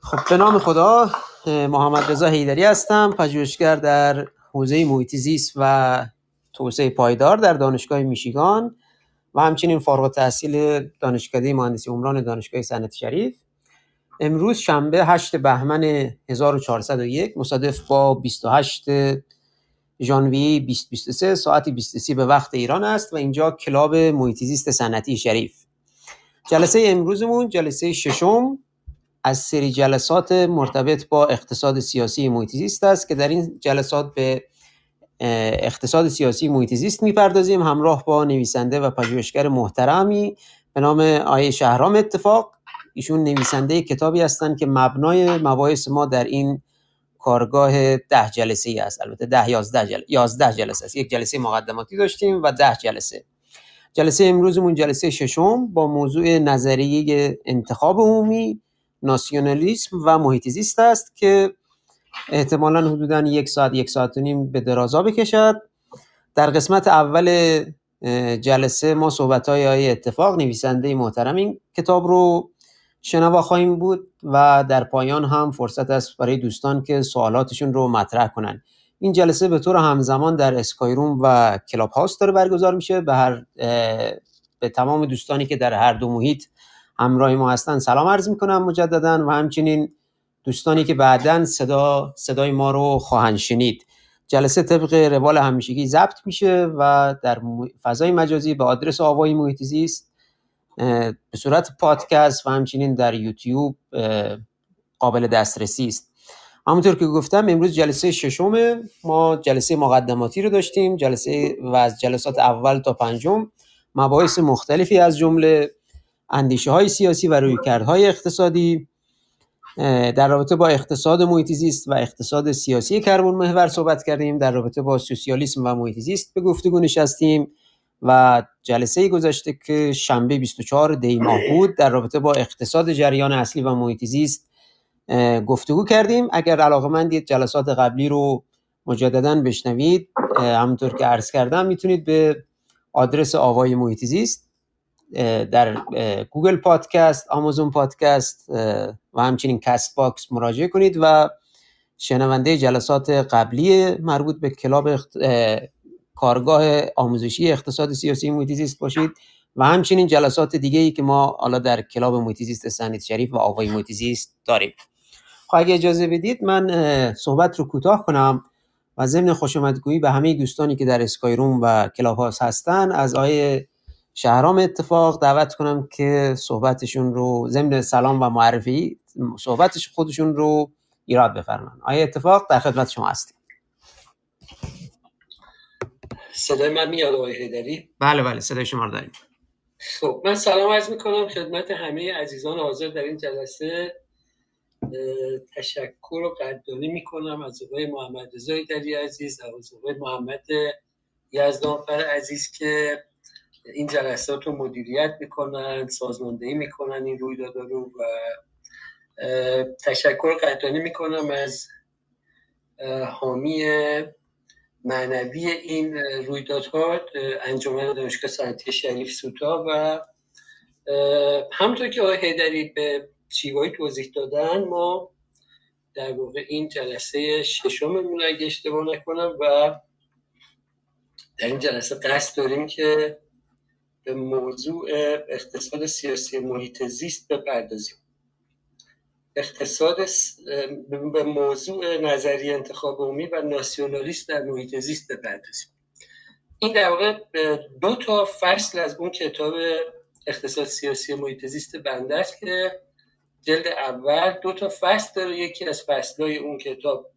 خب به نام خدا محمد رضا حیدری هستم پژوهشگر در حوزه محیط زیست و توسعه پایدار در دانشگاه میشیگان و همچنین فارغ التحصیل دانشکده مهندسی عمران دانشگاه صنعتی شریف. امروز شنبه 8 بهمن 1401 مصادف با 28 ژانویه 2023 ساعت 23 به وقت ایران است و اینجا کلاب محیط زیست صنعتی شریف. جلسه امروزمون جلسه ششم. از سری جلسات مرتبط با اقتصاد سیاسی محیط زیست است که در این جلسات به اقتصاد سیاسی محیط زیست می‌پردازیم. همراه با نویسنده و پژوهشگر محترمی به نام آیه شهرام اتفاق. ایشون نویسنده کتابی هستند که مبنای مباحث ما در این کارگاه ده جلسه ای است. البته ده یازده جل... یازده جلسه است. یک جلسه مقدماتی داشتیم و ده جلسه. جلسه امروزمون جلسه ششم با موضوع نظریه انتخاب عمومی. ناسیونالیسم و محیط زیست است که احتمالا حدودا یک ساعت یک ساعت و نیم به درازا بکشد. در قسمت اول جلسه ما صحبت های اتفاق نویسنده محترم این کتاب رو شنوا خواهیم بود و در پایان هم فرصت است برای دوستان که سوالاتشون رو مطرح کنن. این جلسه به طور همزمان در اسکایروم و کلاب هاوس داره برگزار میشه. به هر به تمام دوستانی که در هر دو محیط همراه ما هستن. سلام عرض می‌کنم مجددا و همچنین دوستانی که بعدا صدا صدای ما رو خواهند شنید. جلسه طبق روال همیشگی ضبط میشه و در فضای مجازی به آدرس آوای محیط زیست به صورت پادکست و همچنین در یوتیوب قابل دسترسی است. همونطور که گفتم امروز جلسه ششم ما جلسه مقدماتی رو داشتیم. جلسه و از جلسات اول تا پنجم مباحث مختلفی از جمله اندیشه های سیاسی و رویکردهای اقتصادی در رابطه با اقتصاد محیط زیست و اقتصاد سیاسی کربن محور صحبت کردیم در رابطه با سوسیالیسم و محیط زیست به گفتگو نشستیم و جلسه گذشته که شنبه 24 دی ماه بود در رابطه با اقتصاد جریان اصلی و محیط زیست گفتگو کردیم. اگر علاقه مندید جلسات قبلی رو مجددا بشنوید همونطور که عرض کردم می‌تونید به آدرس آوای محیط زیست در گوگل پادکست آمازون پادکست و همچنین کست باکس مراجعه کنید و شنونده جلسات قبلی مربوط به club کارگاه آموزشی اقتصاد سیاسی محیط زیست باشید و همچنین جلسات دیگه ای که ما حالا در club محیط زیست سنید شریف و آوای محیط زیست داریم. خب اگه اجازه بدید من صحبت رو کوتاه کنم و ضمن خوشامدگویی به همه دوستانی که در اسکایروم و کلاب هاست هستن از آیه شهرام اتفاق دعوت کنم که صحبتشون رو ضمن سلام و معرفی صحبتش خودشون رو ایراد بفرمان آیا اتفاق در خدمت شما هستیم؟ صدای من میاد آقای هیدری بله بله صدای شما رو داریم. خب من سلام عرض می‌کنم خدمت همه عزیزان حاضر در این جلسه. تشکر و قدردانی می‌کنم از آقای محمد رضا عزیز از آقای محمد یزدانفر عزیز که این جلسات رو مدیریت می‌کنن سازماندهی می‌کنن این رویدادا رو و تشکر قدردانی می‌کنم از حامی معنوی این رویدادها انجمن دانشگاه صنعتی شریف سوتا و همونطور که آقای هیدری به چیوایی توضیح دادن ما در واقع این جلسه ششممون اگه اشتباه نکنم و در این جلسه قصد داریم که به موضوع اقتصاد سیاسی محیط زیست بپردازیم. اقتصاد به موضوع نظری انتخاب عمومی و ناسیونالیسم در محیط زیست بپردازیم. این در واقع دو تا فصل از اون کتاب اقتصاد سیاسی محیط زیست بنده است که جلد اول دو تا فصل داره. یکی از فصلهای اون کتاب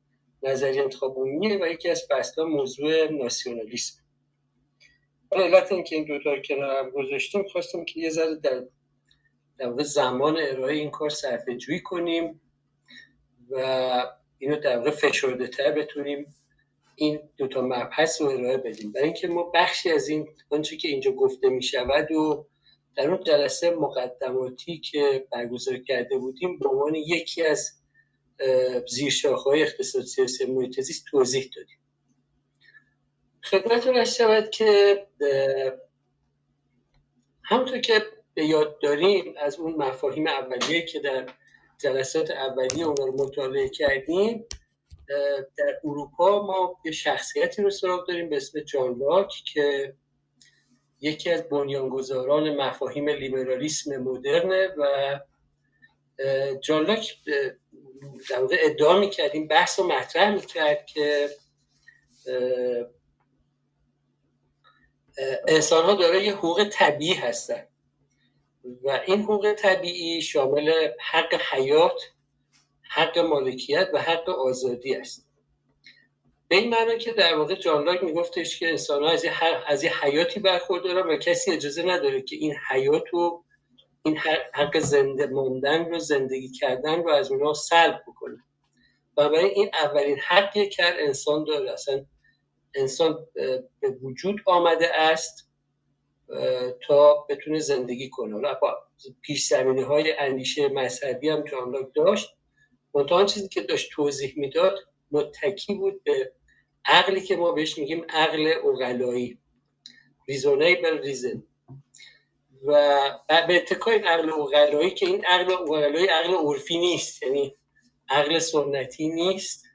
نظری انتخاب عمومی و یکی از فصلها موضوع ناسیونالیسم. علت اینکه این دوتا کنار هم گذاشتیم خواستم که یه ذره در در زمان ارائه این کار صرفه جویی کنیم و اینو در واقع فشرده تر بتونیم این دوتا مبحث رو ارائه بدیم. برای اینکه ما بخشی از این آنچه که اینجا گفته می شود و در اون جلسه مقدماتی که برگزار کرده بودیم به عنوان یکی از زیرشاخهای اقتصاد سیاسی محیط توضیح دادیم. خدمتتون شود که همونطور که به یاد داریم از اون مفاهیم اولیه که در جلسات اولیه اون رو مطالعه کردیم در اروپا ما یه شخصیتی رو سراغ داریم به اسم جان لاک که یکی از بنیانگذاران مفاهیم لیبرالیسم مدرنه و جان لاک در واقع ادعا می‌کرد این بحث رو مطرح می‌کرد که انسان ها داره یه حقوق طبیعی هستن. و این حقوق طبیعی شامل حق حیات حق مالکیت و حق آزادی است. به این معنی که در واقع جان لاک میگفتش که انسان ها از, از یه حیاتی برخوردارن و کسی اجازه نداره که این حیات رو این حق زنده موندن رو زندگی کردن رو از اونها سلب بکنه. و برای این اولین حقی که انسان داره. اصلا انسان به وجود آمده است تا بتونه زندگی کنه. حالا با پیش زمینه های اندیشه مذهبی هم جان داشت. منتها چیزی که داشت توضیح می‌داد متکی بود به عقلی که ما بهش میگیم عقل اقلایی ریزونیبل ریزن. و به اتکای این عقل اقلایی که این عقل اقلایی عقل عرفی نیست یعنی عقل سنتی نیست.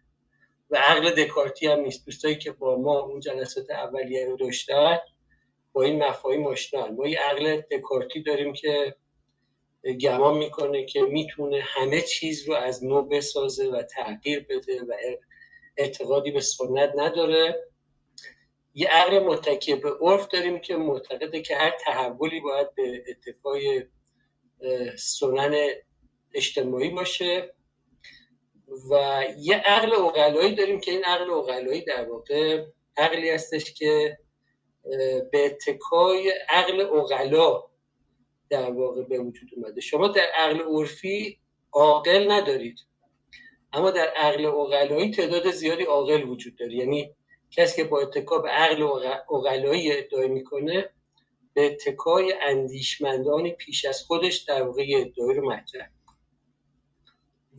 و عقل دکارتی هم نیست. دوستایی که با ما اون جلسات اولیه رو داشتن با این مفاهیم آشنا ما یه عقل دکارتی داریم که گمان می‌کنه که می‌تونه همه چیز رو از نو بسازه و تغییر بده و اعتقادی به سنت نداره. یه عقل متکی به عرف داریم که معتقده که هر تحولی باید به اتفاق سنن اجتماعی باشه. و یه عقل اقلایی داریم که این عقل اقلایی در واقع عقلی هستش که به اتکای عقل اقلا در واقع به وجود اومده. شما در عقل عرفی عاقل ندارید اما در عقل اقلایی تعداد زیادی عاقل وجود داره. یعنی کسی که با اتکا به عقل اقلایی ادعای می‌کنه به اتکای اندیشمندانی پیش از خودش در واقع ادعای رو مطرح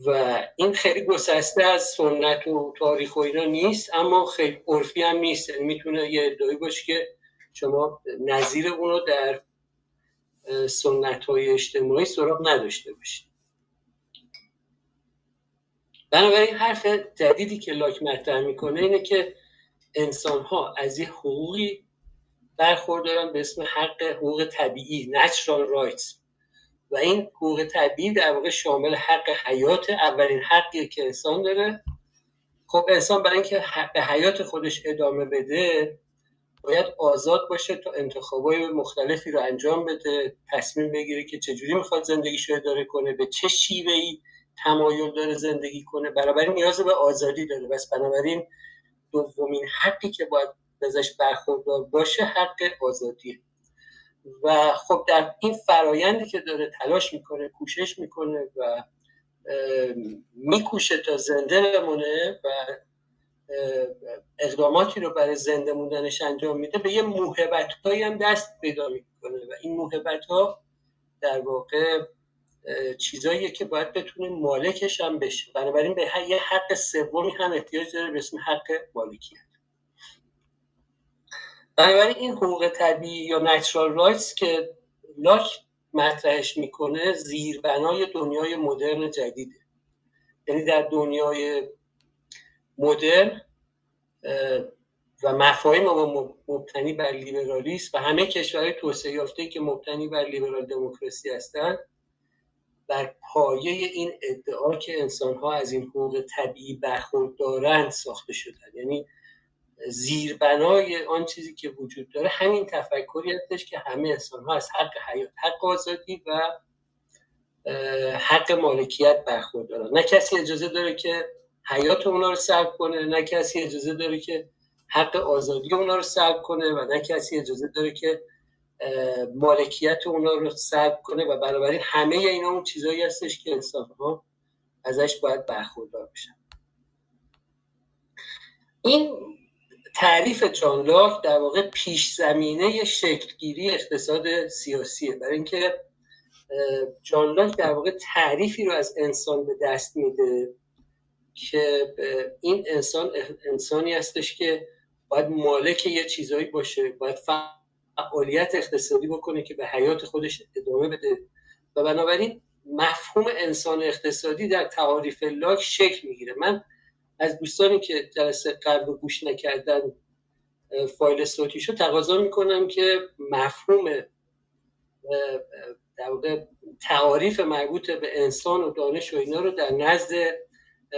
و این خیلی گسسته از سنت و تاریخ و اینا نیست اما خیلی عرفی هم نیست. یعنی می‌تونه یه ادعایی باشه که شما نظیر اونو در سنت های اجتماعی سراغ نداشته باشید. بنابراین حرف جدیدی که لاک مطرح می‌کنه اینه که انسان ها از یه حقوقی برخوردارن به اسم حق حقوق طبیعی natural rights. و این حقوق طبیعی در واقع شامل حق حیات اولین حقی که انسان داره. خب انسان برای اینکه به حیات خودش ادامه بده باید آزاد باشه تا انتخابای مختلفی رو انجام بده تصمیم بگیره که چجوری می‌خواد زندگیش رو اداره کنه به چه شیوه ای تمایل داره زندگی کنه. بنابراین نیاز به آزادی داره. بس بنابراین دومین حقی که باید ازش برخوردار باشه حق آزادیه. و خب در این فرایندی که داره تلاش می‌کنه کوشش می‌کنه و میکوشه تا زنده بمونه و اقداماتی رو برای زنده موندنش انجام میده به یه موهبت هم دست پیدا می‌کنه و این موهبت ها در واقع چیزاییه که باید بتونه مالکش هم بشه. بنابراین به یه حق سومی هم احتیاج داره به اسم حق مالکیت بنابراین این حقوق طبیعی یا نچرال رایتس که لاک مطرحش می‌کنه زیربنای دنیای مدرن جدیده. یعنی در دنیای مدرن و مفاهیم ما مبتنی بر لیبرالیسم و همه کشورهای توسعه یافته که مبتنی بر لیبرال دموکراسی هستند بر پایه این ادعا که انسان ها از این حقوق طبیعی برخوردارند ساخته شدن. یعنی زیربنای آن چیزی که وجود داره همین تفکری هستش که همه انسان ها از حق حیات حق آزادی و حق مالکیت برخوردارن. نه کسی اجازه داره که حیات اونا رو سلب کنه نه کسی اجازه داره که حق آزادی اونا رو سلب کنه و نه کسی اجازه داره که مالکیت اونا رو سلب کنه و بنابراین همه اینا اون چیزایی هستش که انسان ها ازش باید برخوردار بشن. این تعریف جان لاک در واقع پیش زمینه شکلگیری اقتصاد سیاسیه. برای اینکه جان لاک در واقع تعریفی رو از انسان به دست میده که این انسان انسانی هستش که باید مالک یه چیزایی باشه باید فعالیت اقتصادی بکنه که به حیات خودش ادامه بده. و بنابراین مفهوم انسان اقتصادی در تعاریف لاک شکل می‌گیره. من از دوستانی که جلسه قبل گوش نکردن فایل شو تقاضا می‌کنم که مفهوم در تعاریف مربوط به انسان و دانش و اینا رو در نزد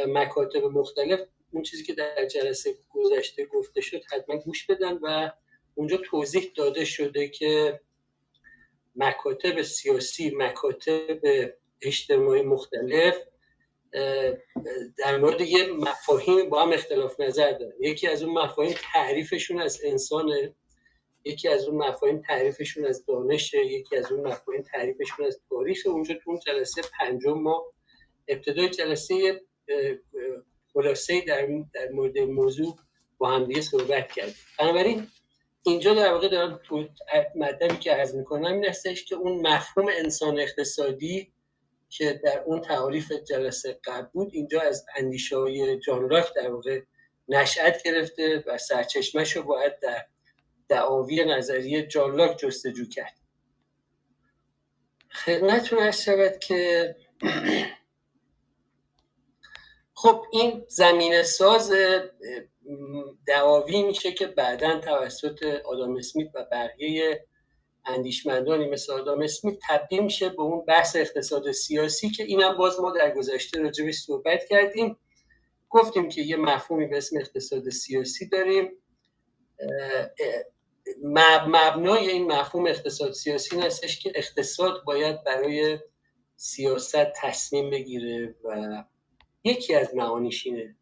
مکاتب مختلف اون چیزی که در جلسه گذشته گفته شد حتما گوش بدن و اونجا توضیح داده شده که مکاتب سیاسی مکاتب اجتماعی مختلف در مورد یه مفاهیم با هم اختلاف نظر دارن یکی از اون مفاهیم تعریفشون از انسانه یکی از اون مفاهیم تعریفشون از دانشه یکی از اون مفاهیم تعریفشون از تاریخ. اونجا تو اون جلسه پنجم ما ابتدای جلسه خلاصه در, در مورد موضوع با هم دیگه صحبت کردیم. بنابراین اینجا در واقع دارم تو مطلبی که عرض می‌کنم این هستش که اون مفهوم انسان اقتصادی که در اون تعاریف جلسه قبل بود اینجا از اندیشه های جان راک در واقع نشأت گرفته و سرچشمش رو باید در دعاوی نظریه جان لاک جستجو کرد. خدمتتون از شود که خب این زمین ساز دعاوی میشه که بعدا توسط آدام اسمیت و بقیه اندیشمندانی مثل آدام اسمیت تبدیل میشه به اون بحث اقتصاد سیاسی که اینم باز ما در گذشته راجبش صحبت کردیم. گفتیم که یه مفهومی به اسم اقتصاد سیاسی داریم. مبنای این مفهوم اقتصاد سیاسی این هستش که اقتصاد باید برای سیاست تصمیم بگیره و یکی از معانیش اینه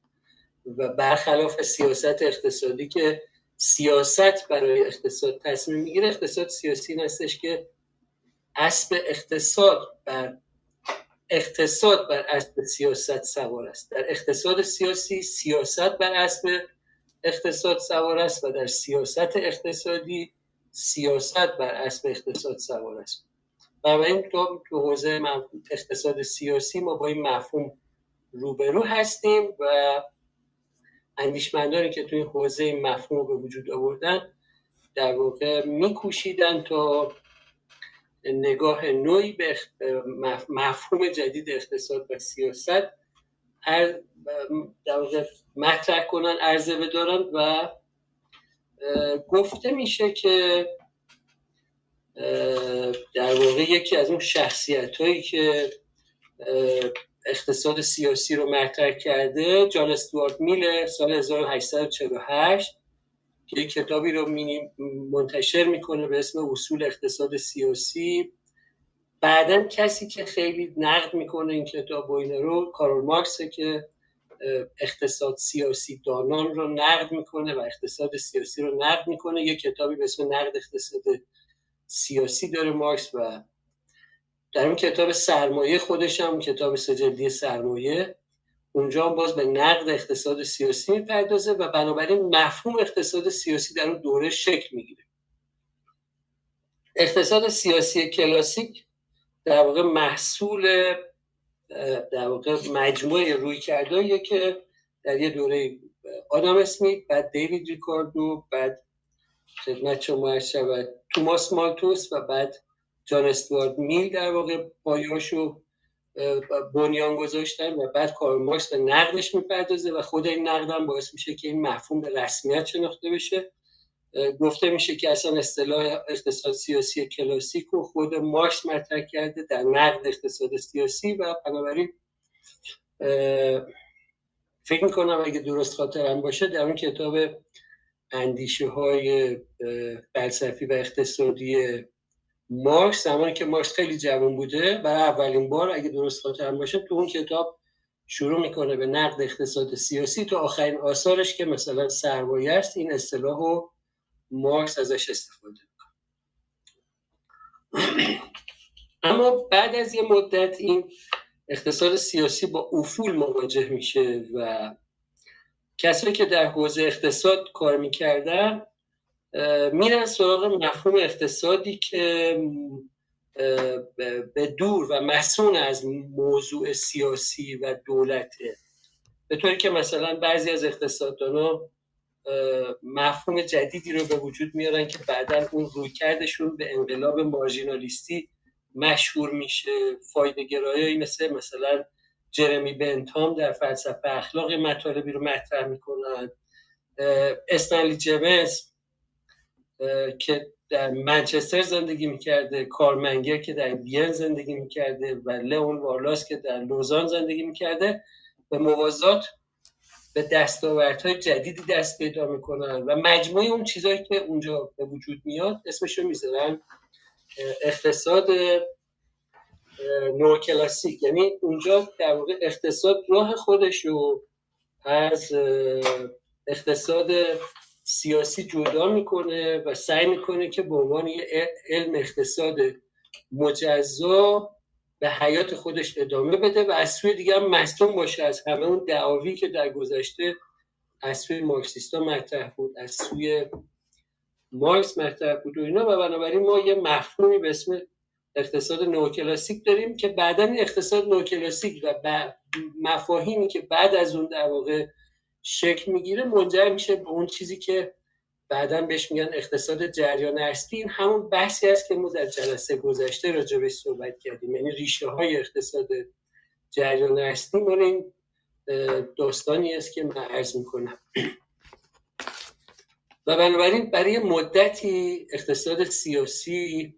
و برخلاف سیاست اقتصادی که سیاست برای اقتصاد تصمیم می‌گیره. اقتصاد سیاسی هستش که اسب اقتصاد بر اقتصاد بر اسب سیاست سوار است. در اقتصاد سیاسی سیاست بر اسب اقتصاد سوار است و در سیاست اقتصادی سیاست بر اسب اقتصاد سوار است. این تو تو حوزه اقتصاد سیاسی ما با این مفهوم روبرو هستیم و اندیشمندانی که توی حوزه مفهوم به وجود آوردن در واقع میکوشیدن تا نگاه نوعی به مفهوم جدید اقتصاد و سیاست در واقع مطرح کنن عرضه بدارن و گفته میشه که در واقع یکی از اون شخصیت هایی که اقتصاد سیاسی رو مطرح کرده جان استوارت میلر سال 1848 که یک کتابی رو منتشر می‌کنه به اسم اصول اقتصاد سیاسی. بعدا کسی که خیلی نقد می‌کنه این کتاب و اینه رو کارول مارکسه که اقتصاد سیاسی دانان رو نقد می‌کنه و اقتصاد سیاسی رو نقد می‌کنه. یک کتابی به اسم نقد اقتصاد سیاسی داره مارکس و در اون کتاب سرمایه خودش هم کتاب سجلدی سرمایه اونجا باز به نقد اقتصاد سیاسی می‌پردازه و بنابراین مفهوم اقتصاد سیاسی در اون دوره شکل می‌گیره. اقتصاد سیاسی کلاسیک در واقع محصول در واقع مجموعه روی کرده که در یه دوره آدم اسمیت بعد دیوید ریکاردو بعد خدمت شما شود توماس مالتوس و بعد جان استوارد میل در واقع پایاشو بنیان گذاشتن و بعد کارل مارکس به نقدش می‌پردازه و خود این نقد هم باعث میشه که این مفهوم به رسمیت شناخته بشه. گفته میشه که اصلا اصطلاح اقتصاد سیاسی کلاسیک و خود مارکس مطرح کرده در نقد اقتصاد سیاسی و بنابراین فکر می‌کنم اگه درست خاطرم باشه در اون کتاب اندیشه های فلسفی و اقتصادی مارکس زمانی که مارکس خیلی جوان بوده برای اولین بار اگه درست خاطرم باشه تو اون کتاب شروع می‌کنه به نقد اقتصاد سیاسی تو آخرین آثارش که مثلا سرمایه است این اصطلاح رو مارکس ازش استفاده می‌کنه. اما بعد از یه مدت این اقتصاد سیاسی با افول مواجه میشه و کسایی که در حوزه اقتصاد کار می‌کردن میرن سراغ مفهوم اقتصادی که به دور و مسون از موضوع سیاسی و دولته. به طوری که مثلا بعضی از اقتصاددانا مفهوم جدیدی رو به وجود میارن که بعدا اون روی کردشون به انقلاب مارژینالیستی مشهور میشه. فایده گرایی مثل مثلا جرمی بنتام در فلسفه اخلاق مطالبی رو مطرح می‌کنن. استنلی جمز که در منچستر زندگی می‌کرده کارمنگر که در وین زندگی می‌کرده و لئون وارلاس که در لوزان زندگی می‌کرده به موازات به دستاوردهای جدیدی دست پیدا می‌کنن و مجموعه اون چیزهایی که اونجا به وجود میاد اسمشو می‌ذارن اقتصاد نوکلاسیک. یعنی اونجا در واقع اقتصاد راه خودش رو از اقتصاد سیاسی جدا می‌کنه و سعی می‌کنه که به عنوان یه علم اقتصاد مجزا به حیات خودش ادامه بده و از سوی دیگه مصدوم باشه. از همه اون دعاوی که در گذشته از سوی مارکسیستا مطرح بود از سوی مارکس مطرح بود و اینا. و بنابراین ما یه مفهومی به اسم اقتصاد نوکلاسیک داریم که بعدا اقتصاد نوکلاسیک و مفاهیمی که بعد از اون در واقع شکل می‌گیره منجر میشه به اون چیزی که بعدا بهش میگن اقتصاد جریان اصلی. این همون بحثی است که ما در جلسه گذشته راجع به صحبت کردیم. یعنی ریشه های اقتصاد جریان اصلی مال این داستانی است که من عرض می‌کنم. و بنابراین برای مدتی اقتصاد سیاسی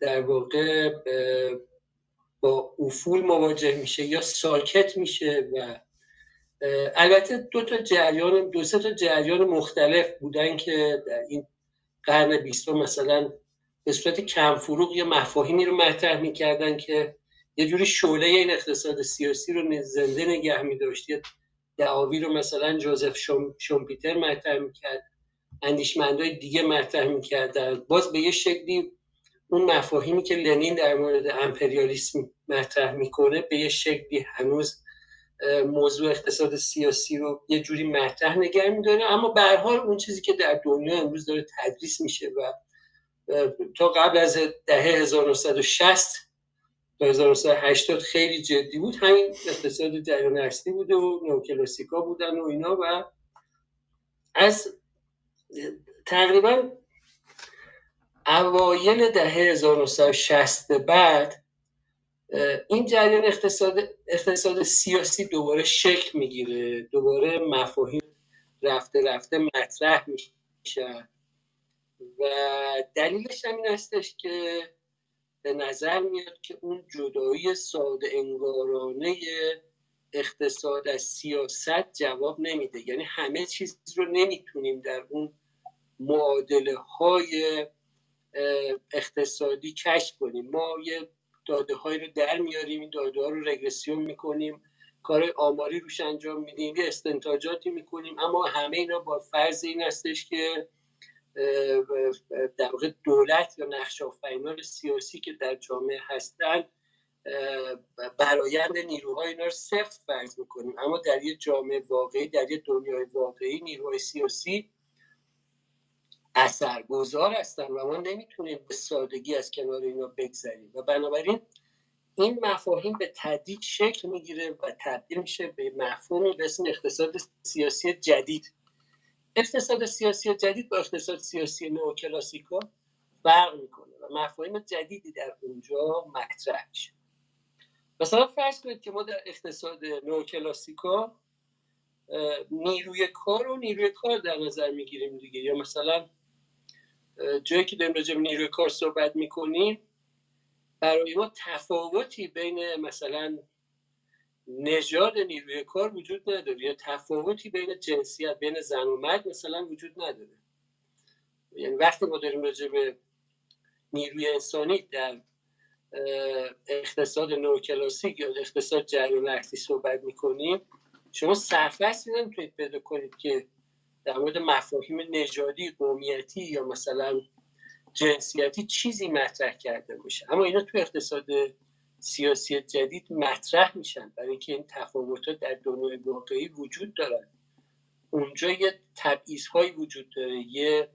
در واقع با افول مواجه میشه یا ساکت میشه و البته دو تا جریان دو سه تا جریان مختلف بودن که در این قرن بیستم مثلا به صورت کم فروغ یا مفاهیمی رو مطرح می‌کردن که یه جوری شعله این اقتصاد سیاسی رو زنده نگه میداشت. دعاوی رو مثلا جوزف شومپیتر مطرح می‌کرد. اندیشمندهای دیگه مطرح می‌کردن. باز به یه شکلی اون مفاهیمی که لنین در مورد امپریالیسم مطرح می‌کنه به یه شکلی هنوز موضوع اقتصاد سیاسی رو یه جوری مطرح نگه میداره. اما به حال اون چیزی که در دنیا امروز داره تدریس میشه و تا قبل از دهه 1960 تا 1980 خیلی جدی بود. همین اقتصاد جریان اصلی بوده و نوکلاسیکا بودن و اینا و از تقریبا اوایل دهه 1960 به بعد این جریان اقتصاد, اقتصاد سیاسی دوباره شکل می‌گیره دوباره مفاهیم رفته رفته مطرح میشه. و دلیلش هم این هستش که به نظر میاد که اون جدایی ساده انگارانه اقتصاد از سیاست جواب نمیده. یعنی همه چیز رو نمی‌تونیم در اون معادله های اقتصادی کشف کنیم. ما یه داده هایی رو در میاریم این داده ها رو رگرسیون می‌کنیم کار آماری روش انجام میدیم یه استنتاجاتی می‌کنیم اما همه اینا با فرض این هستش که در واقع دولت یا نقش آفرینان سیاسی که در جامعه هستن برایند نیروهای اینا رو سفت فرض می‌کنیم. اما در یه جامعه واقعی در یه دنیای واقعی نیروهای سیاسی اثرگذار هستن و ما نمی‌تونیم به سادگی از کنار اینا بگذریم. و بنابراین این مفاهیم به تدریج شکل می‌گیره و تبدیل میشه به مفهومی به اسم اقتصاد سیاسی جدید. اقتصاد سیاسی جدید با اقتصاد سیاسی نوکلاسیکا فرق می‌کنه و مفاهیم جدیدی در اونجا مطرح میشه. مثلا فرض کنید که ما در اقتصاد نوکلاسیکا نیروی کار و نیروی کار در نظر می‌گیریم دیگه. یا مثلا جایی که داریم راجع نیروی کار صحبت می‌کنیم برای ما تفاوتی بین مثلا نژاد نیروی کار وجود نداره یا تفاوتی بین جنسیت بین زن و مرد مثلا وجود نداره. یعنی وقتی ما داریم راجع به نیروی انسانی در اقتصاد نوکلاسیک یا اقتصاد جریان صحبت می‌کنیم شما سرفصلی نمی‌تونید پیدا کنید که در مورد مفاهیم نژادی قومیتی یا مثلا جنسیتی چیزی مطرح کرده باشه. اما اینا تو اقتصاد سیاسی جدید مطرح میشن برای اینکه این تفاوتات در دنیای واقعی وجود دارن. اونجا یه تبعیض هایی وجود داره یه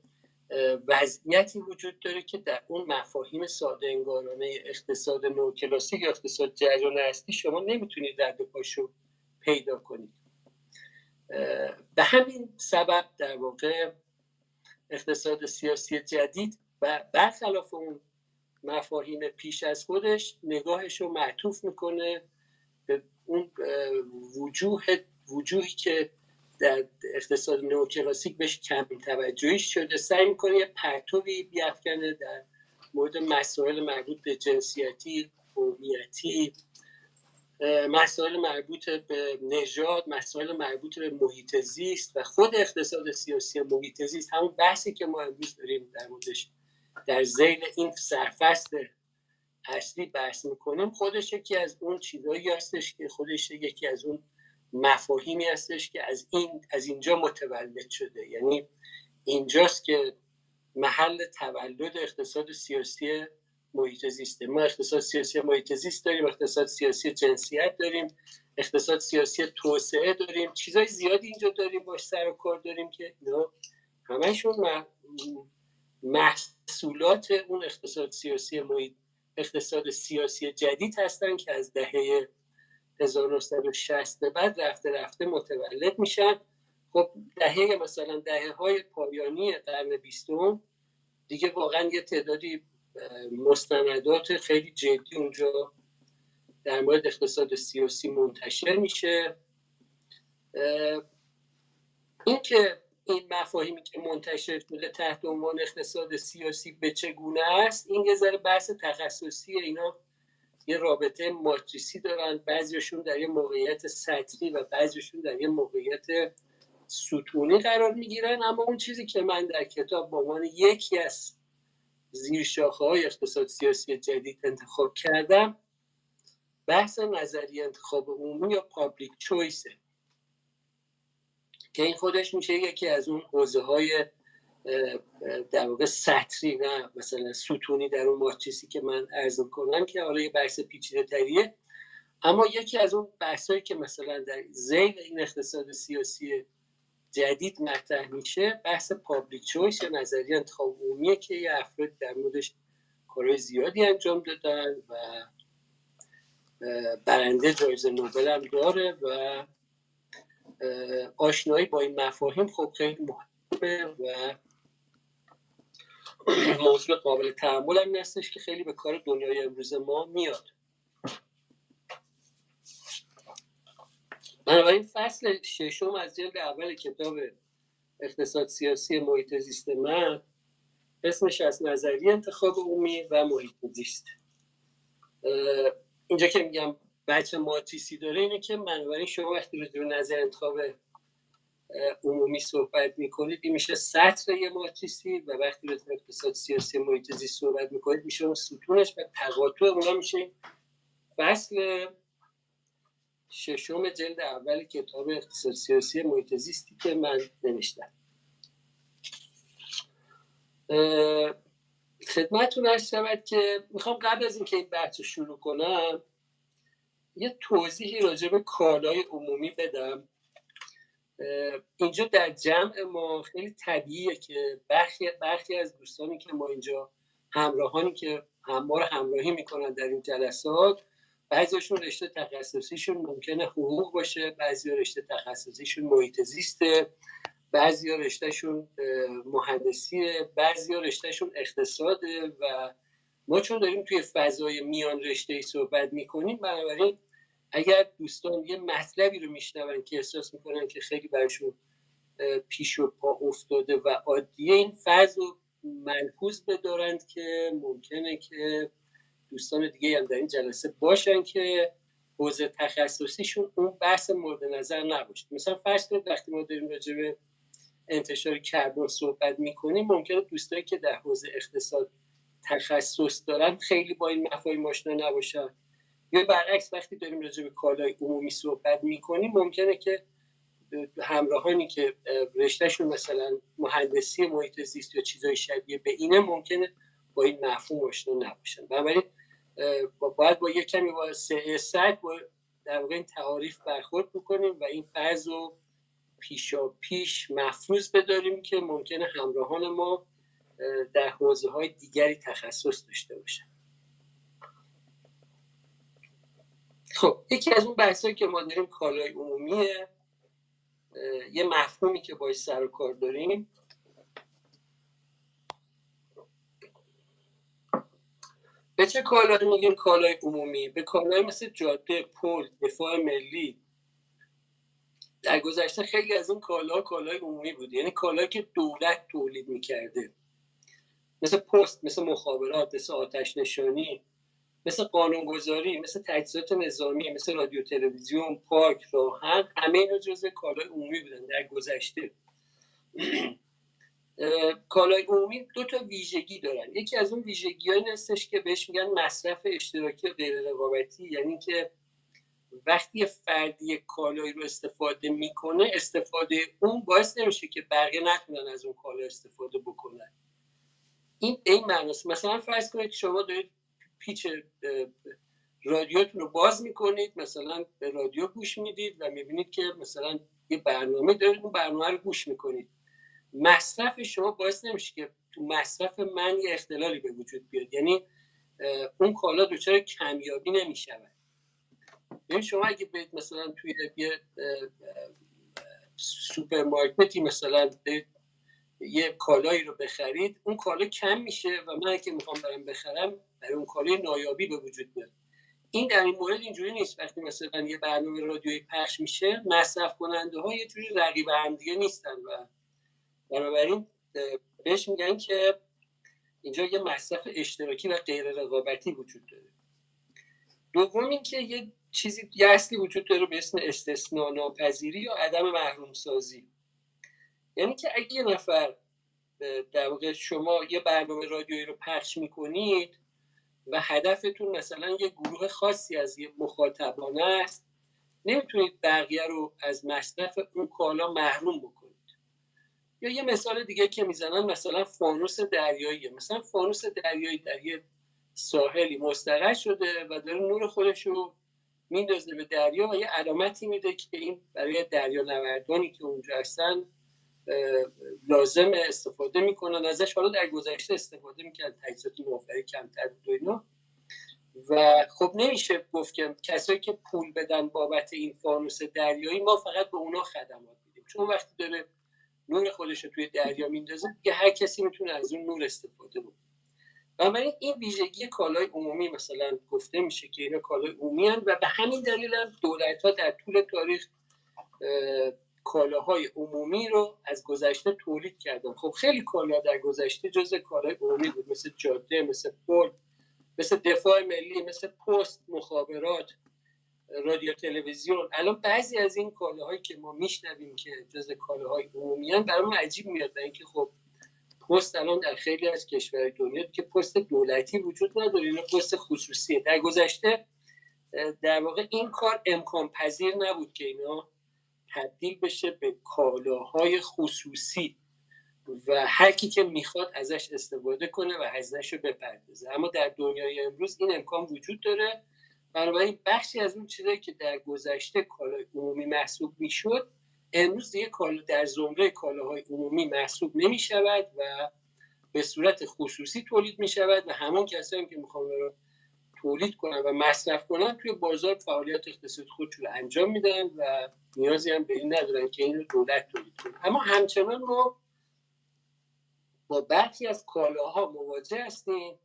وضعیتی وجود داره که در اون مفاهیم ساده انگارانه اقتصاد نوکلاسیک یا اقتصاد جریان هستی شما نمی‌تونید رد پاشو پیدا کنید. به همین سبب در واقع اقتصاد سیاسی جدید و برخلاف اون مفاهیم پیش از خودش نگاهش رو معطوف می‌کنه به اون وجوه وجوهی که در اقتصاد نوکلاسیک بهش کم توجهی شده. سعی می‌کنه یه پرتوی بیافکنه در مورد مسائل مربوط به جنسیتی قومیتی مسائل مربوط به نژاد مسائل مربوط به محیط زیست و خود اقتصاد سیاسی محیط زیست همون بحثی که ما امروز داریم در موردش در زیل این سرفصل اصلی بحث می‌کنیم خودش یکی از اون چیزهایی هستش که خودش یکی از اون مفاهیمی هستش که از این از اینجا متولد شده. یعنی اینجاست که محل تولد اقتصاد سیاسی محیط زیسته ما اقتصاد سیاسی محیط زیست داریم اقتصاد سیاسی جنسیت داریم اقتصاد سیاسی توسعه داریم. چیزای زیادی اینجا داریم باش سر و کار داریم که اینا همشون محصولات اون اقتصاد سیاسی محیط اقتصاد سیاسی جدید هستن که از دهه 1960 به بعد رفته رفته متولد میشن. خب دهه مثلا دهه های پایانی قرن بیستم دیگه واقعا یه تعدادی مستندات خیلی جدی اونجا در مورد اقتصاد سیاسی منتشر میشه. این که این مفاهیمی که منتشر شده تحت عنوان اقتصاد سیاسی به چگونه است این یه ذره بحث تخصصی اینا. یه رابطه ماتریسی دارن بعضیشون در یه موقعیت سطحی و بعضیشون در یه موقعیت ستونی قرار می‌گیرن. اما اون چیزی که من در کتاب به عنوان یکی از زیر شاخه های اقتصاد سیاسی جدید انتخاب کردم. بحث نظری انتخاب عمومی یا پابلیک چویسه که این خودش میشه یکی از اون حوزه های در واقع سطری نه مثلا ستونی در اون ماتریسی که من عرض کنم که حالا یه بحث پیچیده تریه. اما یکی از اون بحثایی که مثلا در زیل این اقتصاد سیاسی جدید مطرح میشه بحث پابلیک چویس یا نظریه انتخاب عمومیه که یه افراد در موردش کارهای زیادی انجام دادن و برنده جایزه نوبل هم داره و آشنایی با این مفاهیم خب خیلی مهمه و موضوع قابل تحمل هم هستش که خیلی به کار دنیای امروز ما میاد. بنابراین فصل ششم از جلد اول کتاب اقتصاد سیاسی محیط زیست من اسمش از نظری انتخاب عمومی و محیط زیست. اینجا که میگم بچه ماتریسی داره اینه که بنابراین شما وقتی رو نظر انتخاب عمومی صحبت می‌کنید این میشه سطر یه ماتریسی و وقتی رو اقتصاد سیاسی محیط زیست صحبت می‌کنید میشه اون ستونش و تقاطع اونا میشه فصل ششم جلد اول کتاب اقتصاد سیاسی محیط زیستی که من نوشتم. خدمتتون هست شود که می‌خوام قبل از اینکه این بحث شروع کنم یه توضیحی راجع به کالای عمومی بدم. اینجا در جمع ما خیلی طبیعیه که برخی, برخی از دوستانی که ما اینجا همراهانی که هم ما رو همراهی می‌کنن در این جلسات بعضیشون رشته تخصصیشون ممکنه حقوق باشه بعضی رشته تخصصیشون محیط زیسته بعضی رشتهشون مهندسیه بعضی رشتهشون اقتصاده و ما چون داریم توی فضای میان رشته ای صحبت می‌کنیم بنابراین اگر دوستان یه مطلبی رو میشنون که احساس می‌کنن که خیلی برشون پیش و پا افتاده و عادیه این فرض رو ملحوظ بدارند که ممکنه که دوستان دیگه هم در این جلسه باشن که حوزه تخصصیشون اون بحث مورد نظر نباشه. مثلا فرض کنید وقتی ما داریم راجع به انتشار کربن صحبت می‌کنیم ممکنه دوستایی که در حوزه اقتصاد تخصص دارن خیلی با این مفاهیم آشنا نباشن. یا برعکس وقتی داریم راجع به کالای عمومی صحبت می‌کنیم ممکنه که همراهانی که رشتهشون مثلا مهندسی محیط زیست یا چیزای شبیه به اینه ممکنه با این مفهوم آشنا نباشن. بنابراین باید با یک کمی با سعی با در واقع این تعاریف برخورد بکنیم و این فرض رو پیشا پیش مفروض بداریم که ممکنه همراهان ما در حوزه های دیگری تخصص داشته باشن. خب یکی از اون بحثایی که ما داریم کالای عمومیه. یه مفهومی که باش سر و کار داریم به چه کالایی میگیم کالای عمومی؟ به کالای مثل جاده پل دفاع ملی. در گذشته خیلی از این کالا کالای عمومی بود. یعنی کالایی که دولت تولید می‌کرده. مثل پست مثل مخابرات مثل آتش نشانی مثل قانونگذاری مثل تجهیزات نظامی مثل رادیو تلویزیون پارک راهن همه اینا جزء کالای عمومی بودن در گذشته. کالای عمومی دو تا ویژگی دارن. یکی از اون ویژگی هایی هستش که بهش میگن مصرف اشتراکی و غیر رقابتی یعنی که وقتی فردی کالایی رو استفاده می‌کنه استفاده اون باعث نمیشه که بقیه نتونن از اون کالا استفاده بکنن. این این معناست. مثلا فرض کنید شما دارید پیچ رادیوتون رو باز می‌کنید مثلا به رادیو گوش می‌دید و می‌بینید که مثلا یه برنامه دارید اون برنامه رو گوش می‌کنید. مصرف شما باعث نمیشه که تو مصرف من یه اختلالی به وجود بیاد. یعنی اون کالا دچار کمیابی نمی‌شود. یعنی شما اگه برید مثلا توی یه سوپرمارکتی مثلا یه کالایی رو بخرید اون کالا کم میشه و من که می‌خوام برم بخرم برای اون کالای نایابی به وجود میاد. این در این مورد اینجوری نیست. وقتی مثلا یه برنامه رادیویی پخش میشه مصرف کننده ها یه جوری رقیب هم دیگه نیستن و بنابراین بهش میگن که اینجا یه مصرف اشتراکی و غیر رقابتی وجود داره. دوم اینکه یه چیزی یه اصلی وجود داره به اسم استثناء ناپذیری یا عدم محروم سازی یعنی که اگه یه نفر در واقع شما یه برنامه رادیویی رو پخش می‌کنید و هدفتون مثلا یه گروه خاصی از یه مخاطبانه است نمی‌تونید بقیه رو از مصرف اون کالا محروم بکنید. یا یه مثال دیگه که می‌زنن مثلا فانوس دریایی مثلا فانوس دریایی در یه ساحلی مستقر شده و داره نور خودش رو میندازه به دریا و یه علامتی میده که این برای دریا نوردانی که اونجا هستن لازم استفاده می‌کنن. ازش حالا در گذشته استفاده می‌کرد تجهیزات نوفری کمتر بود و اینا. و خب نمیشه گفت که کسایی که پول بدن بابت این فانوس دریایی ما فقط به اونا خدمات میدیم. چون وقتی داره نور خودش رو توی دریا میندازه که هر کسی می‌تونه از اون نور استفاده بکنه. بنابراین این ویژگی کالای عمومی مثلا گفته میشه که اینا کالای عمومی و به همین دلیل هم دولت ها در طول تاریخ کالاهای عمومی رو از گذشته تولید کردن. خب خیلی کالا در گذشته جز کالای عمومی بود مثل جاده مثل پل مثل دفاع ملی مثل پست مخابرات. رادیو تلویزیون. الان بعضی از این کالاهایی که ما میشنویم که جز کالاهای عمومی هم برای عجیب میاد اینکه خب پست الان در خیلی از کشورهای دنیا که پست دولتی وجود نداره اینا پست خصوصیه در گذشته در واقع این کار امکان پذیر نبود که اینا تبدیل بشه به کالاهای خصوصی و هر کی که می‌خواد ازش استفاده کنه و هزینهش رو بپردازه. اما در دنیای امروز این امکان وجود داره. بنابراین بخشی از اون چیزایی که در گذشته کالای عمومی محسوب می‌شد امروز دیگه کالا در زمره کالاهای عمومی محسوب نمی شود و به صورت خصوصی تولید می شود و همون کسایی که می‌خوان رو تولید کنن و مصرف کنن توی بازار فعالیت اقتصاد خودشون رو انجام میدن و نیازی هم به این ندارن که این رو دولت تولید کنه. اما همچنان ما با برخی از کالاها مواجه هستیم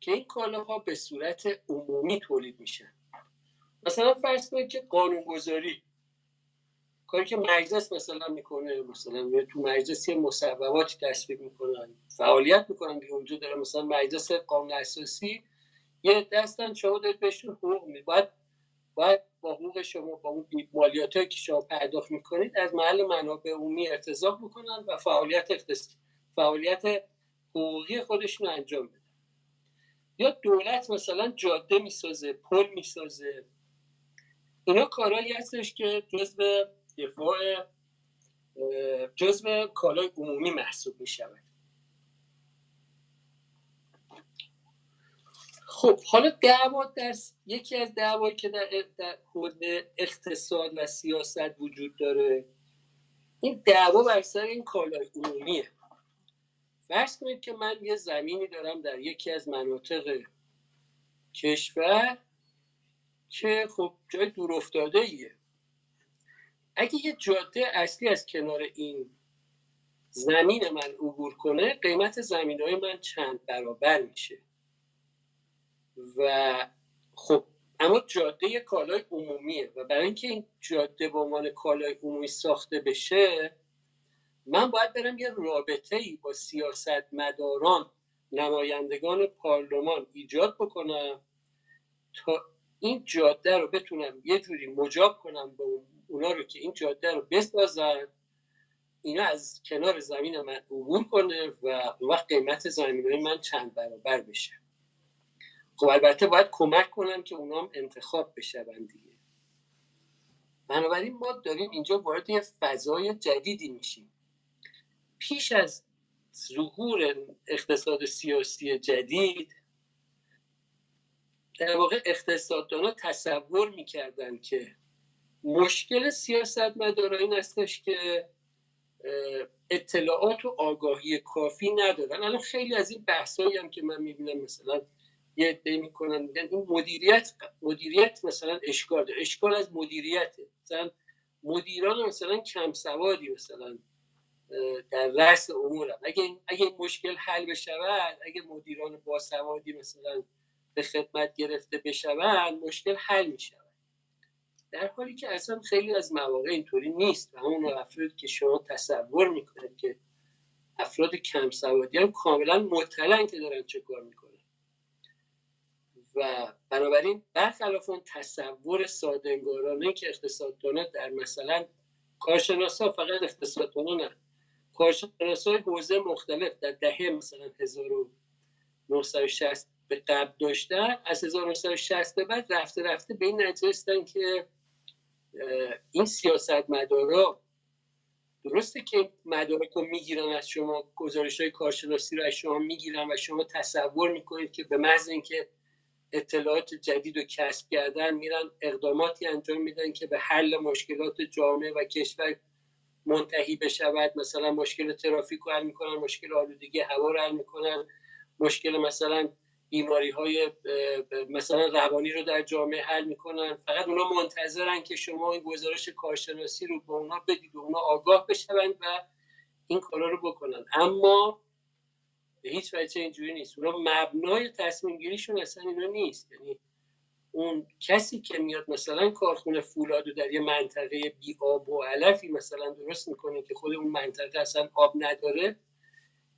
که این کالاها به صورت عمومی تولید میشن. مثلا فرض کنید که قانونگذاری کاری که مجلس مثلا می‌کنه مثلا تو مجلس یه مصوباتی تصویب می‌کنن فعالیت می‌کنن که اونجا داره مثلا مجلس قانون اساسی یه دستن شما دارید بهشون حقوق می باید باید با حقوق شما با اون مالیات که شما پرداخت می‌کنید از محل منابع عمومی ارتزاق بکنن و فعالیت فعالیت حقوقی خودشون انجام بدن یا دولت مثلا جاده می‌سازه پل می‌سازه. اینا کارهایی هستش که جزء دفاع جزء کالای عمومی محسوب می شود خب حالا دعوا در یکی از دعوایی که در, در اقتصاد و سیاست وجود داره این دعوا بر سر این کالای عمومیه. فرض کنید که من یه زمینی دارم در یکی از مناطق کشور که خب جای دور افتاده ایه اگه یه جاده اصلی از کنار این زمین من عبور کنه قیمت زمین های من چند برابر میشه. و خب اما جاده کالای عمومیه و برای اینکه این جاده به عنوان کالای عمومی ساخته بشه من باید برم یه رابطه ای با سیاستمداران نمایندگان پارلمان ایجاد بکنم تا این جاده رو بتونم یه جوری مجاب کنم به اونا رو که این جاده رو بسازن. اینا از کنار زمین من عبور کنه و وقت قیمت زمین من چند برابر بشه. خب البته باید کمک کنم که اونا هم انتخاب بشون دیگه. بنابراین ما داریم اینجا وارد یه فضای جدیدی میشیم. پیش از ظهور اقتصاد سیاسی جدید در واقع اقتصاددانا تصور می‌کردن که مشکل سیاست مدارا این استش که اطلاعات و آگاهی کافی ندارن. الان خیلی از این بحثایی هم که من می‌بینم مثلا یه عده می‌کنن میگن این مدیریت مدیریت مثلا اشکال داره اشکال از مدیریته. مثلا مدیران مثلا کم سوادی مثلا در رأس امورم اگه اگه این مشکل حل بشود اگه مدیران باسوادی مثلا به خدمت گرفته بشوند مشکل حل می شود در حالی که اصلا خیلی از مواقع اینطوری نیست و همون افرادی که شما تصور می‌کنید که افراد کم سوادی هم کاملا مطلعن که دارن چه کار می‌کنن. و بنابراین برخلاف اون تصور سادنگارانه که اقتصاددانا در مثلا کارشناسا فقط اقتصاددانا نه کارشناسای حوزه مختلف در دهه مثلا 1960 به قبل داشتن از 1960 به بعد رفته رفته به این نتیجه که این سیاست مدارا درسته که مدارک رو می‌گیرن از شما گزارش های کارشناسی رو از شما می‌گیرن و شما تصور می‌کنید که به محض اینکه اطلاعات جدید رو کسب کردن میرن اقداماتی انجام میدن که به حل مشکلات جامعه و کشور منتهی بشود. مثلا مشکل ترافیک رو حل می‌کنن مشکل آلودگی هوا رو حل می‌کنن. مشکل مثلا بیماری های مثلا روانی رو در جامعه حل می‌کنن. فقط اونا منتظرن که شما این گزارش کارشناسی رو به اونا بدید و اونا آگاه بشوند و این کارا رو بکنن. اما به هیچ وجه اینجوری نیست. اونا مبنای تصمیم گیریشون اصلا اینا نیست. یعنی اون کسی که میاد مثلا کارخونه فولاد در یه منطقه بی آب و علفی مثلا درست می‌کنه که خود اون منطقه اصلا آب نداره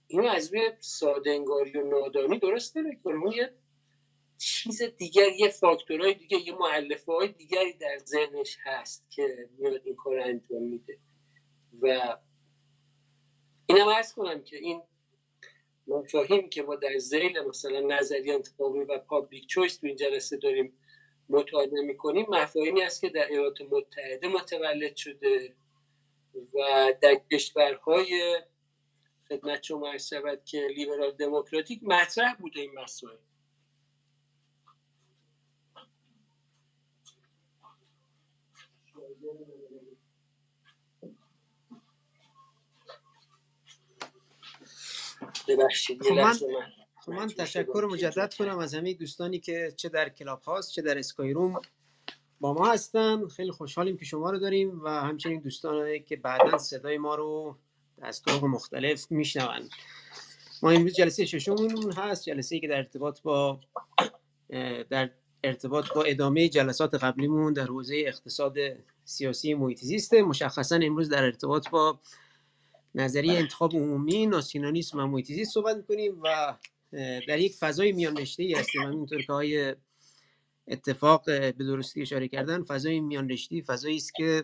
اینو از روی سادنگاری و نادانی درست نمی‌کنه. یه چیز دیگر یه فاکتورهای دیگه یه معلفه های دیگری در ذهنش هست که میاد این کار انجام میده. و اینم ارز کنم که این مفاهیم که ما در زیل مثلا نظریه انتخابی و پابلیک چویس تو این جلسه داریم. مطالعه می‌کنیم. مفاهیمی است که در ایالات متحده متولد شده و در کشورهای خدمت شما عرض شود که لیبرال دموکراتیک مطرح بوده این مسائل. ببخشید خب من, خب من تشکر مجدد کنم از همه دوستانی که چه در کلاب هاست چه در اسکای روم با ما هستن. خیلی خوشحالیم که شما رو داریم و همچنین دوستانی که بعدا صدای ما رو از طرق مختلف میشنوند ما امروز جلسه ششممون هست جلسه ای که در ارتباط با در ارتباط با ادامه جلسات قبلیمون در حوزه اقتصاد سیاسی محیط زیسته مشخصا امروز در ارتباط با نظریه انتخاب عمومی ناسیونالیسم و محیط زیست صحبت می‌کنیم و در یک فضای میان رشته ای هستیم. همینطور که های اتفاق به درستی اشاره کردن فضای میان رشته فضایی است که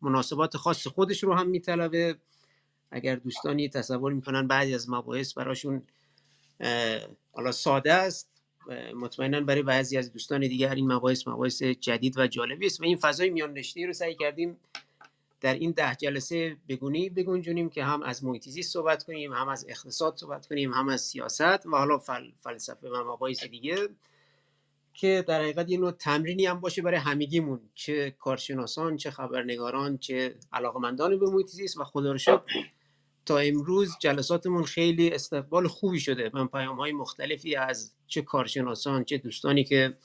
مناسبات خاص خودش رو هم میطلبه. اگر دوستانی تصور می‌کنن بعضی از مباحث براشون حالا ساده است مطمئنا برای بعضی از دوستان دیگر این مباحث مباحث جدید و جالبی است و این فضای میان رو سعی کردیم در این ده جلسه بگونی بگنجونیم که هم از محیط صحبت کنیم هم از اقتصاد صحبت کنیم هم از سیاست و حالا فل، فلسفه و مباحث دیگه که در حقیقت یه نوع تمرینی هم باشه برای همگیمون چه کارشناسان چه خبرنگاران چه علاقمندان به محیط و خدا تا امروز جلساتمون خیلی استقبال خوبی شده من پیام های مختلفی از چه کارشناسان چه دوستانی که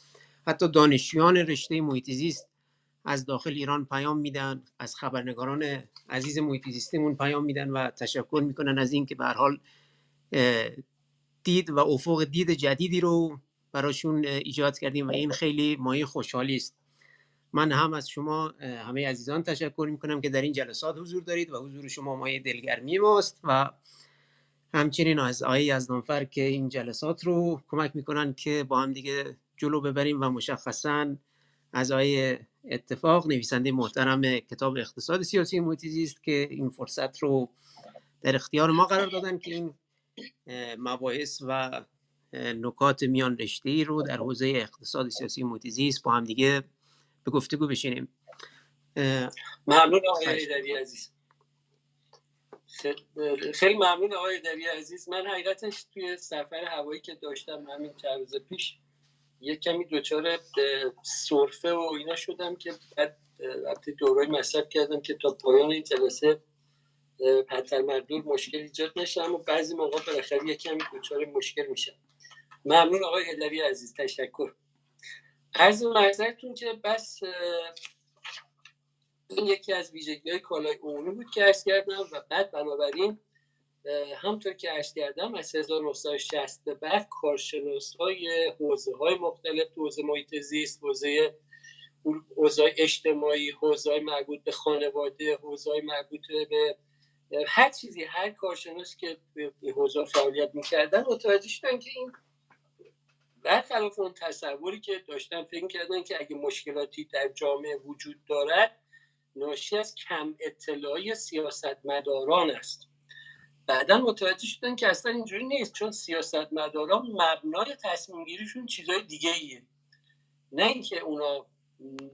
حتی دانشجویان رشته محیط از داخل ایران پیام میدن از خبرنگاران عزیز محیط زیستمون پیام میدن و تشکر می‌کنن از اینکه به حال دید و افق دید جدیدی رو براشون ایجاد کردیم و این خیلی مایه خوشحالی است. من هم از شما همه عزیزان تشکر می‌کنم که در این جلسات حضور دارید و حضور شما مایه دلگرمی ماست و همچنین از آقای یزدانفر که این جلسات رو کمک می‌کنن که با هم دیگه جلو ببریم و مشخصا از آقای اتفاق نویسنده محترم کتاب اقتصاد سیاسی محیطی است که این فرصت رو در اختیار ما قرار دادن که این مباحث و نکات میان رشته رو در حوزه اقتصاد سیاسی محیطی با هم دیگه به گفتگو بشینیم. ممنون آقای عزیز. خیلی ممنون آقای دری عزیز. من حقیقتش توی سفر هوایی که داشتم همین چند روز پیش یه کمی دچار سرفه و اینا شدم که بعد وقتی دورای مصرف کردم که تا پایان این جلسه پتر مردور مشکل ایجاد نشه اما بعضی موقع بالاخره یه کمی دچار مشکل میشم. ممنون آقای هدری عزیز تشکر. عرض مرزتون که بس این یکی از ویژگی های کالای عمومی بود که ارز کردم و بعد بنابراین همطور که ارز کردم از 1960 به بعد کارشناس های حوزه های مختلف حوزه محیط زیست حوزه حوزه اجتماعی حوزه مربوط به خانواده حوزه مربوط به هر چیزی هر کارشناس که این حوزه فعالیت می‌کردن متوجه شدن که این برخلاف اون تصوری که داشتن فکر کردن که اگه مشکلاتی در جامعه وجود دارد ناشی از کم اطلاعی سیاستمداران است. بعدا متوجه شدن که اصلا اینجوری نیست چون سیاستمداران مبنای تصمیم گیریشون چیزای دیگه ایه نه اینکه اونا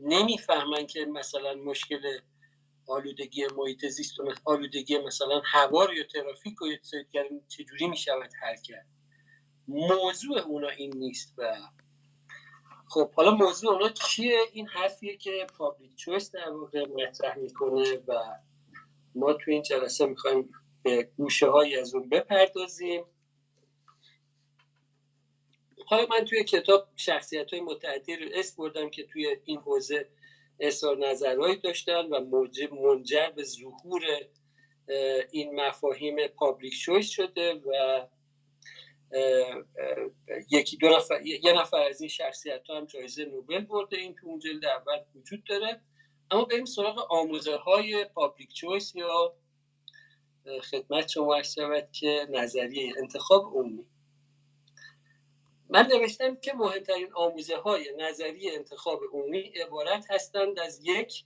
نمی‌فهمن که مثلا مشکل آلودگی محیط زیست و آلودگی مثلا هوا یا ترافیک و چجوری می‌شود حل کرد. موضوع اونا این نیست و خب حالا موضوع اونا چیه؟ این حرفیه که پابلیک چویس در واقع مطرح می‌کنه و ما تو این جلسه می‌خوایم به گوشه های از اون بپردازیم. حالا من توی کتاب شخصیت های متعددی رو اسم بردم که توی این حوزه اظهار نظرهایی داشتن و منجر به ظهور این مفاهیم public choice شده و یکی دو نفر یه نفر از این شخصیت ها هم جایزه نوبل برده. این تو اون جلد اول وجود داره. اما بریم سراغ آموزه های public choice یا خدمت شما شود که نظریه انتخاب عمومی. من نوشتم که مهمترین آموزه های نظریه انتخاب عمومی عبارت هستند از یک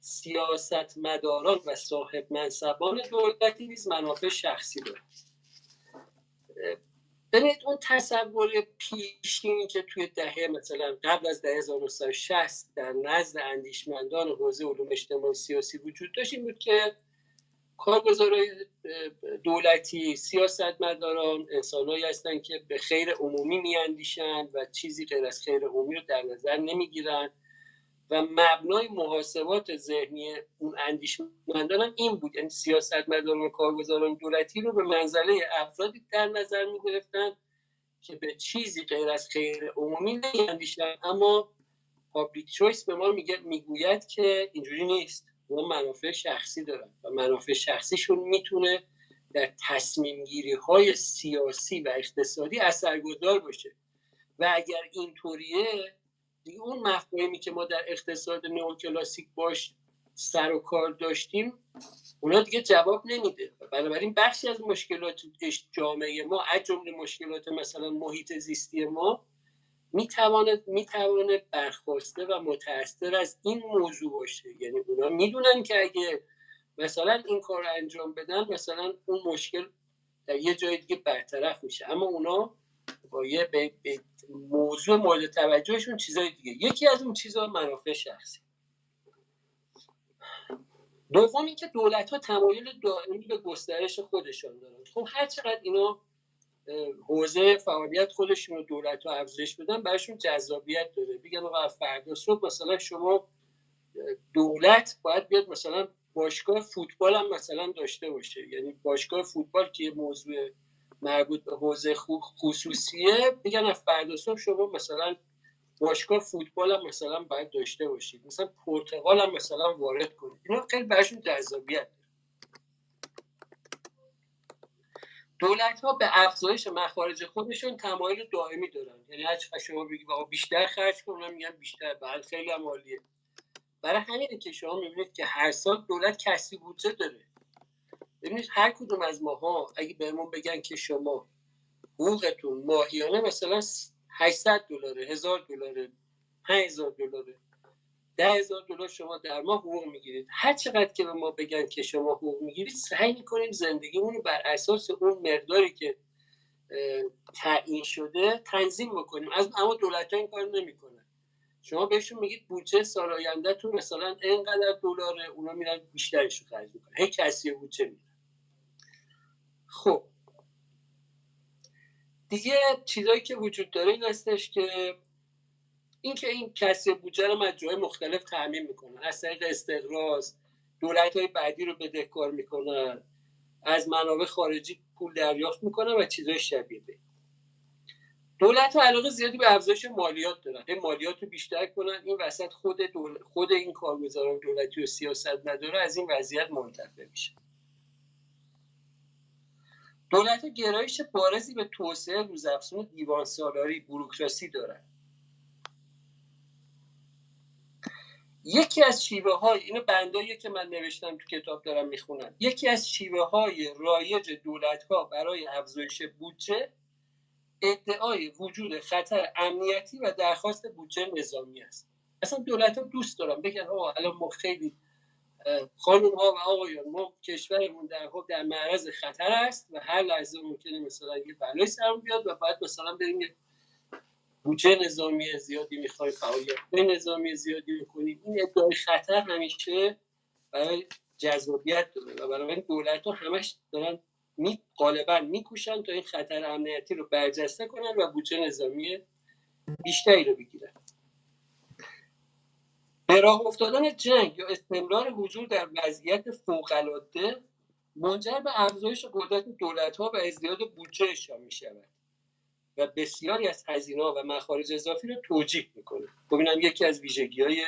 سیاست مداران و صاحب منصبان دولتی نیز منافع شخصی دارند. ببینید اون تصور پیشینی که توی دهه مثلا قبل از دهه 1960 در نزد اندیشمندان حوزه علوم اجتماعی سیاسی وجود داشت این بود که کارگزارای دولتی سیاستمداران انسانهایی هستند که به خیر عمومی میاندیشند و چیزی غیر از خیر عمومی رو در نظر نمی‌گیرند و مبنای محاسبات ذهنی اون اندیشمندان هم این بود. یعنی سیاستمداران و کارگزاران دولتی رو به منزله افرادی در نظر می گرفتن که به چیزی غیر از خیر عمومی نیندیشن اما پابلیک چویس به ما میگه می‌گوید که اینجوری نیست. ما منافع شخصی دارن و منافع شخصیشون می‌تونه در تصمیم گیری های سیاسی و اقتصادی اثرگذار باشه. و اگر اینطوریه دیگه اون مفاهیمی که ما در اقتصاد نئوکلاسیک باش سر و کار داشتیم اونا دیگه جواب نمیده. بنابراین بخشی از مشکلات جامعه ما از جمله مشکلات مثلا محیط زیستی ما می‌تواند می‌تواند برخواسته و متاثر از این موضوع باشه. یعنی اونا می‌دونن که اگه مثلا این کار رو انجام بدن مثلا اون مشکل در یه جای دیگه برطرف میشه. اما اونا با یه به, موضوع مورد توجهشون چیزای دیگه. یکی از اون چیزها منافع شخصی. دوم اینکه دولت ها تمایل دائمی به گسترش خودشان دارن. خب هر چقدر اینا حوزه فعالیت خودشون رو دولت ها افزایش بدن براشون جذابیت داره. بگن آقا فردا صبح مثلا شما دولت باید بیاد مثلا باشگاه فوتبال هم مثلا داشته باشه. یعنی باشگاه فوتبال که موضوع مربوط به حوزه خصوصیه از فردا صبح شما مثلا باشگاه فوتبال هم مثلا باید داشته باشید. مثلا پرتغال هم مثلا وارد کنید. اینا خیلی برشون جذابیت دولت ها به افزایش مخارج خودشون تمایل دائمی دارن. یعنی هر شما بگید بیشتر خرج کنم میگن بیشتر. بعد خیلی هم عالیه. برای همینه که شما می‌بینید که هر سال دولت کسی بودجه داره. ببینید هر کدوم از ماها اگه بهمون بگن که شما حقوقتون ماهیانه مثلا 800 دلاره 1000 دلاره 5000 دلاره. ده هزار دلار شما در ماه حقوق می‌گیرید. هر چقدر که به ما بگن که شما حقوق می‌گیرید سعی می‌کنیم زندگیمون رو بر اساس اون مقداری که تعیین شده تنظیم بکنیم. از اما دولت ها این کار نمی‌کنن. شما بهشون میگید بودجه سال آینده تو مثلا اینقدر دلاره اونا میرن بیشترش رو خرج می‌کنن. هی کسی بودجه میرن خب. دیگه چیزایی که وجود داره این هستش که اینکه این کسی بودجه رو جای مختلف تعمین می‌کنن از طریق استقراض دولت های بعدی رو بدهکار می‌کنن از منابع خارجی پول دریافت می‌کنن و چیزای شبیه به. دولت ها علاقه زیادی به افزایش مالیات دارن. این مالیات رو بیشتر کنن. این وسط خود خود این کارگزاران دولتی و سیاست نداره از این وضعیت منتفع میشه. دولت گرایش بارزی به توسعه روزافزون دیوان سالاری بروکراسی دارن. یکی از شیوه های اینو بندایی که من نوشتم تو کتاب دارم می‌خونم. یکی از شیوه های رایج دولت ها برای افزایش بودجه ادعای وجود خطر امنیتی و درخواست بودجه نظامی است. اصلا دولت ها دوست دارم بگن آقا الان ما خیلی خانم ها و آقایان ما کشورمون در در معرض خطر است و هر لحظه ممکنه مثلا یه بلای سرم بیاد و بعد مثلا بریم بودجه نظامی زیادی می‌خوای فعالیت نظامی زیادی می‌کنیم این ادعای خطر همیشه برای جذابیت داره و برای دولت ها همش دارن می غالبا میکوشن تا این خطر امنیتی رو برجسته کنن و بودجه نظامی بیشتری رو بگیرن. به راه افتادن جنگ یا استمرار حضور در وضعیت فوقالعاده منجر به افزایش قدرت دولت ها و ازدیاد بودجهشان می شود و بسیاری از هزینه و مخارج اضافی رو توجیه می‌کنه. خب یکی از ویژگی های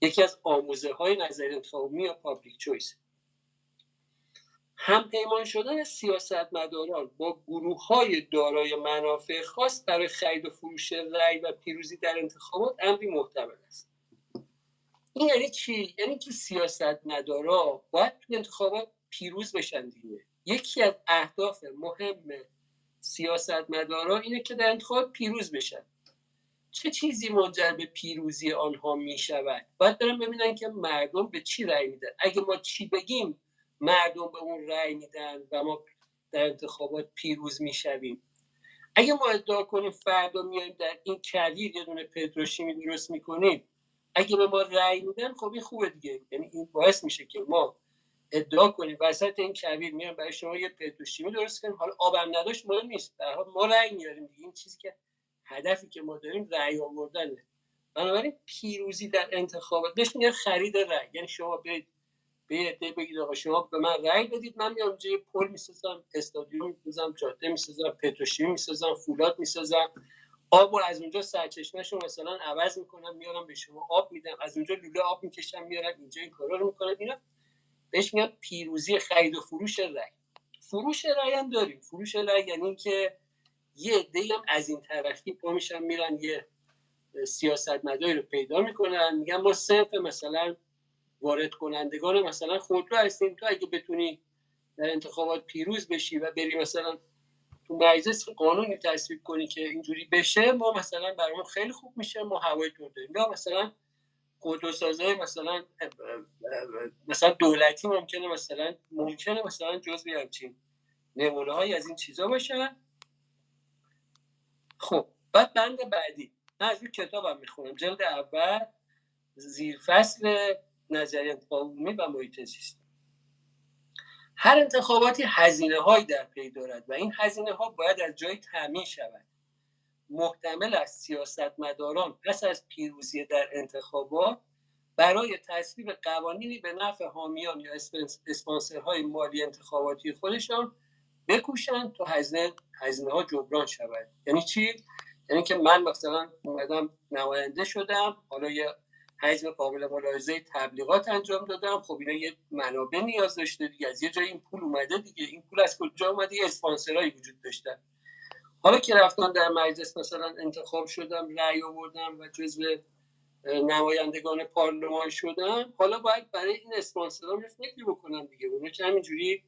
یکی از آموزه های نظر انتخابی یا public choice پیمان شدن سیاستمداران با گروه های دارای منافع خاص برای خرید و فروش رأی و پیروزی در انتخابات امری محتمل است. این یعنی چی؟ یعنی که سیاستمدارا باید تو انتخابات پیروز بشن دیگه. یکی از اهداف مهم سیاستمدارا اینه که در انتخاب پیروز بشن. چه چیزی منجر به پیروزی آنها می شود باید برم ببینن که مردم به چی رأی میدن. اگه ما چی بگیم مردم به اون رأی میدن و ما در انتخابات پیروز می‌شویم. اگه ما ادعا کنیم فردا میایم در این کویر یه دونه پتروشیمی درست می‌کنیم اگه به ما رأی میدن خب این خوبه دیگه. یعنی این باعث میشه که ما ادعا کنیم. وسط این کویر میان برای شما یه پتروشیمی درست کنیم. حالا آبم نداشت مهم نیست. در ما رأی میاریم دیگه. این چیزی که هدفی که ما داریم رأی آوردنه. بنابراین پیروزی در انتخابات. بهش میگن خرید رأی. یعنی شما برید به عده بگید آقا شما به من رأی بدید. من میام جای پل می‌سازم استادیوم می‌سازم جاده می‌سازم پتروشیمی می‌سازم فولاد می‌سازم. آب رو از اونجا سرچشمهشون مثلا عوض می‌کنم میارم به شما آب میدم. از اونجا لوله آب می‌کشم میارم اینجا این کارا رو می‌کنم. اینا بهش میگن پیروزی خرید و فروش رأی. فروش رأی هم داریم. فروش رأی یعنی اینکه یه عده هم از این طرفی پا میشن میرن یه سیاستمداری رو پیدا می‌کنن. میگن ما صرف مثلا وارد کنندگان مثلا خودرو هستیم. تو اگه بتونی در انتخابات پیروز بشی و بری مثلا تو مجلس قانونی تصویب کنی که اینجوری بشه ما مثلا برامون خیلی خوب میشه ما هوای تو داریم. یا مثلا خودروسازهای مثلا مثلا دولتی ممکنه مثلا ممکنه مثلا جزء همچین نمونه های از این چیزا باشن خب بعد بند بعدی. من از این کتابم می‌خونم. جلد اول زیر فصل نظریه عمومی و محیط زیست. هر انتخاباتی هزینه هایی در پی دارد و این هزینه ها باید از جای تعمین شود. محتمل است سیاستمداران پس از پیروزی در انتخابات برای تصویب قوانینی به نفع حامیان یا اسپانسرهای مالی انتخاباتی خودشان بکوشند تا هزینه هزینه ها جبران شود. یعنی چی؟ یعنی که من مثلا اومدم نماینده شدم حالا یه حجم قابل ملاحظه تبلیغات انجام دادم. خب اینا یه منابع نیاز داشته دیگه از یه جای این پول اومده دیگه. این پول از کجا اومده؟ یه اسپانسرایی وجود داشتن. حالا که رفتم در مجلس مثلا انتخاب شدم رأی آوردم و جزو نمایندگان پارلمان شدم. حالا باید برای این اسپانسران فکری بکنم دیگه. اونا که همینجوری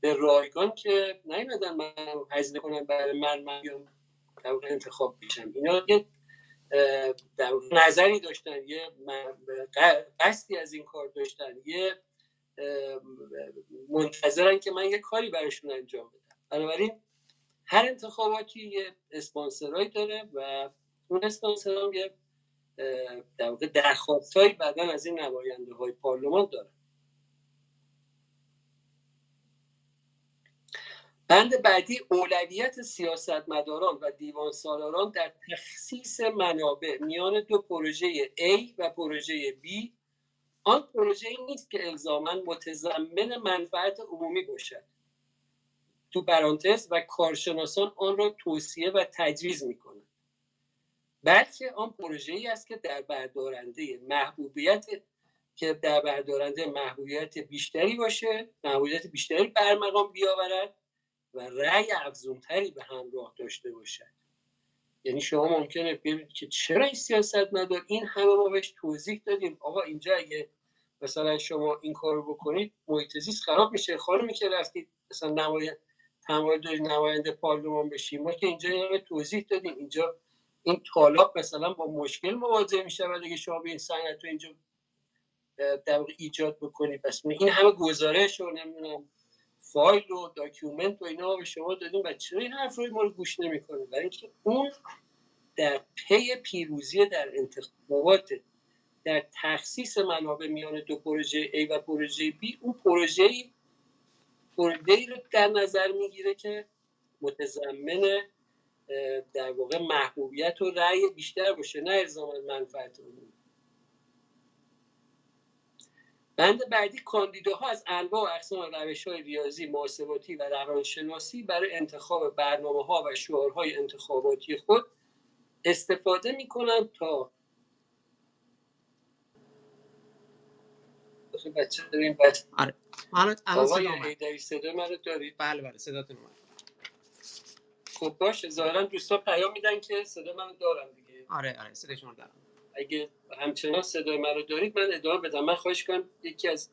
به رایگان که نیومدن من هزینه کنم برای من من انتخاب بشم. اینا یه در نظری داشتن یه قصدی از این کار داشتن. یه منتظرن که من یه کاری براشون انجام بدم. بنابراین هر انتخاباتی یه اسپانسرایی داره و اون اسپانسر یه در واقع درخواست های بعدا از این نماینده های پارلمان داره. بند بعدی اولویت سیاستمداران و دیوان سالاران در تخصیص منابع میان دو پروژه A و پروژه B. آن پروژه ای نیست که الزاما متضمن منفعت عمومی باشد. تو برانتز و کارشناسان آن را توصیه و تجویز می کنند بلکه آن پروژه ای است که در بردارنده محبوبیت که در بردارنده محبوبیت بیشتری باشه محبوبیت بیشتری برمقام بیاورد و رأی افزونتری به همراه داشته باشد. یعنی شما ممکنه ببینید که چرا این سیاست ندار این همه ما بهش توضیح دادیم. آقا اینجا اگه مثلا شما این کار رو بکنید محیط خراب میشه. خانمی که رفتید مثلا نماینده تمایل دارید نماینده پارلمان بشیم. ما که اینجا همه توضیح دادیم. اینجا این طالاب مثلا با مشکل مواجه میشه و دیگه شما به این صنعت اینجا در ایجاد بکنید. پس این همه گزارش رو نمی‌دونم فایل و document و اینا به شما دادیم و چرا این حرف ما رو گوش نمی‌کنه؟ برای اینکه اون در پی پیروزی در انتخابات در تخصیص منابع میان دو پروژه A و پروژه B اون پروژه پروژه رو در نظر می‌گیره که متضمن در واقع محبوبیت و رأی بیشتر باشه نه الزاما منفعت عمومی بند بعدی کاندیداها از انواع و اقسام روش های ریاضی محاسباتی و روانشناسی برای انتخاب برنامه ها و شعارهای انتخاباتی خود استفاده می کنند تا بچه داریم بچه آره. الان صدا من رو دارید؟ بله بله صداتون اومد. خب باشه ظاهرا دوستا پیام میدن که صدا منو دارم دیگه. آره آره صدا شما دارم. اگه همچنان صدای من رو دارید من ادامه بدم. من خواهش کنم یکی از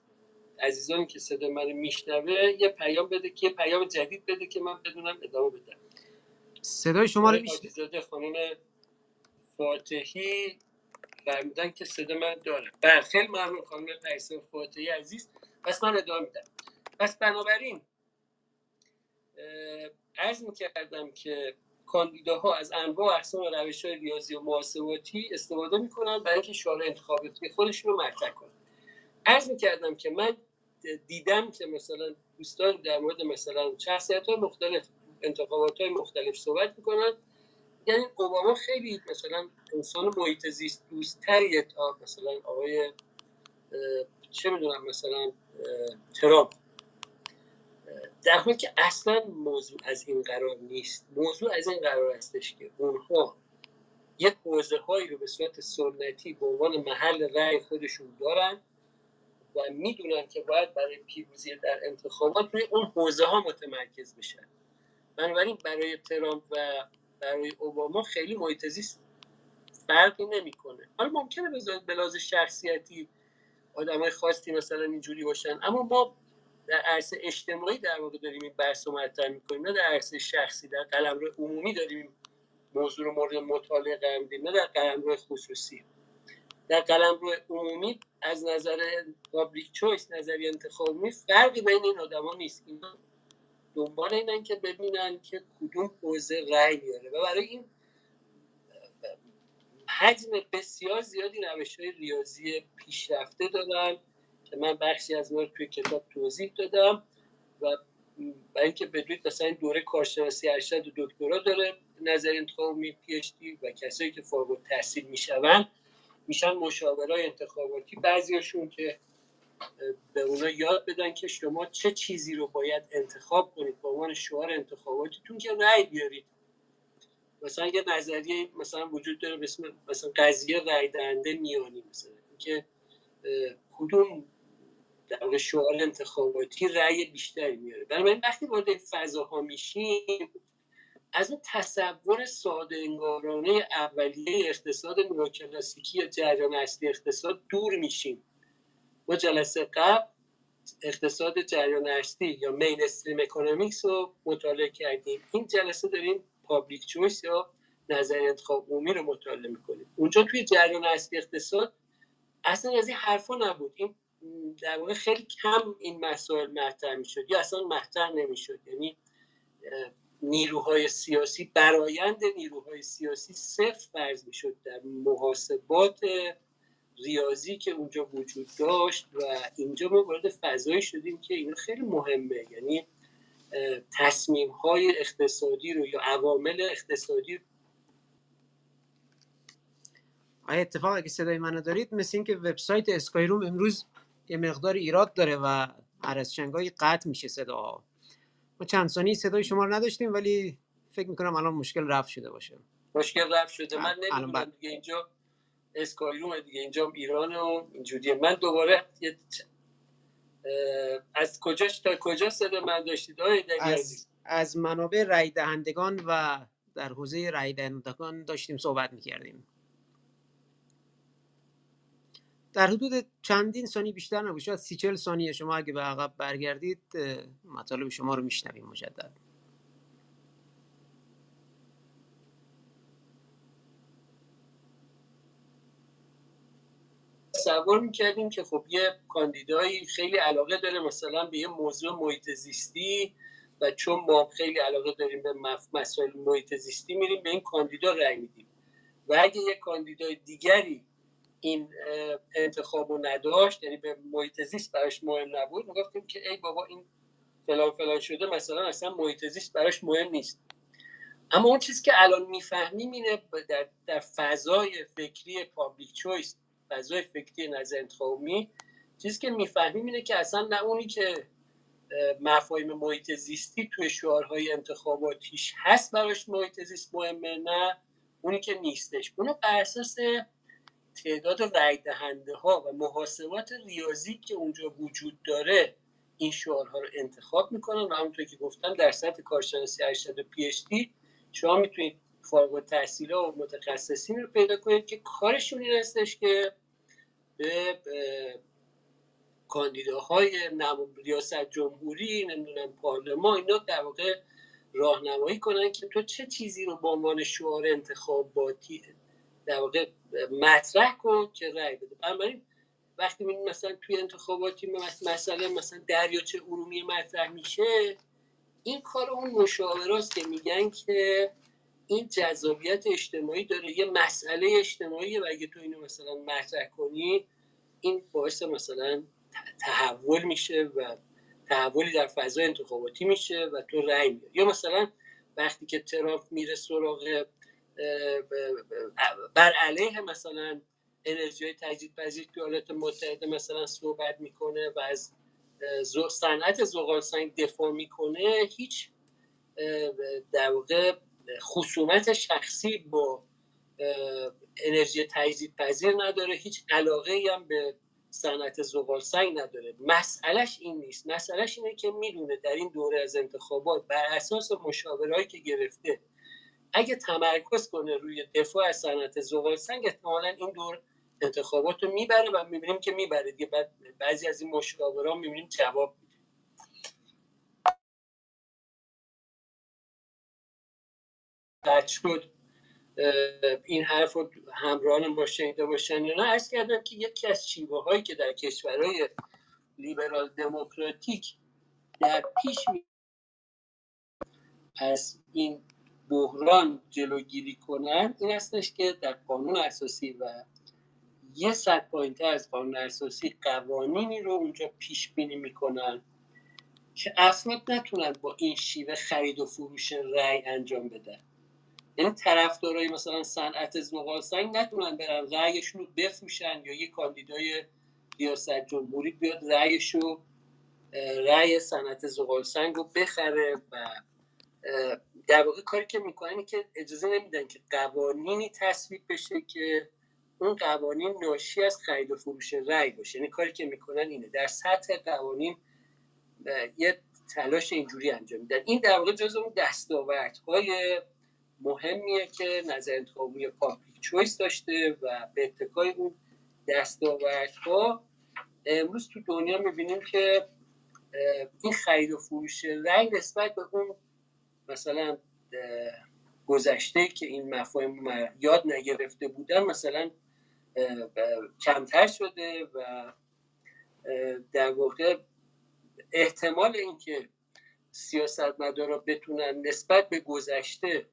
عزیزانی که صدای من میشنوه یه پیام بده که یه پیام جدید بده که من بدونم ادامه بدم صدای شما رو میشنوه خانم فاتحی فرمودن که صدا من داره بله خیلی ممنون خانم پیسه فاتحی عزیز. پس من ادامه میدم. پس بنابراین عرض می‌کردم که کاندیداها از انواع اقسام روش های ریاضی و محاسباتی استفاده می‌کنن برای اینکه شعار انتخاباتی خودشون رو مطرح کنن عرض می‌کردم که من دیدم که مثلا دوستان در مورد مثلا شخصیت های مختلف انتخابات های مختلف صحبت می‌کنن یعنی اوباما خیلی مثلا انسان محیط زیست دوستتریه تا مثلا آقای چه می‌دونم مثلا ترامپ. در حالی که اصلا موضوع از این قرار نیست موضوع از این قرار هستش که اونها یک حوزه هایی رو به صورت سنتی به عنوان محل رأی خودشون دارن و می‌دونن که باید برای پیروزی در انتخابات روی اون حوزه ها متمرکز بشن. بنابراین برای ترامپ و برای اوباما خیلی محیط فرقی نمی‌کنه. حالا ممکنه به لحاظ شخصیتی آدمای خاصی مثلا اینجوری باشن. اما ما در عرصه اجتماعی در واقع داریم این بحث رو مطرح می‌کنیم. نه در عرصه شخصی در قلمرو عمومی داریم موضوع رو مورد مطالعه قرار میدیم نه در قلمرو خصوصی. در قلمرو عمومی از نظر پابلیک چویس نظری انتخابی فرقی بین این آدما نیست. اینا دنبال اینن که ببینن که کدوم حوزه رأی میاره و برای این حجم بسیار زیادی روش های ریاضی پیشرفته دارن که من بخشی از اون توی کتاب توضیح دادم و برای اینکه بدونید مثلا این دوره کارشناسی ارشد و دکترا داره نظر انتخابی پی و کسایی که فارغ التحصیل میشون میشن مشاورای انتخاباتی بعضیاشون که به اونا یاد بدن که شما چه چیزی رو باید انتخاب کنید. به عنوان شعار انتخاباتیتون که رأی بیارید. مثلا یه نظریه مثلا وجود داره اسم مثلا قضیه رأی دهنده میانی مثلا. که کدوم در شعار انتخاباتی رأی بیشتری میاره. بنابراین وقتی وارد فضاها میشیم از اون تصور ساده انگارانه اولیه اقتصاد نوکلاسیکی یا جریان اصلی اقتصاد دور میشیم. ما جلسه قبل اقتصاد جریان اصلی یا mainstream economics رو مطالعه کردیم. این جلسه داریم public choice یا نظر انتخاب عمومی رو مطالعه می‌کنیم اونجا توی جریان اصلی اقتصاد اصلا از این حرفا نبود. این در واقع خیلی کم این مسائل مطرح می‌شد یا اصلا مطرح نمی‌شد. یعنی نیروهای سیاسی برایند نیروهای سیاسی صفر فرض می‌شد در محاسبات ریاضی که اونجا وجود داشت و اینجا ما وارد فضایی شدیم که این خیلی مهمه. یعنی تصمیم های اقتصادی رو یا عوامل اقتصادی آیا اتفاق اگه صدای منو دارید مثل اینکه وبسایت اسکای روم امروز یه مقدار ایراد داره و عرض قطع میشه صدا. ما چند ثانیه صدای شما رو نداشتیم ولی فکر می‌کنم الان مشکل رفت شده باشه. مشکل رفت شده. من نمی‌دونم دیگه اینجا اسکای روم دیگه. اینجا ایران و اینجوریه. من دوباره از کجا تا کجا صدا من داشتید؟ از, از منابع رای دهندگان و در حوزه رای دهندگان داشتیم صحبت می‌کردیم. در حدود چندین ثانیه بیشتر نبود. شاید سی چل ثانیه شما اگه به عقب برگردید مطالب شما رو میشنویم مجدد. تصور می‌کردیم که خب یه کاندیدایی خیلی علاقه داره مثلا به یه موضوع محیط زیستی و چون ما خیلی علاقه داریم به مسائل محیط زیستی میریم به این کاندیدا رأی میدیم. و اگه یه کاندیدای دیگری این انتخاب رو نداشت یعنی به محیط زیست براش مهم نبود می‌گفتیم که ای بابا این فلان فلان شده مثلا اصلا محیط زیست براش مهم نیست. اما اون چیزی که الان می‌فهمیم اینه در, در فضای فکری public choice فضای فکری نظر انتخابی چیزی که می‌فهمیم اینه که اصلا نه اونی که مفاهیم محیط زیستی توی شعارهای انتخاباتیش هست براش محیط زیست مهمه نه اونی که نیستش. اونو بر اساس تعداد رای دهنده ها و محاسبات ریاضی که اونجا وجود داره این شعارها رو انتخاب می‌کنن و همونطور که گفتم در سطح کارشناسی ارشد و پی شما می‌تونید فارغ التحصیل و متخصصین رو پیدا کنید که کارشون این هستش که به کاندیداهای ریاست جمهوری نمی‌دونم پارلمان اینا در واقع راهنمایی کنن که تو چه چیزی رو به عنوان شعار انتخاباتی در واقع مطرح کن که رأی بده. بنابراین وقتی مثلا توی انتخاباتی مسئله مثلا دریاچه ارومیه مطرح میشه این کار اون مشاوراست که میگن که این جذابیت اجتماعی داره. یه مسئله اجتماعی و اگه تو اینو مثلا مطرح کنی این باعث مثلا تحول میشه و تحولی در فضای انتخاباتی میشه و تو رأی میاری. یا مثلا وقتی که ترامپ میره سراغ بر علیه مثلا انرژی تجدید پذیر که ایالات متحده مثلا صحبت می‌کنه و از صنعت زغال سنگ دفاع می‌کنه هیچ در واقع خصومت شخصی با انرژی تجدید پذیر نداره هیچ علاقه هم به صنعت زغال سنگ نداره. مسئلهش این نیست. مسئلهش اینه که می‌دونه در این دوره از انتخابات بر اساس مشاورهایی که گرفته اگه تمرکز کنه روی دفاع از صنعت زغال سنگ احتمالا این دور انتخابات رو می‌بره و می‌بینیم که می‌بره. دیگه بعضی از این مشاورا می‌بینیم جواب میده شد این حرف رو همراهان با شنیده باشن یا نه. ارز کردم که یکی از شیوه هایی که در کشورهای لیبرال دموکراتیک در پیش می از این بحران جلوگیری کنن این هستش که در قانون اساسی و یه صد پایینتر از قانون اساسی قوانینی رو اونجا پیش بینی می‌کنن که افراد نتونن با این شیوه خرید و فروش رأی انجام بدن. یعنی طرفدارای مثلا صنعت زغال سنگ نتونن برن رأیشون رو بفروشن یا یه کاندیدای ریاست جمهوری بیاد رأیش رو رأی صنعت زغال سنگ رو بخره و در واقع کاری که می‌کنن که اجازه نمیدن که قوانینی تصویب بشه که اون قوانین ناشی از خرید و فروش رأی باشه. یعنی کاری که می‌کنن اینه در سطح قوانین یه تلاش اینجوری انجام میدن. این در واقع جز اون دستاوردهای مهمیه که نظر انتخابی پابلیک چویس داشته و به اتکای اون دستاوردها امروز تو دنیا می‌بینیم که این خرید و فروش رنگ نسبت به اون مثلا گذشته که این مفاهیم یاد نگرفته بودن مثلا کمتر شده و در واقع احتمال اینکه سیاستمدارا بتونن نسبت به گذشته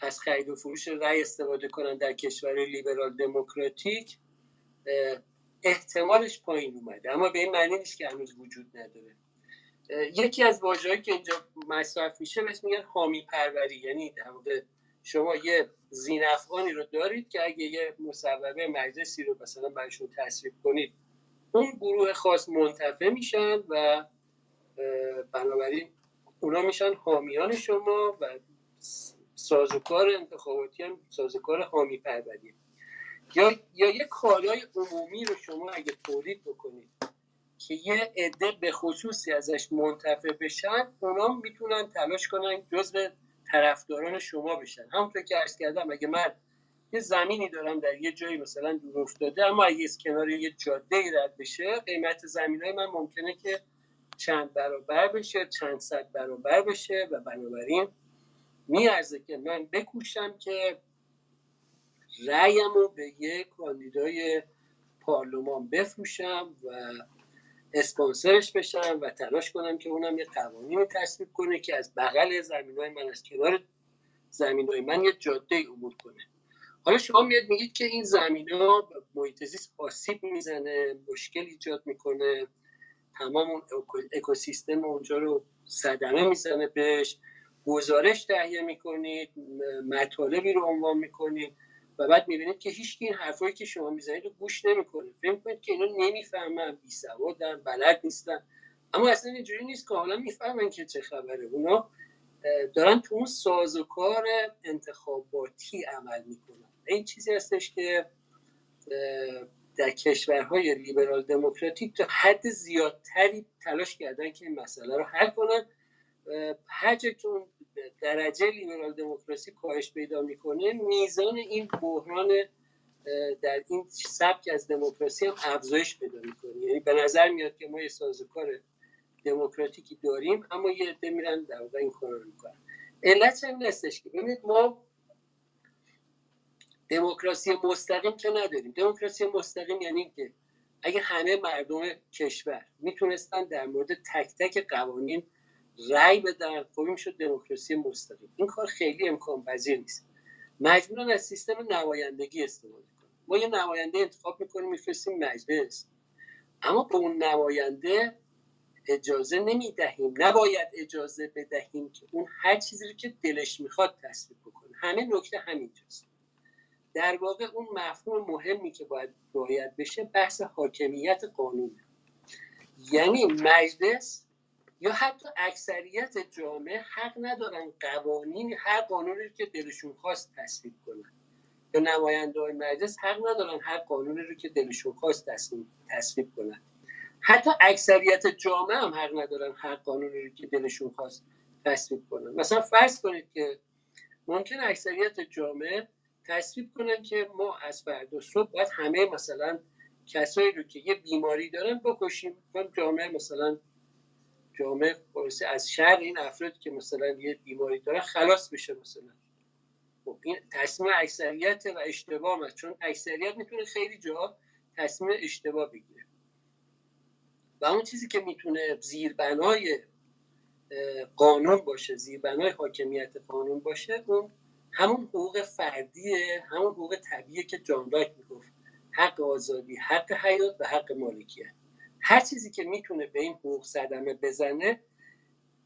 از خرید و فروش رأی استفاده کنن در کشور لیبرال دموکراتیک احتمالش پایین اومده. اما به این معنی نیست که هنوز وجود نداره. یکی از واژه‌ای که اینجا مصرف میشه بهش میگن حامی پروری. یعنی در واقع شما یه زینفعانی رو دارید که اگه یه مصوبه مجلسی رو مثلا برشون تصویب کنید اون گروه خاص منتفع میشن و بنابراین اونا میشن حامیان شما و سازوکار انتخاباتی هم سازوکار حامی پروری یا یا یه کالای عمومی رو شما اگه تولید بکنید که یه عده به خصوصی ازش منتفع بشن اونا می‌تونن تلاش کنن جزء طرفداران شما بشن. همونطور که عرض کردم اگه من یه زمینی دارم در یه جایی مثلا دور افتاده اما اگه از کنار یه جاده رد بشه قیمت زمین های من ممکنه که چند برابر بشه چند صد برابر بشه و بنابراین میارزه که من بکوشم که رأیم رو به یک کاندیدای پارلمان بفروشم و اسپانسرش بشم و تلاش کنم که اونم یه قوانینی تصویب کنه که از بغل زمین های من از کنار زمین های من یه جاده عبور کنه. حالا شما میاد میگید که این زمین ها محیط زیست آسیب می‌زنه مشکل ایجاد می‌کنه تمام اون اکوسیستم اونجا رو صدمه می‌زنه بهش. گزارش تهیه می‌کنید مطالبی رو عنوان می‌کنید و بعد می‌بینید که هیچ این حرفایی که شما می‌زنید رو گوش نمی‌کنه. فکر کنید که اینا نمی‌فهمن بی سوادن بلد نیستن. اما اصلا اینجوری نیست که حالا می‌فهمن که چه خبره. اونا دارن تو اون سازوکار انتخاباتی عمل می‌کنن. این چیزی هستش که در کشورهای لیبرال دموکراتیک تا حد زیادتری تلاش کردن که این مسئله رو حل کنن. هر که درجه لیبرال دموکراسی کاهش پیدا می‌کنه میزان این بحران در این سبک از دموکراسی هم افزایش پیدا می‌کنه. یعنی به نظر میاد که ما یه سازوکار دموکراتیکی داریم اما یه عده میرن در واقع این کار رو می‌کنن. علت هم نیستش که. ببینید ما دموکراسی مستقیم که نداریم. دموکراسی مستقیم یعنی که اگه همه مردم کشور می‌تونستن در مورد تک تک قوانین رأی بدن. خب می‌شد دموکراسی مستقیم. این کار خیلی امکان پذیر نیست. مجبورن از سیستم نمایندگی استفاده کنیم ما یه نماینده انتخاب می‌کنیم میفرستیم مجلس. اما به اون نماینده اجازه نمی‌دهیم. نباید اجازه بدهیم که اون هر چیزی رو که دلش می‌خواد تصویب بکنه. همه نکته همینجاست. در واقع اون مفهوم مهمی که باید رعایت بشه بحث حاکمیت قانون یعنی مجلس یا حتی اکثریت جامعه حق ندارن قوانین هر قانونی که دلشون خواست تصویب کنن. یا نماینده های مجلس حق ندارن هر قانونی رو که دلشون خواست تصویب کنن. حتی اکثریت جامعه هم حق ندارن هر قانونی رو که دلشون خواست تصویب کنن. مثلا فرض کنید که ممکن اکثریت جامعه تصویب کنن که ما از فردا صبح باید همه مثلا کسایی رو که یه بیماری دارن بکشیم جامعه مثلا جامعه از شر این افراد که مثلا یه بیماری دارن خلاص بشه مثلا. خب این تصمیم اکثریت و اشتباه است چون اکثریت می‌تونه خیلی جا تصمیم اشتباه بگیره. و اون چیزی که می‌تونه زیربنای قانون باشه زیربنای حاکمیت قانون باشه اون همون حقوق فردیه همون حقوق طبیعیه که جان لاک می‌گفت. حق آزادی حق حیات و حق مالکیت. هر چیزی که می‌تونه به این حقوق صدمه بزنه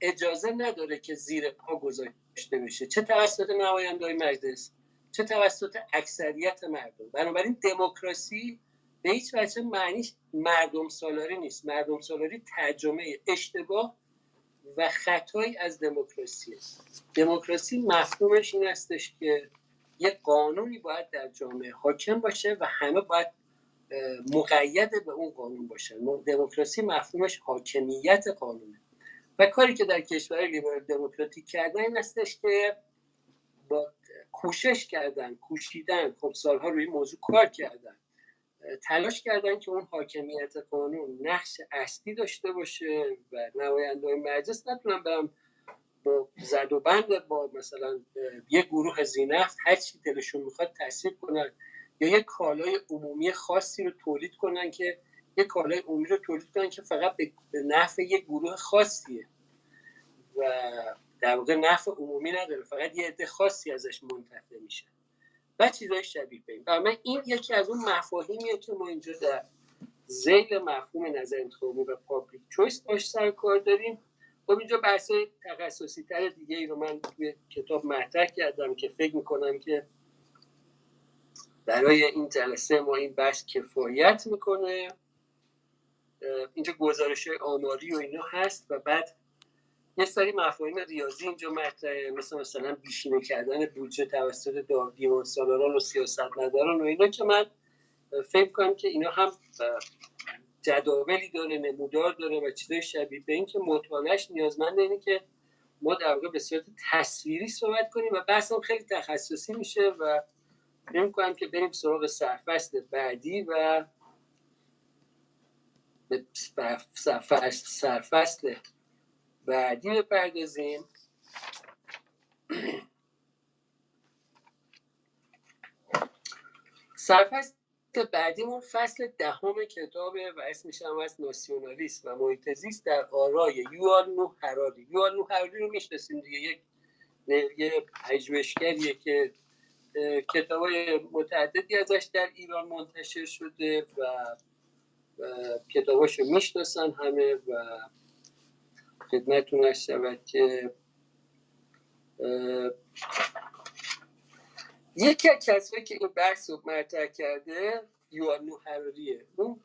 اجازه نداره که زیر پا گذاشته بشه. چه توسط نماینده های مجلس چه توسط اکثریت مردم. بنابراین دموکراسی به هیچ وجه معنیش مردم سالاری نیست. مردم سالاری ترجمه اشتباه و خطایی از دموکراسی دموکراسی مفهومش این هستش که یک قانونی باید در جامعه حاکم باشه و همه باید مقید به اون قانون باشه. دموکراسی مفهومش حاکمیت قانونه. و کاری که در کشور لیبرال دموکراتیک کردن این استش که با کوشش کردن کوشیدن خب سالها روی موضوع کار کردن. تلاش کردن که اون حاکمیت قانون نقش اصلی داشته باشه و نماینده مجلس نتونن برم با زد و بند با مثلا یه گروه زینفت هر چی دلشون می‌خواد تصویب کنن. یا یه کالای عمومی خاصی رو تولید کنن که یه کالای عمومی رو تولید کنن که فقط به نفع یه گروه خاصیه. و در واقع نفع عمومی نداره فقط یه عده خاصی ازش منتفع میشه. و چیزای شبیه به این. من این یکی از اون مفاهیمیه که ما اینجا در زیل مفهوم نظر انتخابی و پابلیک چویس باش سر کار داریم. خب اینجا بحث تخصصی تر دیگه ای رو من توی کتاب مطرح کردم که فکر می‌کنم که برای این جلسه ما این بحث کفایت می‌کنه. اینجا گزارش آماری و اینا هست و بعد یه سری مفاهیم ریاضی اینجا مطرحه. مثل مثلا بیشینه کردن بودجه توسط دیوان سالاران و سیاست نداران و اینا که من فکر کنم که اینا هم جداولی داره نمودار داره و چیزای شبیه به این که مطالعش نیازمند اینه که ما در واقع به صورت تصویری صحبت کنیم و بحث هم خیلی تخصصی میشه و نمی کنم که بریم سراغ سرفصل بعدی و به سرفصل بعدی بپردازیم. سرفصل بعدیمون فصل دهم کتابه و اسمش هم از ناسیونالیست و محیط زیست در آرای یوال نو هراری یوال نو هراری رو می‌شناسیم دیگه. یک یه پژوهشگریه که کتابای متعددی ازش در ایران منتشر شده و کتاباشو می‌شناسن همه و خدمتتون شود که یکی از کسایی که این بحث رو مطرح کرده یوان نوحراریه اون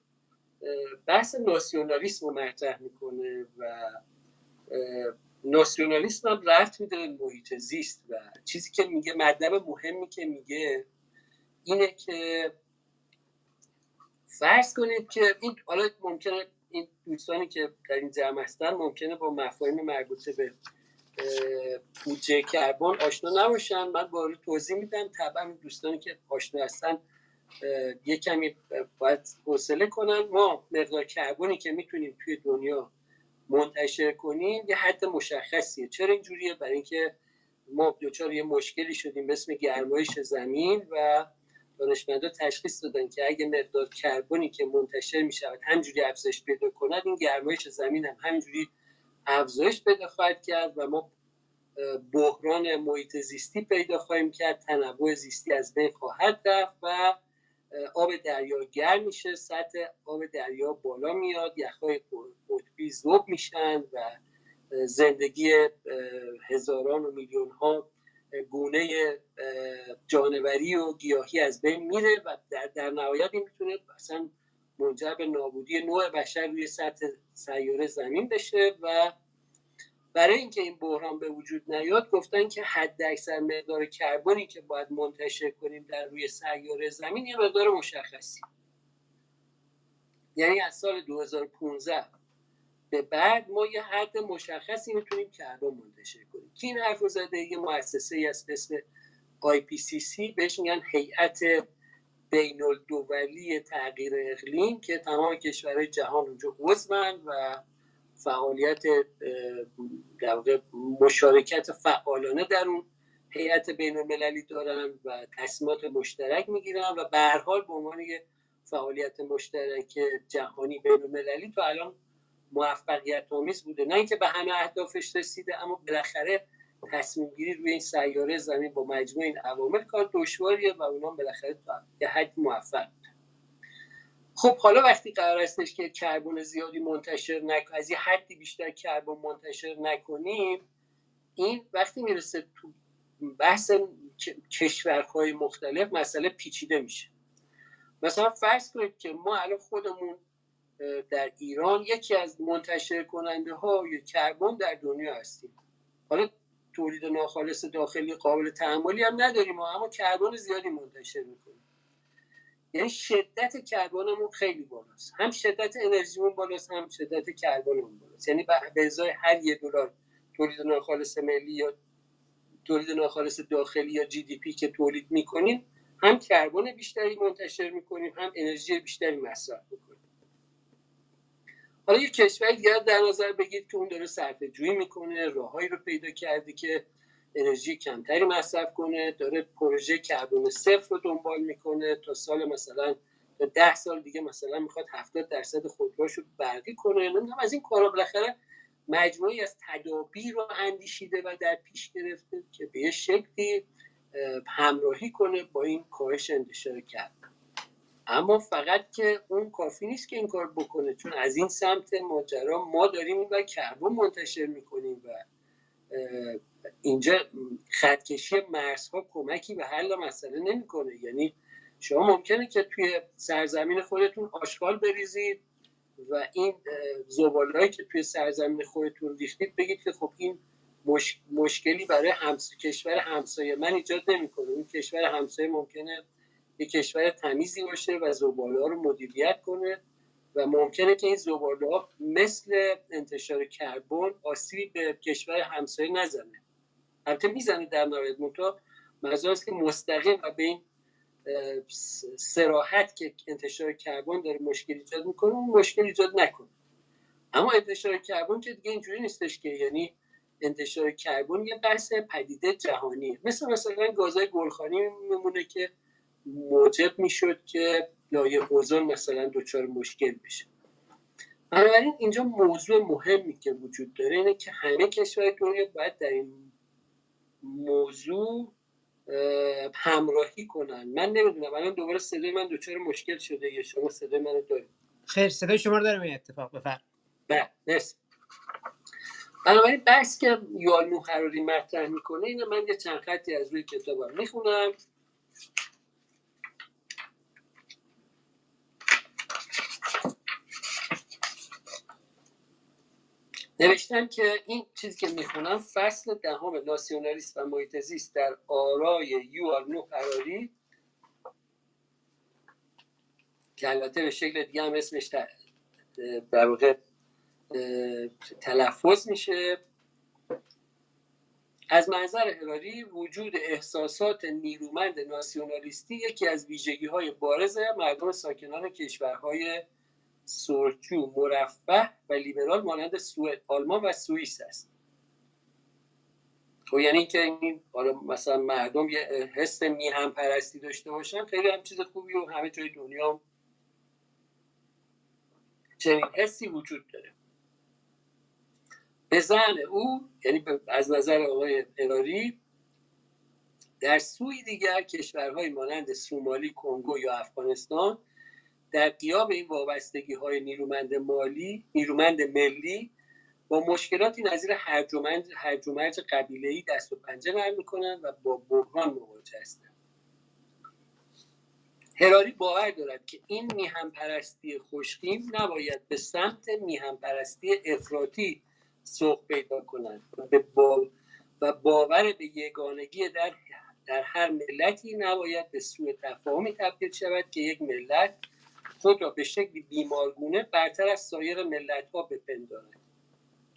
بحث ناسیونالیسم رو مطرح می‌کنه و ناسیونالیسم هم رفت میده به محیط زیست و چیزی که میگه مطلب مهمی که میگه اینه که فرض کنید که این حالا ممکنه این دوستانی که در این جمع هستن ممکنه با مفاهیم مربوطه به بودجه کربن آشنا نباشن. من وارد توضیح میدم. طبعا دوستانی که آشنا هستن یه کمی باید حوصله کنن. ما مقدار کربنی که می‌تونیم توی دنیا منتشر کنیم یه حد مشخصیه. چرا اینجوریه برای اینکه ما دچار یه مشکلی شدیم به اسم گرمایش زمین و دانشمندا تشخیص دادن که اگه مقدار کربنی که منتشر می شود همجوری افزایش پیدا کند این گرمایش زمین هم همجوری افزایش پیدا خواهد کرد و ما بحران محیط زیستی پیدا خواهیم کرد تنوع زیستی از بین خواهد رفت و آب دریا گرم میشه سطح آب دریا بالا میاد یخهای قطبی ذوب میشن و زندگی هزاران و میلیون ها گونه جانوری و گیاهی از بین میره و در, در نهایت این می‌تونه اصلا منجر به نابودی نوع بشر روی سطح سیاره زمین بشه و برای اینکه این بحران به وجود نیاد گفتن که حد اکثر مقدار کربنی که باید منتشر کنیم در روی سیاره زمین یه مقدار مشخصی. یعنی از سال 2015 به بعد ما یه حد مشخصی می‌تونیم کربن منتشر کنیم. کی این حرف زده یه مؤسسه از اسم IPCC بهش میگن هیئت بین الدولی تغییر اقلیم که تمام کشورهای جهان اونجا عضون و فعالیت در مشارکت فعالانه در اون هیئت بین المللی دارن و تصمیمات مشترک می‌گیرن و به هر حال به عنوان فعالیت مشترک جهانی بین المللی تو الان موفقیت آمیز بوده. نه اینکه به همه اهدافش رسیده اما بالاخره تصمیم گیری روی این سیاره زمین با مجموع این عوامل کار دشواریه و اونا بالاخره تا یه حد موفق. خب حالا وقتی قرار استش که کربن زیادی منتشر نک از یه حدی بیشتر کربن منتشر نکنیم این وقتی می‌رسه تو بحث کشورهای مختلف مسئله پیچیده میشه. مثلا فرض کنید که ما الان خودمون در ایران یکی از منتشر کننده های کربن در دنیا هستیم. حالا تولید ناخالص داخلی قابل تحملی هم نداریم اما کربن زیادی منتشر می‌کنیم. یعنی شدت کربنمون خیلی بالاست. هم شدت انرژیمون بالاست هم شدت کربنمون بالاست. یعنی به ازای هر یه دلار تولید ناخالص ملی یا تولید ناخالص داخلی یا جی دی پی که تولید می‌کنیم هم کربن بیشتری منتشر می‌کنیم هم انرژی بیشتری مصرف می‌کنیم. حالا یه کشور دیگر در نظر بگید که اون داره صرفه جویی می‌کنه راههایی رو پیدا کرده که انرژی کمتری مصرف کنه داره پروژه کربن صفر رو دنبال می‌کنه تا سال مثلا تا ده سال دیگه مثلا می‌خواد 70 درصد خودرواشو برقی کنه. نمی‌دونم از این کارا بالاخره مجموعی از تدابیر رو اندیشیده و در پیش گرفته که به شکلی همراهی کنه با این کاهش انتشار کربن اما فقط که اون کافی نیست که این کار بکنه چون از این سمت ماجرا ما داریم و کربن منتشر می‌کنیم و اینجا خطکشی مرزها کمکی به حل مسئله نمی‌کنه. یعنی شما ممکنه که توی سرزمین خودتون آشغال بریزید و این زبالهایی که توی سرزمین خودتون ریختید بگید که خب این مشکلی برای همس... کشور همسایه من ایجاد نمی‌کنه این کشور همسایه ممکنه یه کشور تمیزی باشه و زباله رو مدیریت کنه و ممکنه که این زباله مثل انتشار کربن آسیبی به کشور همسایه نزنه. البته می‌زنه در نهایت منتها منظور است که مستقیم و به این سراحت که انتشار کربن داره مشکل ایجاد می‌کنه اون مشکل ایجاد نکنه. اما انتشار کربن که دیگه اینجوری نیستش که یعنی انتشار کربن یه بحث پدیده جهانیه. مثل مثلا گازهای گلخانی میمونه که موجب می‌شد که لایه اوزون مثلا دچار مشکل بشه. بنابراین اینجا موضوع مهمی که وجود داره اینه که همه کشور دنیا باید در این موضوع همراهی کنن. من نمی‌دونم الان دوباره صدای من دچار مشکل شده یا شما صدای منو دارید؟ خیر صدای شما رو دارم این اتفاق بفرم بله مرسی. بنابراین بحث که یالمو حراری مطرح می‌کنه اینه من یه چند خطی از روی کتابم می‌خونم. نوشتن که این چیزی که می‌خونم فصل دهم ناسیونالیست و محیط در آرای یوال نو قراری که البته به شکل دیگه هم اسمش در واقع تلفظ میشه. از منظر هراری وجود احساسات نیرومند ناسیونالیستی یکی از ویژگی های بارز مردم ساکنان کشورهای سرچو مرفه و لیبرال مانند سوئد آلمان و سوئیس است. خب یعنی که این مثلا مردم یه حس میهم پرستی داشته باشن خیلی هم چیز خوبی و همه جای دنیا چنین حسی وجود داره. به زن او یعنی از نظر آقای اراری در سوی دیگر کشورهای مانند سومالی، کنگو یا افغانستان در قیام این وابستگی های نیرومند مالی نیرومند ملی با مشکلاتی نظیر هرج و مرج قبیله ای دست و پنجه نرم می‌کنند و با بحران مواجه هستند هراری باور دارد که این میهم پرستی خوشخیم نباید به سمت میهم پرستی افراطی سوق پیدا کنند و باور به یگانگی در در هر ملتی نباید به سوء تفاهمی تبدیل شود که یک ملت خود را به شکلی بیمارگونه برتر از سایر ملت ها بپندارد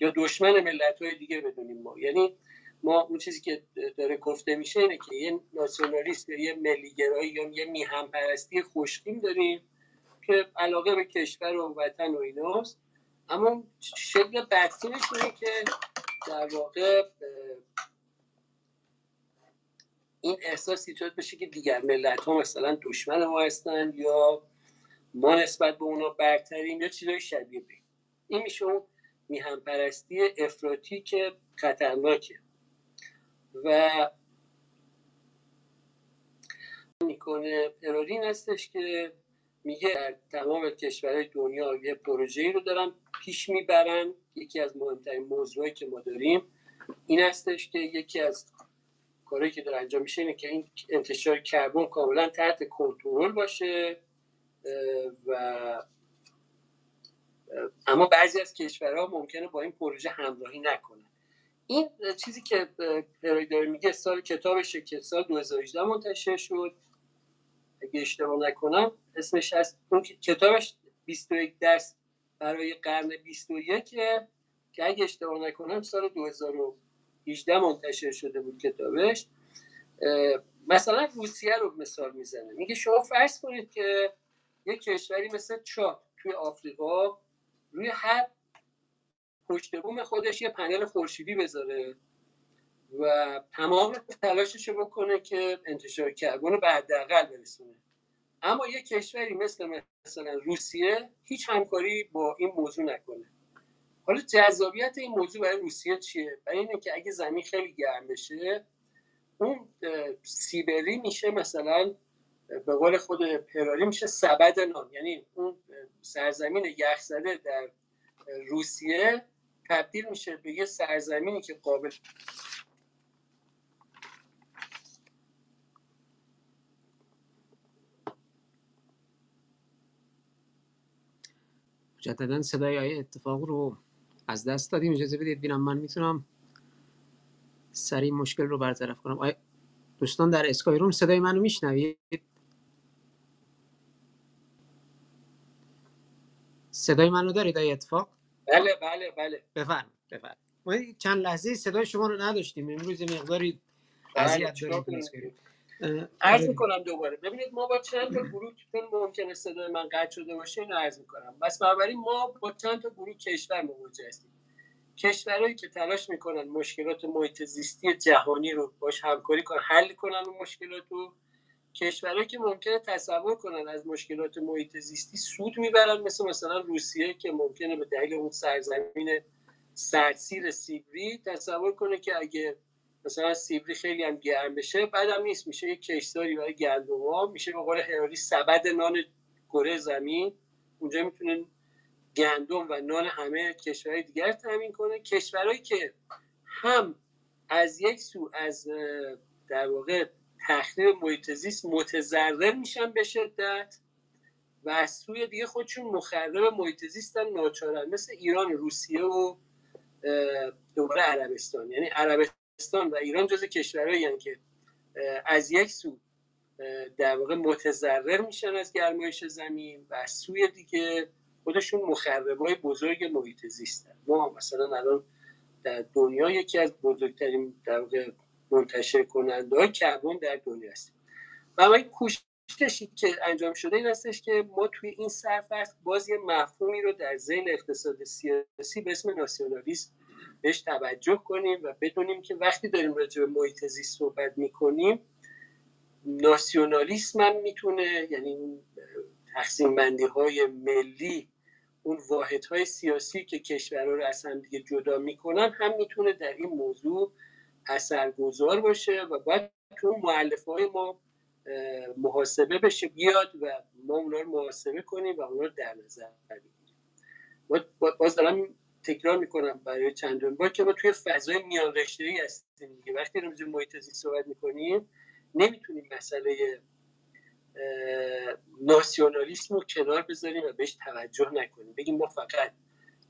یا دشمن ملت های دیگه بدونیم ما. یعنی ما اون چیزی که داره گفته میشه اینه که یه ناسیونالیست یا یه ملیگرایی یا یه میهم پرستی خوشخیم داریم که علاقه به کشور و وطن و ایناست. اما شکل بدتینش اینه که در واقع این احساس ایجاد بشه که دیگر ملت ها مثلا دشمن ما هستن یا ما نسبت به اونا برتریم یا چیزای شبیه به این؟ میشه اون میهم پرستی افراطی که خطرناکه. و می‌کنه ترورین هستش که میگه در تمام کشورهای دنیا یه پروژه رو دارن پیش می‌برن. یکی از مهمترین موضوعی که ما داریم این هستش که یکی از کاری که داره انجام میشه اینه که این انتشار کربن کاملا تحت کنترل باشه. و اما بعضی از کشورها ممکنه با این پروژه همراهی نکنن. این چیزی که پروی داره میگه سال کتابش که سال 2018 منتشر شد. اگه اشتباه نکنم اسمش هست اون کتابش 21 درس برای قرن 21 که اگه اشتباه نکنم سال 2018 منتشر شده بود کتابش. مثلا روسیه رو مثال می‌زنه میگه شما فرض کنید که یک کشوری مثل چاد توی آفریقا روی هر پشت بوم خودش یه پنل خورشیدی بذاره و تمام تلاشش رو بکنه که انتشار کربن رو به حداقل برسونه. اما یه کشوری مثل مثلا روسیه هیچ همکاری با این موضوع نکنه. حالا جذابیت این موضوع برای روسیه چیه؟ برای اینه که اگه زمین خیلی گرم بشه اون سیبری میشه مثلا به قول خود پراری میشه سبد نان. یعنی اون سرزمین یخزده در روسیه تبدیل میشه به یه سرزمینی که قابل مجددا صدای آیه اتفاق رو از دست دادیم. اجازه بدید بینم من می‌تونم سریع مشکل رو برطرف کنم. آیا دوستان در اسکای روم صدای منو میشنوید؟ صدای منو دارید آیه اتفاق؟ بله بله بله. بفرم بفرم ما چند لحظه صدای شما رو نداشتیم. امروز مقداری اذیت داریم عرض می‌کنم دوباره. ببینید ما با چند تا گروه چون ممکنه صدای من قطع شده باشه اینو عرض می‌کنم. بس بنابراین ما با چند تا گروه کشور مواجه هستیم. کشورهایی که تلاش می‌کنن مشکلات محیط زیستی جهانی رو باش همکاری کنن حل کنن اون مشکلات رو. کشورهایی که ممکنه تصور کنن از مشکلات محیط زیستی سود می‌برن مثل مثلا روسیه که ممکنه به دلیل اون سرزمین سرسیر سیبری تصور کنه که اگه مثلا سیبری خیلی هم گرم بشه بعدم نیست میشه یک کشتاری برای گندم ها میشه به قول هراری سبد نان کره زمین. اونجا می‌تونه گندم و نان همه کشورهای دیگر تامین کنه. کشورهایی که هم از یک سو از در واقع تخریب محیط زیست متضرر میشن به شدت و از سوی دیگه خودشون مخرب محیط زیستن ناچارن. مثل ایران روسیه و دوباره عربستان. یعنی عربستان و ایران جز کشورهایی که از یک سو در واقع متضرر میشن از گرمایش زمین و از سوی دیگه خودشون مخرب های بزرگ محیط زیستن ما مثلا الان در دنیا یکی از بزرگترین در واقع منتشر کننده های کربن در دنیا هستیم و کوششی که انجام شده این هستش که ما توی این سرفصل باز یه مفهومی رو در ذهن اقتصاد سیاسی به اسم ناسیونالیسم بهش توجه کنیم و بدونیم که وقتی داریم راجع به محیط زیست صحبت می‌کنیم ناسیونالیسم هم می‌تونه یعنی تقسیم بندی های ملی اون واحد های سیاسی که کشورها رو از هم دیگه جدا می‌کنن هم می‌تونه در این موضوع اثرگذار باشه و باید تو معلفه های ما محاسبه بشه بیاد و ما اونا رو محاسبه کنیم و اونا رو در نظر بگیریم. باز دارم تکرار می‌کنم برای چندون بار که ما توی فضای میان رشته هستیم دیگه. وقتی راجع محیط زیست صحبت می‌کنیم نمی‌تونیم مسئله ناسیونالیسم رو کنار بذاریم و بهش توجه نکنیم. بگیم ما فقط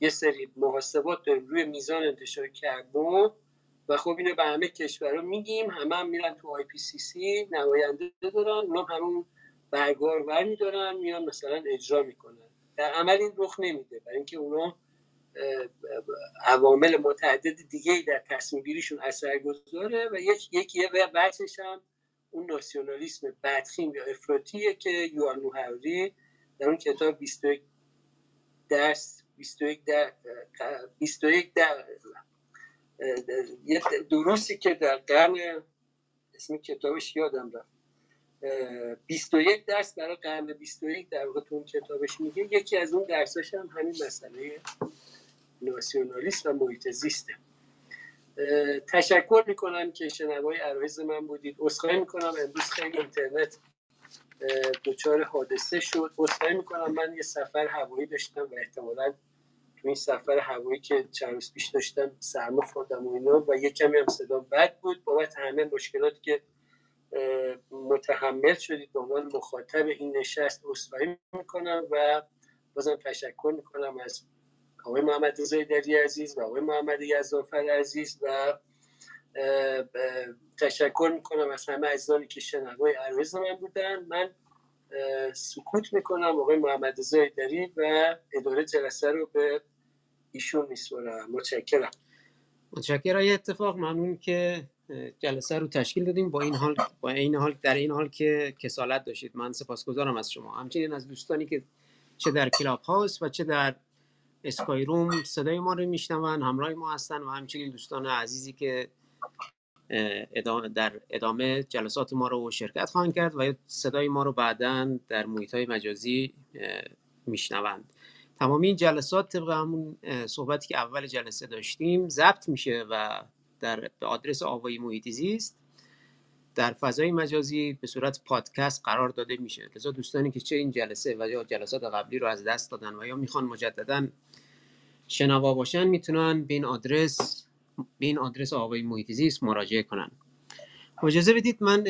یه سری محاسبات داریم روی میزان انتشار کربن و خب اینو به همه کشورها میگیم همه هم میرن تو آی پی سی سی نماینده دارن اونا همون برگار ور میدارن میان مثلا اجرا می‌کنن. در عمل این رخ نمیده برای اینکه اونا عوامل متعدد دیگه در تصمیم گیریشون اثر گذاره و یک یکی یه هم اون ناسیونالیسم بدخیم یا افراطیه که یوان نوحوری در اون کتاب 21 درس 21 در 21 در یه درستی که در قرن اسم کتابش یادم رفت. 21 درس برای قرن 21 در واقع تو اون کتابش میگه. یکی از اون درساش هم همین مسئله ناسیونالیست و محیط زیسته. تشکر می‌کنم که شنوای عرایز من بودید. اصخایی می‌کنم. امروز خیلی اینترنت دچار حادثه شد. اصخایی می‌کنم. من یه سفر هوایی داشتم و احتمالا تو این سفر هوایی که چند روز پیش داشتم سرما خوردم و اینا و یه کمی هم صدا بد بود. بابت همه مشکلاتی که متحمل شدید به عنوان مخاطب این نشست اصخایی می‌کنم و بازم تشکر می‌کنم از آقای محمد رضای دری عزیز و آقای محمد یزدانفر عزیز و تشکر می‌کنم از همه عزیزانی که شنوای عرض من بودن. من سکوت می‌کنم آقای محمد رضای دری و اداره جلسه رو به ایشون میسپرم متشکرم. متشکرم. اتفاق ممنون که جلسه رو تشکیل دادیم. با این حال با این حال در این حال که کسالت داشتید. من سپاسگزارم از شما. همچنین از دوستانی که چه در کلاب هاوس و چه در اسکای روم صدای ما رو میشنون همراه ما هستن و همچنین دوستان عزیزی که ادامه در ادامه جلسات ما رو شرکت خواهند کرد و صدای ما رو بعدا در محیط های مجازی میشنوند. تمامی این جلسات طبق همون صحبتی که اول جلسه داشتیم ضبط میشه و در به آدرس آوای محیطی زیست در فضای مجازی به صورت پادکست قرار داده میشه. لذا دوستانی که چه این جلسه و یا جلسات قبلی رو از دست دادن و یا می‌خوان مجددا شنوا باشن می‌تونن به این آدرس به این آدرس آقای محیط زیست مراجعه کنن. اجازه بدید من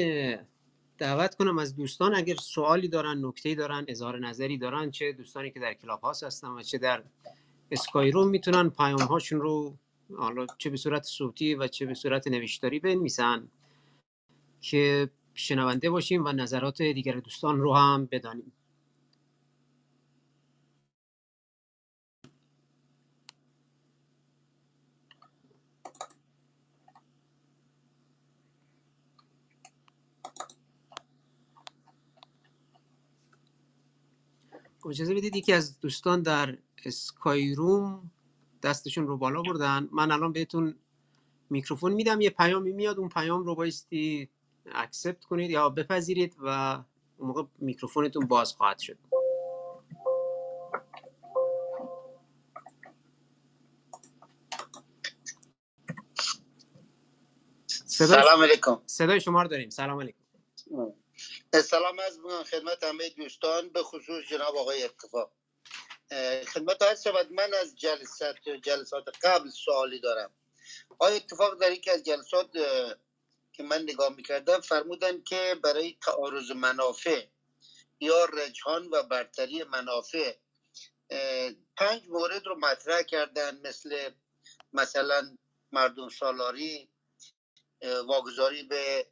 دعوت کنم از دوستان اگر سوالی دارن نکته‌ای دارن اظهار نظری دارن چه دوستانی که در کلاب هاست هستن و چه در اسکای روم می‌تونن پیام هاشون رو حالا چه به صورت صوتی و چه به صورت نوشتاری بنویسن که شنونده باشیم و نظرات دیگر دوستان رو هم بدانیم. اجازه بدید یکی از دوستان در اسکای روم دستشون رو بالا بردن. من الان بهتون میکروفون میدم یه پیامی میاد اون پیام رو بایستی accept کنید یا بپذیرید و اون موقع میکروفونتون باز خواهد شد. سلام علیکم. صدای شما رو داریم. سلام علیکم. سلام از خدمت همه دوستان به خصوص جناب آقای اتفاق خدمت هست شود من از جلسات جلسات قبل سوالی دارم. آیا اتفاق در یکی از جلسات که من نگاه می‌کردم فرمودن که برای تعارض منافع یا رجحان و برتری منافع پنج مورد رو مطرح کردن مثل مثلا مردم سالاری واگذاری به,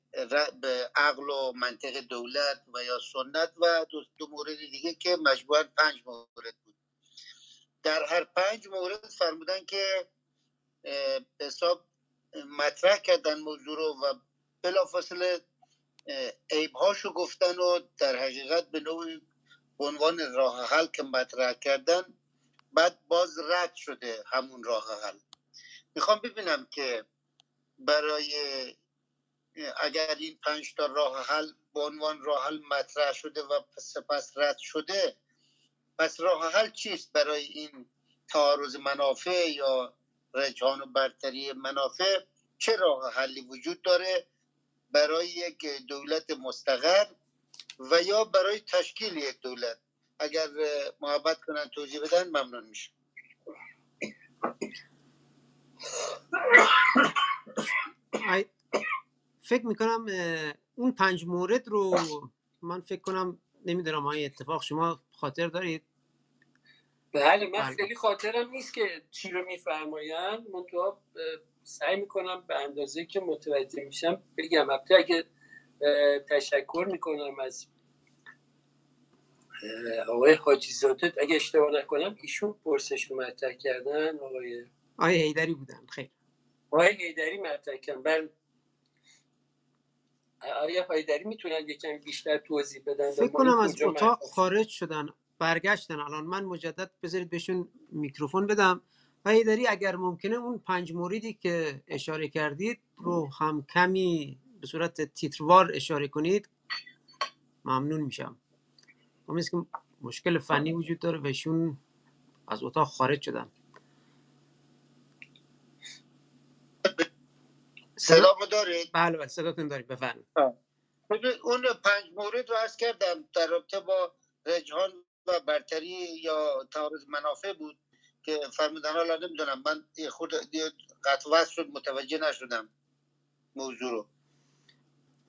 به عقل و منطق دولت و یا سنت و دو, دو مورد دیگه که مجموعا پنج مورد بود. در هر پنج مورد فرمودن که حساب مطرح کردن موضوع رو و بلافاصله عیبهاشو گفتن و در حقیقت به نوعی عنوان راه حل که مطرح کردن بعد باز رد شده همون راه حل. می‌خوام ببینم که برای اگر این پنج تا راه حل به عنوان راه حل مطرح شده و سپس رد شده پس راه حل چیست برای این تعارض منافع یا رجحان و برتری منافع؟ چه راه حلی وجود داره؟ برای یک دولت مستقر و یا برای تشکیل یک دولت؟ اگر محبت کنن توضیح بدن ممنون میشه فکر می‌کنم اون پنج مورد رو من فکر کنم نمی‌دونم های اتفاق شما خاطر دارید؟ بله من خیلی خاطرم نیست که چی رو میفرماین منتها سعی می‌کنم به اندازه که متوجه میشم بگم. البته اگه تشکر می‌کنم از آقای حاجی زاده. اگه اشتباه نکنم ایشون پرسش رو مطرح کردن آقای آقای هیدری بودن خیر آقای هیدری مطرح کردن بله. آیا هایدری می‌تونن یکم بیشتر توضیح بدن فکر کنم از اتاق خارج شدن برگشتن. الان من مجدد بذارید بهشون میکروفون بدم. و هایدری اگر ممکنه اون پنج موردی که اشاره کردید رو هم کمی به صورت تیتروار اشاره کنید ممنون میشم. امیز که مشکل فنی وجود داره و ایشون از اتاق خارج شدن. صدا دارید؟ بله بله صداتون دارید بفرمایید. اون پنج مورد رو از کردم در رابطه با رجحان و برتری یا تعارض منافع بود که فرمودن حالا نمی‌دونم من خود قطع شد متوجه نشدم موضوع رو.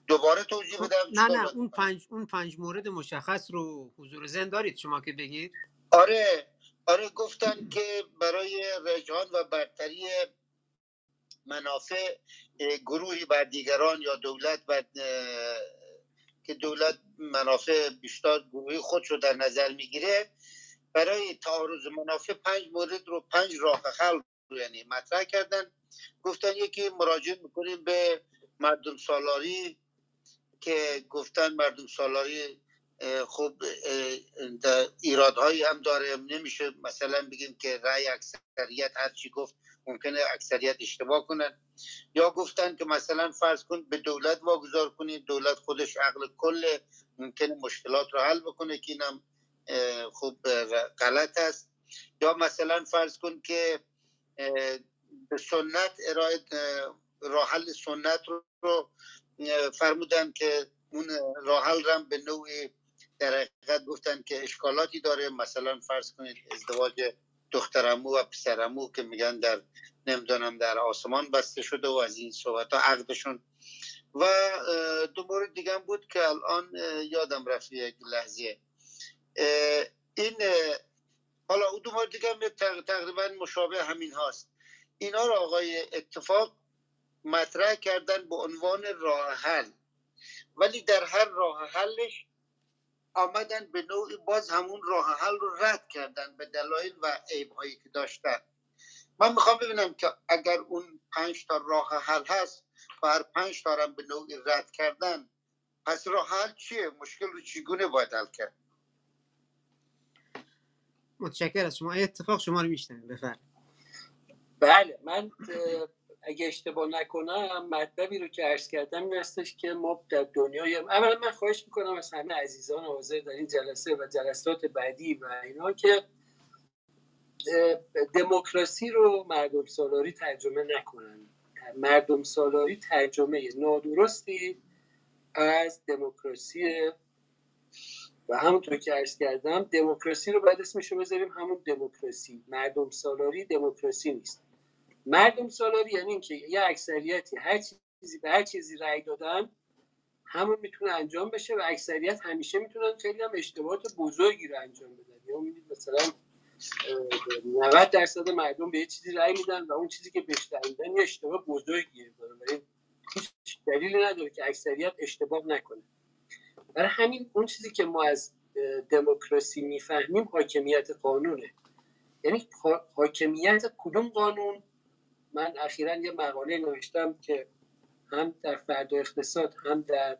دوباره توضیح بدم نه نه اون پنج اون پنج مورد مشخص رو حضور ذهن دارید شما که بگید؟ آره آره گفتن که برای رجحان و برتری منافع گروهی بر دیگران یا دولت بر که دولت منافع بیشتر گروهی خودش رو در نظر می‌گیره برای تعارض منافع پنج مورد رو پنج راه حل یعنی مطرح کردن. گفتن یکی مراجعه می‌کنیم به مردم سالاری که گفتن مردم سالاری خب ایرادهایی هم داره. نمیشه مثلا بگیم که رأی اکثریت هر چی گفت ممکنه اکثریت اشتباه کنن. یا گفتن که مثلا فرض کن به دولت واگذار کنید دولت خودش عقل کل ممکنه مشکلات رو حل بکنه که اینم خوب غلط است. یا مثلا فرض کن که به سنت ارائه راه حل سنت رو فرمودن که اون راه حل رو به نوعی در حقیقت گفتن که اشکالاتی داره. مثلا فرض کنید ازدواج دخترمو و پسرمو که میگن در نمی‌دونم در آسمان بسته شده و از این صحبت ها عقدشون. و دو مورد دیگه بود که الان یادم رفت یک لحظه. این حالا او دو مورد دیگه تقریبا مشابه همین هاست. اینا رو آقای اتفاق مطرح کردن به عنوان راه حل. ولی در هر راه حلش آمدن به نوعی باز همون راه حل رو رد کردن به دلایل و عیب هایی که داشتن. من می‌خوام ببینم که اگر اون پنج تا راه حل هست و هر پنج تا هم به نوعی رد کردن پس راه حل چیه؟ مشکل رو چگونه باید حل کرد؟ متشکر از شما. اتفاق شما رو میشنم بفرمایید. بله من اگه اشتباه نکنم مطلبی رو که عرض کردم این هستش که ما در دنیای اولا من خواهش می‌کنم از همه عزیزان حاضر در این جلسه و جلسات بعدی و اینا که دموکراسی رو مردم سالاری ترجمه نکنن. مردم سالاری ترجمه نادرستی از دموکراسی. و همونطور که عرض کردم دموکراسی رو باید اسمش رو بذاریم همون دموکراسی. مردم سالاری دموکراسی نیست. مردم سالاری یعنی اینکه یه اکثریتی هر چیزی به هر چیزی رأی دادن همون می‌تونه انجام بشه و اکثریت همیشه می‌تونن خیلی هم اشتباهات بزرگی رو انجام بدن. یا می‌دید مثلا 90 درصد مردم به یه چیزی رأی میدن و اون چیزی که بهش میدن یه اشتباه بزرگیه. داره هیچ دلیلی نداره که اکثریت اشتباه نکنه. برای همین اون چیزی که ما از دموکراسی می‌فهمیم حاکمیت قانونه. یعنی حاکمیت کدوم قانون؟ من اخیرا یه مقاله نوشتم که هم در فردا اقتصاد هم در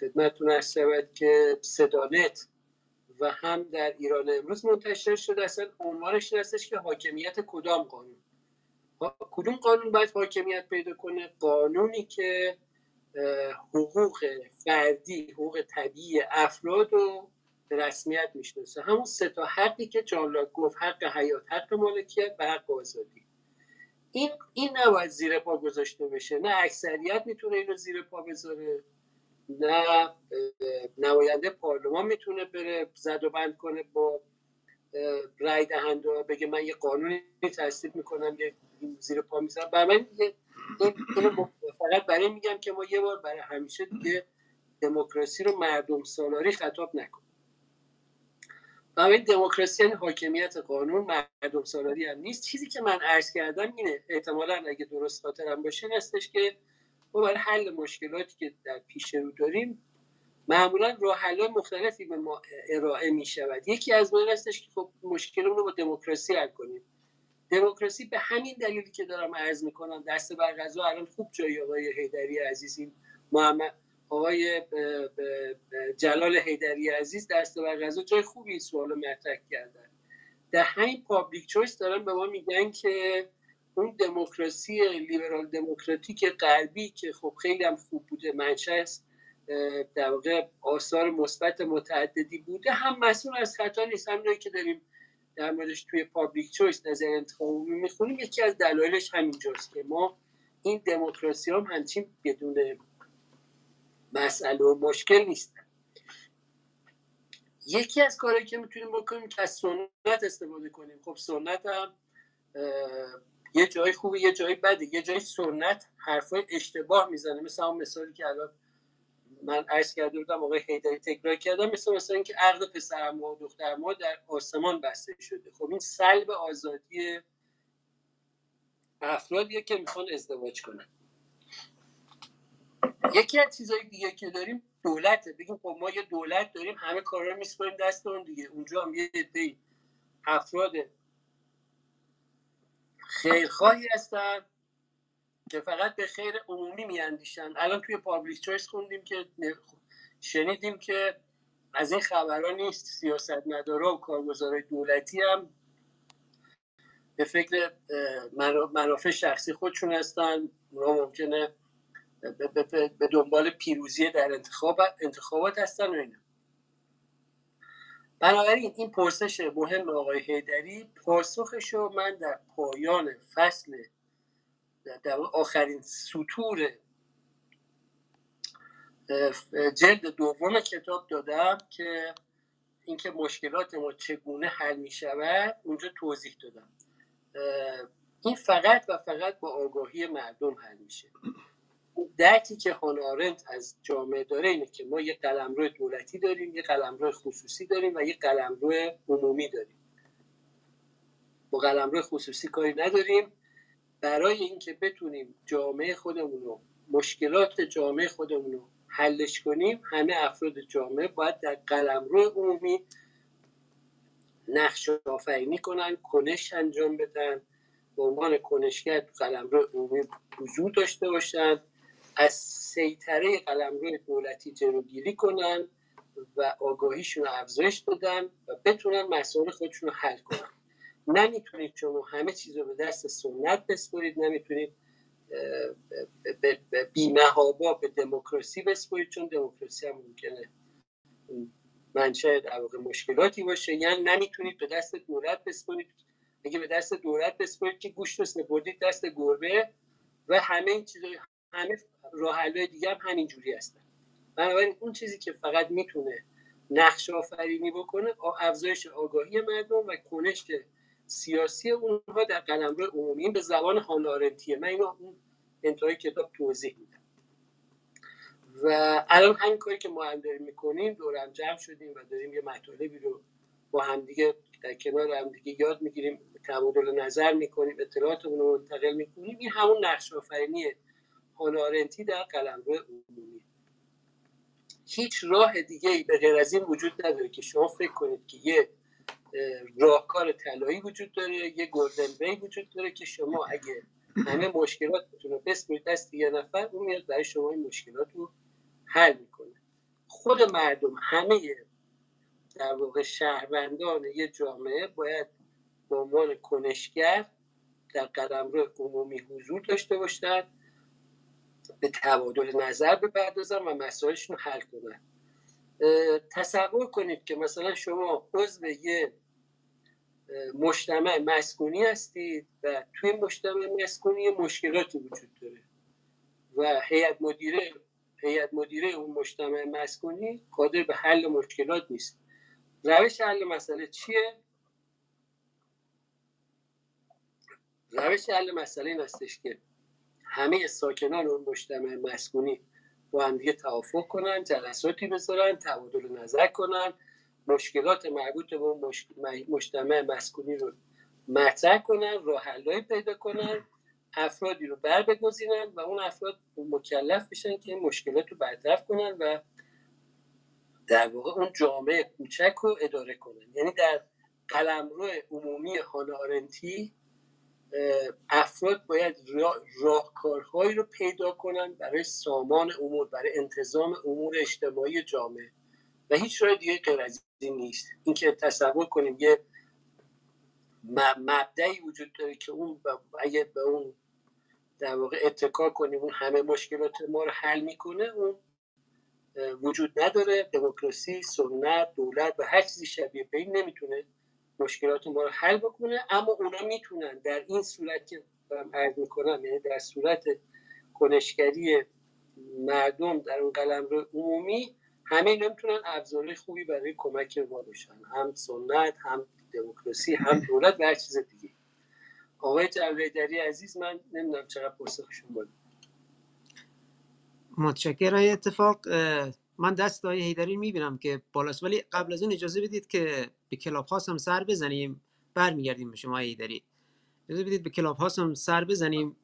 خدمتتون ارز شود که صدانت و هم در ایران امروز منتشر شده اصلا عنوانش هستش که حاکمیت کدام قانون؟ کدوم قانون باید حاکمیت پیدا کنه؟ قانونی که حقوق فردی حقوق طبیعی افراد رو به رسمیت می‌شناسه. همون سه تا حقی که جان گفت حق حیات حق مالکیت و حق آزادی. این این نباید زیر پا گذاشته بشه. نه اکثریت می‌تونه اینو زیر پا بذاره نه نماینده پارلمان می‌تونه بره زد و بند کنه با رای دهنده بگه من یه قانونی تصدیق می‌کنم یه زیر پا می‌ذارم. برای من فقط برای میگم که ما یه بار برای همیشه دیگه دموکراسی رو مردم سالاری خطاب نکنیم. این دموکراسی یعنی حاکمیت قانون مردم سالاری هم نیست. چیزی که من عرض کردم اینه احتمالا اگه درست خاطرم باشه هستش که ما برای حل مشکلاتی که در پیش رو داریم معمولا راه مختلفی به ما ارائه می شود یکی از من هستش که خب مشکلمون رو با دموکراسی حل کنیم. دموکراسی به همین دلیلی که دارم عرض می‌کنم دست بر غذا الان خوب جای آقای حیدری عزیز این محمد آقای جلال حیدری عزیز دست بر غذا جای خوبی این سوال مطرح کردن. در همین پابلیک چویس دارن به ما میگن که اون دموکراسی لیبرال دموکراتیک غربی که خب خیلی هم خوب بوده منشأ در واقع آثار مثبت متعددی بوده. هم مسئول از خطا نیست همینایی که داریم در موردش توی پابلیک چویس نظر انتخابی می‌خونیم یکی از دلایلش همینجاست که ما این دموکراسی هم همچین بدون مسئله و مشکل نیستن یکی از کارهایی که می‌تونیم بکنیم که از سنت استفاده کنیم. خب سنت هم یه جای خوبه یه جای بده. یه جای سنت حرفای اشتباه می‌زنه. مثل اون مثالی که الان من عرض کرده بودم آقای هیدری تکرار کردم. مثل مثلا اینکه عقد پسر ما و دختر ما در آسمان بسته شده. خب این سلب آزادی افرادیه که می‌خوان ازدواج کنن. یکی از چیزهای دیگه که داریم دولته. بگیم خب ما یه دولت داریم همه کارا رو میسپاریم دست اون دیگه. اونجا هم یه عده افراد خیرخواهی هستن که فقط به خیر عمومی میاندیشن. الان توی پابلیک چویس خوندیم که شنیدیم که از این خبرها نیست سیاست مدارا و کارگزارای دولتی هم به فکر منافع شخصی خودشون هستن. اونا ممکنه به دنبال پیروزی در انتخاب انتخابات هستن و اینا. بنابراین این پرسش مهم آقای هیدری پاسخش رو من در پایان فصل در آخرین سطور جلد دوم کتاب دادم که اینکه مشکلات ما چگونه حل می شود اونجا توضیح دادم. این فقط و فقط با آگاهی مردم حل میشه. درکی که هانارنت از جامعه داره اینه که ما یه قلمرو دولتی داریم یه قلمرو خصوصی داریم و یه قلمرو عمومی داریم. با قلمرو خصوصی کاری نداریم. برای اینکه بتونیم جامعه خودمون رو مشکلات جامعه خودمون رو حلش کنیم همه افراد جامعه باید در قلمرو عمومی نقش آفرینی کنن کنش انجام بدن. به عنوان کنشگر قلمرو عمومی حضور داشته باشن. از سیطره قلمرو دولتی جلوگیری کنن و آگاهیشون رو افزایش بدن و بتونن مسائل خودشون رو حل کنن. نمی‌تونید شما همه چیز رو به دست سنت بسپرید نمی‌تونید بیمهابا به دموکراسی بسپرید چون دموکراسی هم ممکنه منشه واقع مشکلاتی باشه. یعنی نمی‌تونید به دست دولت بسپرید. اگه به دست دولت بسپرید که گوشت رو بردید دست گربه و همه این چیزای همه راه دیگه هم همین جوری هستن. بنابراین اون چیزی که فقط می‌تونه نقش آفرینی بکنه افزایش آگاهی مردم و کنش سیاسی اونها در قلمرو عمومی. به زبان هانارنتیه من اینو اون انتهای کتاب توضیح میدم. و الان همین کاری که ما هم داریم می‌کنیم دور جمع شدیم و داریم یه مطالبی رو با همدیگه در کنار همدیگه یاد می‌گیریم تبادل نظر می‌کنیم اطلاعاتمون رو منتقل می‌کنیم. این همون نقش آفرینی هانارنتی در قلمرو عمومی. هیچ راه دیگه ای به غیر از این وجود نداره که شما فکر کنید که یه راهکار طلایی وجود داره یه گلدن وی وجود داره که شما اگه همه مشکلاتتون رو بسپرید دست یه نفر اون میاد برای شما این مشکلات رو حل می‌کنه. خود مردم همه در واقع شهروندان یه جامعه باید به عنوان کنشگر در قلمرو عمومی حضور داشته باشند به تبادل نظر بپردازن و مسائلشون رو حل کنن تصور کنید که مثلا شما عضو یه مجتمع مسکونی هستید و توی مجتمع مسکونی مشکلاتی وجود داره و هیئت مدیره هیئت مدیره اون مجتمع مسکونی قادر به حل مشکلات نیست. روش حل مسئله چیه؟ روش حل مسئله این هستش که همه ساکنان اون مجتمع مسکونی با هم دیگه توافق کنن جلساتی بذارن تبادل نظر کنن. مشکلات مربوط به اون مجتمع مسکونی رو مطرح کنن راه پیدا کنن افرادی رو بر بگزینن و اون افراد مکلف بشن که این مشکلات رو برطرف کنن و در واقع اون جامعه کوچک رو اداره کنن. یعنی در قلمرو عمومی هانارنتی افراد باید راهکارهایی رو پیدا کنن برای سامان امور برای انتظام امور اجتماعی جامعه. و هیچ راه دیگه غیر از این نیست. اینکه تصور کنیم یه مبدعی وجود داره که اون اگه به اون در واقع اتکا کنیم اون همه مشکلات ما رو حل می‌کنه اون وجود نداره. دموکراسی سنت دولت و هر چیزی شبیه به این نمی‌تونه مشکلات ما رو حل بکنه اما اونا می‌تونن در این صورت که دارم عرض می‌کنم یعنی در صورت کنشگری مردم در اون قلم رو عمومی همه اینا می‌تونن ابزارهای خوبی برای کمک ما باشن هم سنت هم دموکراسی هم دولت و هر چیز دیگه. آقای دری عزیز من نمی‌دونم چقدر پاسخشون بود. متشکر های اتفاق من دست آقای حیدری می‌بینم که بالاست ولی قبل از اون اجازه بدید که به کلاب هاوس هم سر بزنیم برمیگردیم به شما حیدری. اجازه بدید به کلاب هاوس هم سر بزنیم.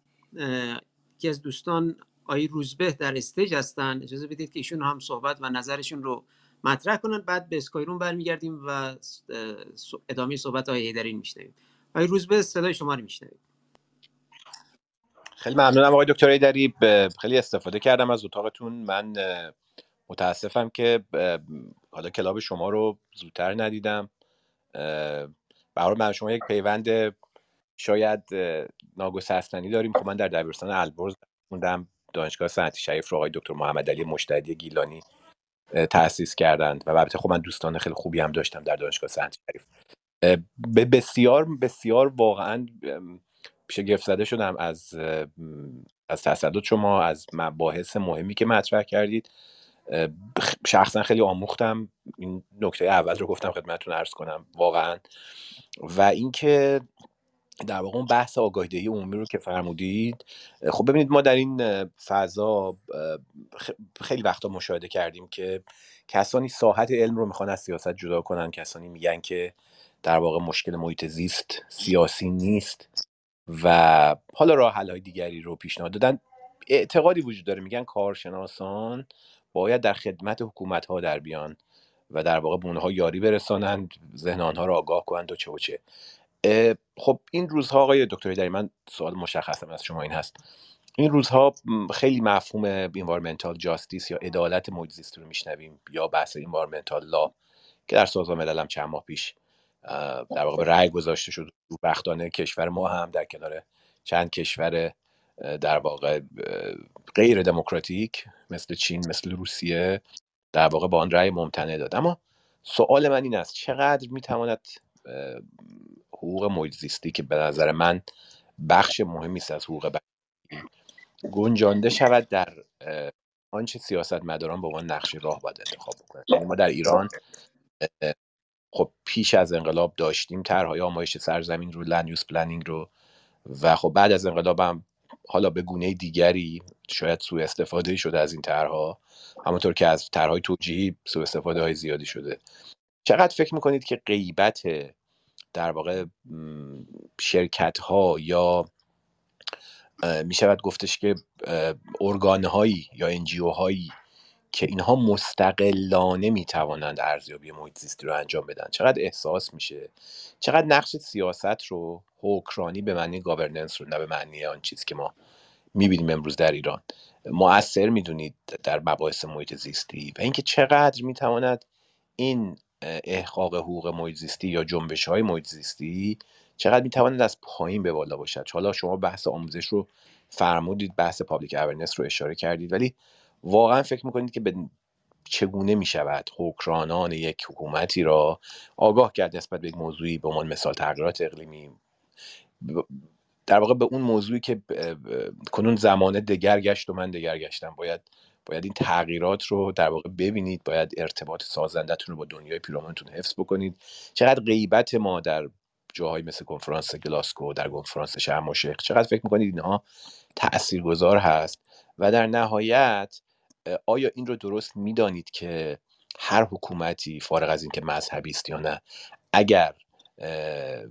یکی از دوستان آقای روزبه در stage هستن. اجازه بدید که ایشون هم صحبت و نظرشون رو مطرح کنن. بعد به اسکای روم برمیگردیم و ادامه صحبت آقای حیدری میشنویم. آقای روزبه صدای شما رو میشنویم. خیلی ممنونم آقای دکتر ایدری خیلی استفاده کردم از اتاقتون. من متاسفم که حالا کلاب شما رو زودتر ندیدم. برای من شما یک پیوند شاید ناگسستنی داریم. خب من در دبیرستان البرز خوندم دانشگاه صنعتی شریف رو آقای دکتر محمد علی مشتدی گیلانی تأسیس کردند و البته خب من دوستان خیلی خوبی هم داشتم در دانشگاه صنعتی شریف. به بسیار بسیار واقعا شگفت زده شدم از از تصدد شما از مباحث مهمی که مطرح کردید. شخصا خیلی آموختم. این نکته اول رو گفتم خدمتتون عرض کنم واقعا. و اینکه در واقع اون بحث آگاهی عمومی رو که فرمودید خب ببینید ما در این فضا خیلی وقتا مشاهده کردیم که کسانی ساحت علم رو می‌خوان از سیاست جدا کنن. کسانی میگن که در واقع مشکل محیط زیست سیاسی نیست و حالا راه های دیگری رو پیشنهاد دادن. اعتقادی وجود داره. میگن کارشناسان باید در خدمت حکومت ها در بیان و در واقع به اونها یاری برسانند ذهن آنها رو آگاه کنند و چه و چه. خب این روزها آقای دکتر داری من سوال مشخصم از شما این هست. این روزها خیلی مفهوم environmental justice یا عدالت محیط رو میشنویم یا بحث environmental law که در سازمان ملل هم چند ماه پیش در واقع رأی گذاشته شد. بدبختانه کشور ما هم در کنار چند کشور در واقع غیر دموکراتیک مثل چین مثل روسیه در واقع با آن رأی ممتنع داد. اما سوال من این است چقدر می‌تواند حقوق محیط که به نظر من بخش مهمی است از حقوق بشری گنجانده شود در آنچه سیاست مداران به عنوان نقش راه باید انتخاب بکنند؟ یعنی ما در ایران خب پیش از انقلاب داشتیم طرحهای آمایش سرزمین رو land use planning رو و خب بعد از انقلاب هم حالا به گونه دیگری شاید سوء استفاده شده از این طرحها. همونطور که از طرحهای توجیهی سوء استفاده های زیادی شده. چقدر فکر می‌کنید که غیبت در واقع شرکت ها یا می شود گفتش که ارگان هایی یا NGO هایی که اینها مستقلانه می‌توانند ارزیابی محیط زیستی رو انجام بدن چقدر احساس میشه؟ چقدر نقش سیاست رو حکمرانی به معنی governance رو نه به معنی آن چیز که ما می‌بینیم امروز در ایران. مؤثر می‌دونید در مباحث محیط زیستی و اینکه چقدر می‌تواند این احقاق حقوق محیط زیستی یا جنبش های محیط زیستی چقدر می‌تواند از پایین به بالا باشد. حالا شما بحث آموزش رو فرمودید بحث پابلیک اورننس رو اشاره کردید ولی واقعا فکر می‌کنید که به چگونه می شود حکرانان یک حکومتی را آگاه کرد نسبت به یک موضوعی به عنوان مثال تغییرات اقلیمی؟ در واقع به اون موضوعی که کنون زمانه دگر گشت و من دگر گشتم. باید باید این تغییرات رو در واقع ببینید. باید ارتباط سازندتون رو با دنیای پیرامونتون حفظ بکنید. چقدر غیبت ما در جاهایی مثل کنفرانس گلاسکو در کنفرانس شرم و چقدر فکر می‌کنید اینها تاثیرگذار هست؟ و در نهایت آیا این رو درست می‌دانید که هر حکومتی فارغ از اینکه مذهبی است یا نه اگر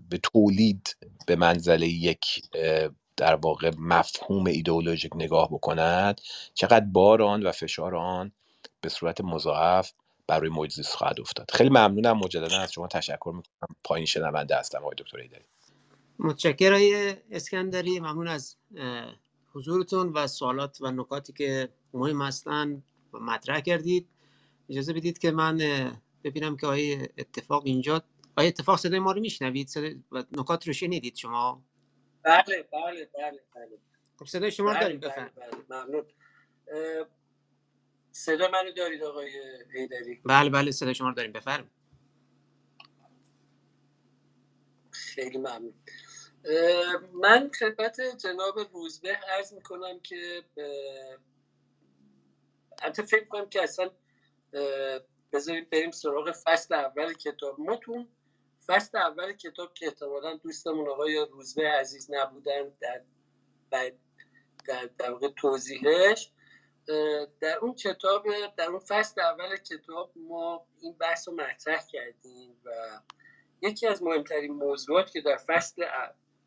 به تولید به منزله یک در واقع مفهوم ایدئولوژیک نگاه بکند چقدر بار آن و فشار آن به صورت مضاعف برای محیط خواهد افتاد. خیلی ممنونم مجددا از شما تشکر می‌کنم. پایین شنونده هستم آقای دکتر ایدری. متشکرم اسکندری. ممنون از حضورتون و سوالات و نکاتی که مهم هستن مطرح کردید. اجازه بدید که من ببینم که آیه اتفاق اینجا آیا اتفاق صدای ما رو میشنوید؟ و نکات رو شنیدید شما؟ بله بله بله بله. خب صدای شما بله داریم بله بفرمایید. بله ممنون. صدا منو دارید آقای هیدری بله بله صدای شما رو داریم بفرمایید. خیلی ممنون. من خدمت جناب روزبه عرض می‌کنم که البته فکر کنم که اصلا بذارید بریم سراغ فصل اول کتاب. ما تو فصل اول کتاب که احتمالا دوستمون آقای روزبه عزیز نبودن در در در واقع توضیحش در اون کتاب در اون فصل اول کتاب ما این بحث رو مطرح کردیم و یکی از مهمترین موضوعات که در فصل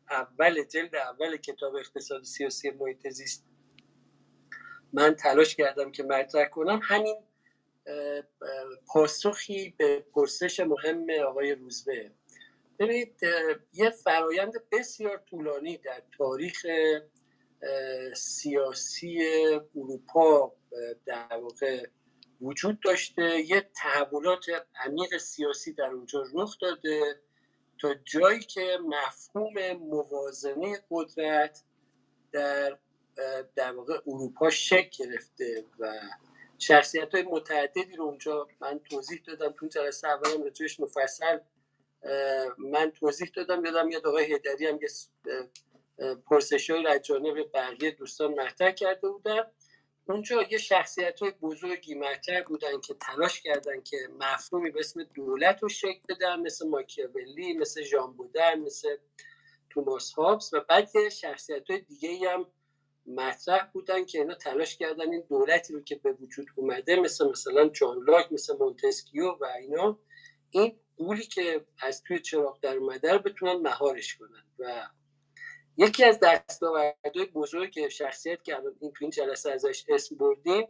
اول جلد اول کتاب اقتصاد سیاسی محیط زیست من تلاش کردم که مطرح کنم همین پاسخی به پرسش مهم آقای روزبه. ببینید یه فرایند بسیار طولانی در تاریخ سیاسی اروپا در واقع وجود داشته. یه تحولات عمیق سیاسی در اونجا رخ داده تا جایی که مفهوم موازنه قدرت در در واقع اروپا شکل گرفته و شخصیت های متعددی رو اونجا من توضیح دادم. تو جلسه اولم راجعش مفصل من توضیح دادم. یادم یاد آقای هدری هم یه پرسش های رجانه به بقیه دوستان مطرح کرده بودن. اونجا یه شخصیت های بزرگی مطرح بودن که تلاش کردن که مفهومی به اسم دولت رو شکل بدن مثل ماکیاولی مثل ژان بودن مثل توماس هابس و بعد شخصیت های دیگه هم مطرح بودن که اینا تلاش کردن این دولتی رو که به وجود اومده مثل مثلا جان لاک مثل مونتسکیو و اینا این قولی که از توی چراغ در اومده رو بتونن مهارش کنن. و یکی از دستاوردهای بزرگ شخصیت که الان این این جلسه ازش اسم بردیم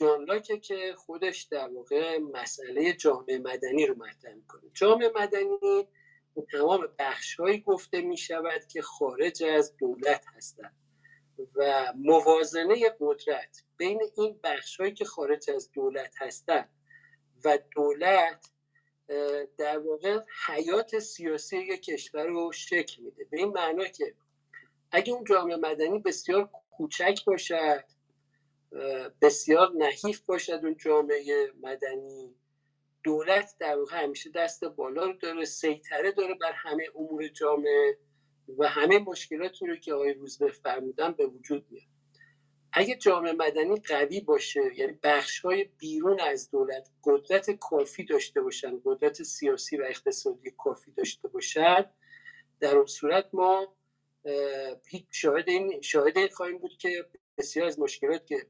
جان لاکه که خودش در واقع مسئله جامعه مدنی رو مطرح می‌کنه. جامعه مدنی تمام بخشهایی گفته می شود که خارج از دولت هستند. و موازنه قدرت بین این بخشهایی که خارج از دولت هستند و دولت در واقع حیات سیاسی یک کشور رو شکل میده. به این معنا که اگه اون جامعه مدنی بسیار کوچک باشد بسیار نحیف باشد اون جامعه مدنی دولت در واقع همیشه دست بالا رو داره سیطره داره بر همه امور جامعه. و همه مشکلاتی رو که آقای روزبه فرمودن به وجود میاد. اگه جامعه مدنی قوی باشه یعنی بخش های بیرون از دولت قدرت کافی داشته باشن قدرت سیاسی و اقتصادی کافی داشته باشد در اون صورت ما شاهد این شاهد این خواهیم بود که بسیار از مشکلات که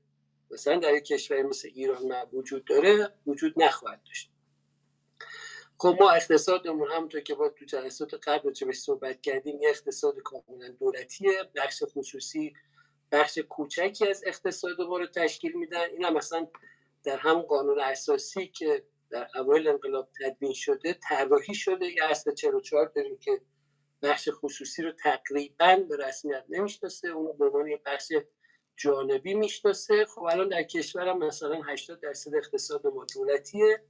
مثلا در یک کشور مثل ایران وجود داره وجود نخواهد داشت. خب ما اقتصادمون همونطور که با تو جلسات قبل به صحبت کردیم یه اقتصاد کاملا دولتیه بخش خصوصی بخش کوچکی از اقتصاد ما رو تشکیل میدن. این هم مثلا در همون قانون اساسی که در اوایل انقلاب تدوین شده طراحی شده. یه اصل 44 داریم که بخش خصوصی رو تقریبا به رسمیت نمی‌شناسه. اون به عنوان بخش جانبی می‌شناسه. خب الان در کشورم مثلا 80 درصد اقتصاد ما دولتیه.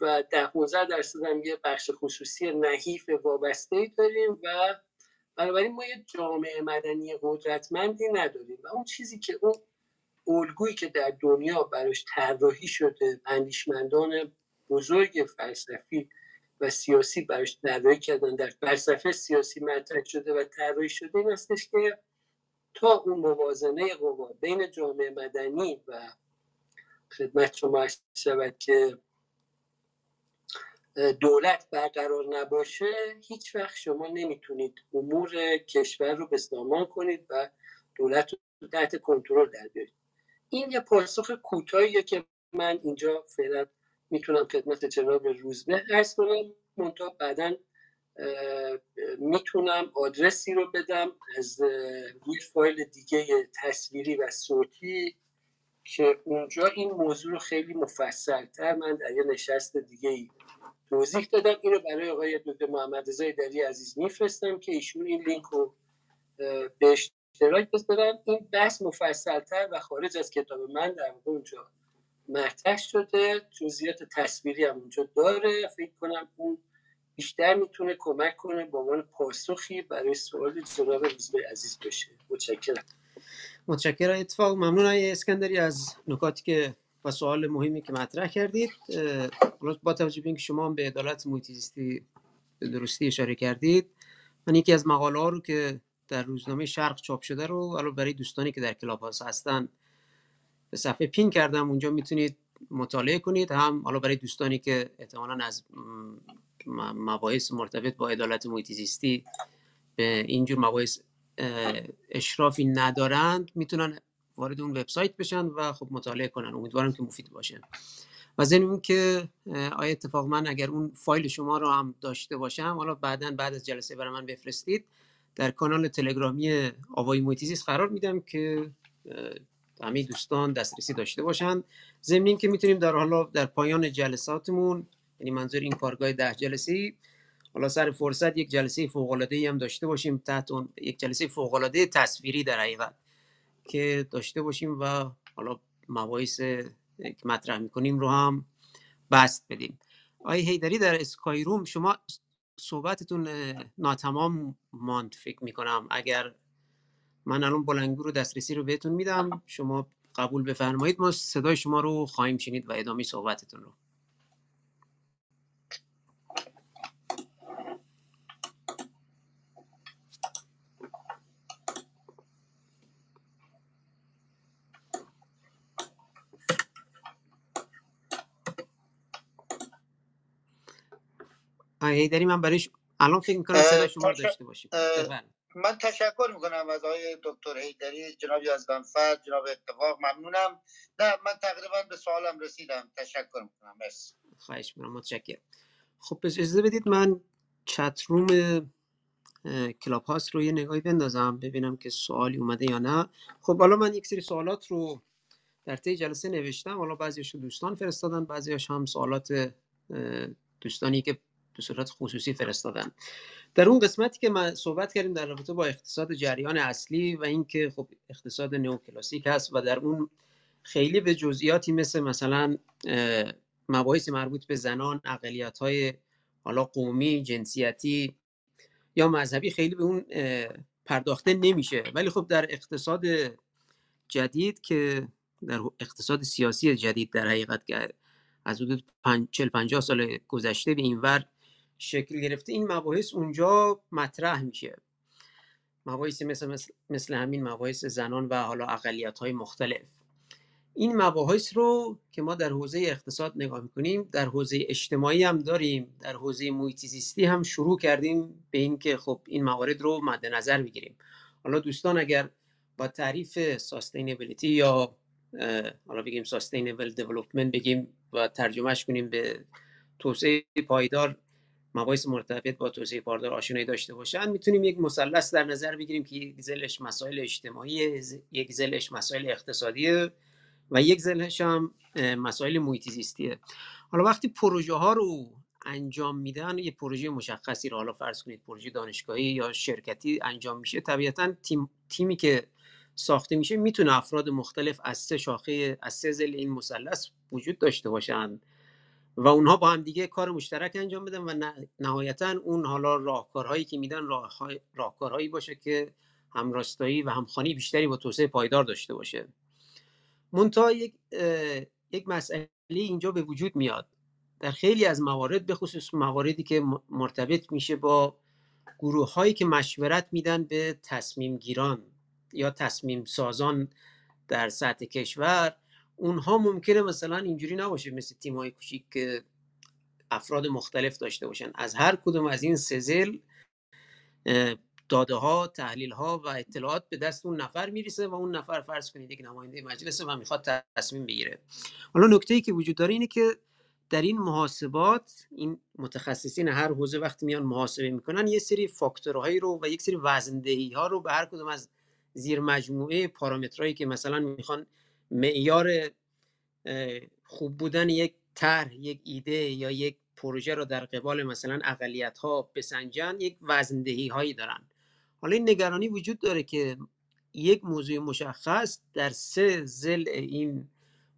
و ده 15 درصد هم یه بخش خصوصی نحیف وابسته ای داریم و بنابراین ما یه جامعه مدنی قدرتمندی نداریم. و اون چیزی که اون الگویی که در دنیا براش طراحی شده اندیشمندان بزرگ فلسفی و سیاسی براش طراحی کردن در فلسفه سیاسی مطرح شده و طراحی شده این هستش که تا اون موازنه قوا بین جامعه مدنی و خدمت شما شود که دولت برقرار نباشه هیچ وقت شما نمی‌تونید امور کشور رو به سامان کنید و دولت رو تحت کنترل در بیارید. این یه پاسخ کوتاهیه که من اینجا فعلا می‌تونم خدمت جناب روزبه ارز کنم. منتها بعدا می‌تونم آدرسی رو بدم از روی فایل دیگه تصویری و صوتی که اونجا این موضوع رو خیلی مفصلتر من در یه نشست دیگه ای توضیح دادم. اینو برای آقای دکتر محمد رضا دری عزیز میفرستم که ایشون این لینک رو به اشتراک بذارن. این بحث مفصلتر و خارج از کتاب من در اونجا مطرح شده. جزئیات تصویری هم اونجا داره. فکر کنم اون بیشتر می‌تونه کمک کنه با عنوان پاسخی برای سوال جناب روزبه عزیز بشه. متشکرم. متشکرم. اتفاق ممنون های اسکندری از نکاتی که و سوال مهمی که مطرح کردید با توجه به اینکه شما به عدالت محیطی به درستی اشاره کردید من یکی از مقاله ها رو که در روزنامه شرق چاپ شده رو الان برای دوستانی که در کلاب هستن به صفحه پین کردم. اونجا می‌تونید مطالعه کنید. هم حالا برای دوستانی که احتمالا از مباحث مرتبط با عدالت محیط زیستی به اینجور مباحث اشرافی ندارند می‌تونن وارد اون وبسایت بشن و خب مطالعه کنن. امیدوارم که مفید باشه. و ضمن اون که آیا اتفاق من اگر اون فایل شما رو هم داشته باشم حالا بعدا بعد از جلسه برای من بفرستید در کانال تلگرامی آوای مویتیزیس قرار میدم که همه دوستان دسترسی داشته باشند ضمن که می‌تونیم در حالا در پایان جلساتمون یعنی منظور این کارگاه ده جلسه حالا سر فرصت یک جلسه فوق العاده هم داشته باشیم تحت اون یک جلسه فوق العاده تصویری در حقیقت. که داشته باشیم و حالا مباحث که مطرح می‌کنیم رو هم بست بدیم. آقای هیدری در اسکای روم شما صحبتتون ناتمام ماند فکر می‌کنم. اگر من الان بلنگو رو دسترسی رو بهتون میدم شما قبول بفرمایید. ما صدای شما رو خواهیم شنید و ادامه صحبتتون رو. هیدری من برای الان فکر می‌کنم صدای شما رو داشته باشیم من تشکر می‌کنم از آقای دکتر هیدری جناب یزدانفر جناب اتفاق ممنونم. نه من تقریبا به سوالم رسیدم. تشکر می‌کنم. مرسی. خواهش می‌کنم. متشکرم. خب پس اجازه بدید من چت روم کلاب هاست رو یه نگاهی بندازم ببینم که سوالی اومده یا نه. خب حالا من یک سری سوالات رو در طی جلسه نوشتم. حالا بعضیش دوستان فرستادن بعضیش هم سوالات دوستانی که به صورت خصوصی فرستادن. در اون قسمتی که ما صحبت کردیم در رابطه با اقتصاد جریان اصلی و اینکه خب اقتصاد نئوکلاسیک هست و در اون خیلی به جزئیاتی مثل مثلا مباحث مربوط به زنان اقلیت های حالا قومی جنسیتی یا مذهبی خیلی به اون پرداخته نمیشه. ولی خب در اقتصاد جدید که در اقتصاد سیاسی جدید در حقیقت که از حدود 40 50 سال گذشته به اینور شکل گرفته این مباحث اونجا مطرح میشه. مباحثی مثل, مثل, مثل همین مباحث زنان و حالا اقلیت های مختلف. این مباحث رو که ما در حوزه اقتصاد نگاه می‌کنیم در حوزه اجتماعی هم داریم در حوزه محیط زیستی هم شروع کردیم به اینکه خب این موارد رو مد نظر بگیریم. حالا دوستان اگر با تعریف ساستینبیلیتی یا حالا بگیم ساستینبل دیولپمنت بگیم و ترجمهش کنیم به توسعه پایدار مباحث مرتبط با توسعه پایدار آشنایی داشته باشن. می‌تونیم یک مثلث در نظر بگیریم که یک زلش مسائل اجتماعی یک زلش مسائل اقتصادی و یک زلش هم مسائل محیط حالا وقتی پروژه ها رو انجام میدن یه پروژه مشخصی رو حالا فرض کنید پروژه دانشگاهی یا شرکتی انجام میشه طبیعتا تیم، تیمی که ساخته میشه می‌تونه افراد مختلف از سه شاخه از سه زل این مثلث وجود داشته باشن. و اونها با هم دیگه کار مشترک انجام بدن و نهایتا اون حالا راهکارهایی که میدن راهکارهایی باشه که همراستایی و همخوانی بیشتری با توسعه پایدار داشته باشه. منتها یک یک مسئله اینجا به وجود میاد. در خیلی از موارد به خصوص مواردی که مرتبط میشه با گروه هایی که مشورت میدن به تصمیم گیران یا تصمیم سازان در سطح کشور اونها ممکنه مثلا اینجوری نباشه مثل تیم های کوچیک که افراد مختلف داشته باشن. از هر کدوم از این سزل داده ها تحلیل ها و اطلاعات به دست اون نفر می‌رسه و اون نفر فرض کنید یک نماینده مجلس و می‌خواد تصمیم بگیره. حالا نکته ای که وجود داره اینه که در این محاسبات این متخصصین هر حوزه وقتی میان محاسبه می‌کنن یه سری فاکتورهایی رو و یک سری وزندهی ها رو به هر کدوم از زیر مجموعه پارامترهایی که مثلا می‌خوان معیار خوب بودن یک طرح یک ایده یا یک پروژه رو در قبال مثلا اقلیت ها بسنجن یک وزندهی هایی دارن. حالا این نگرانی وجود داره که یک موضوع مشخص در سه زل این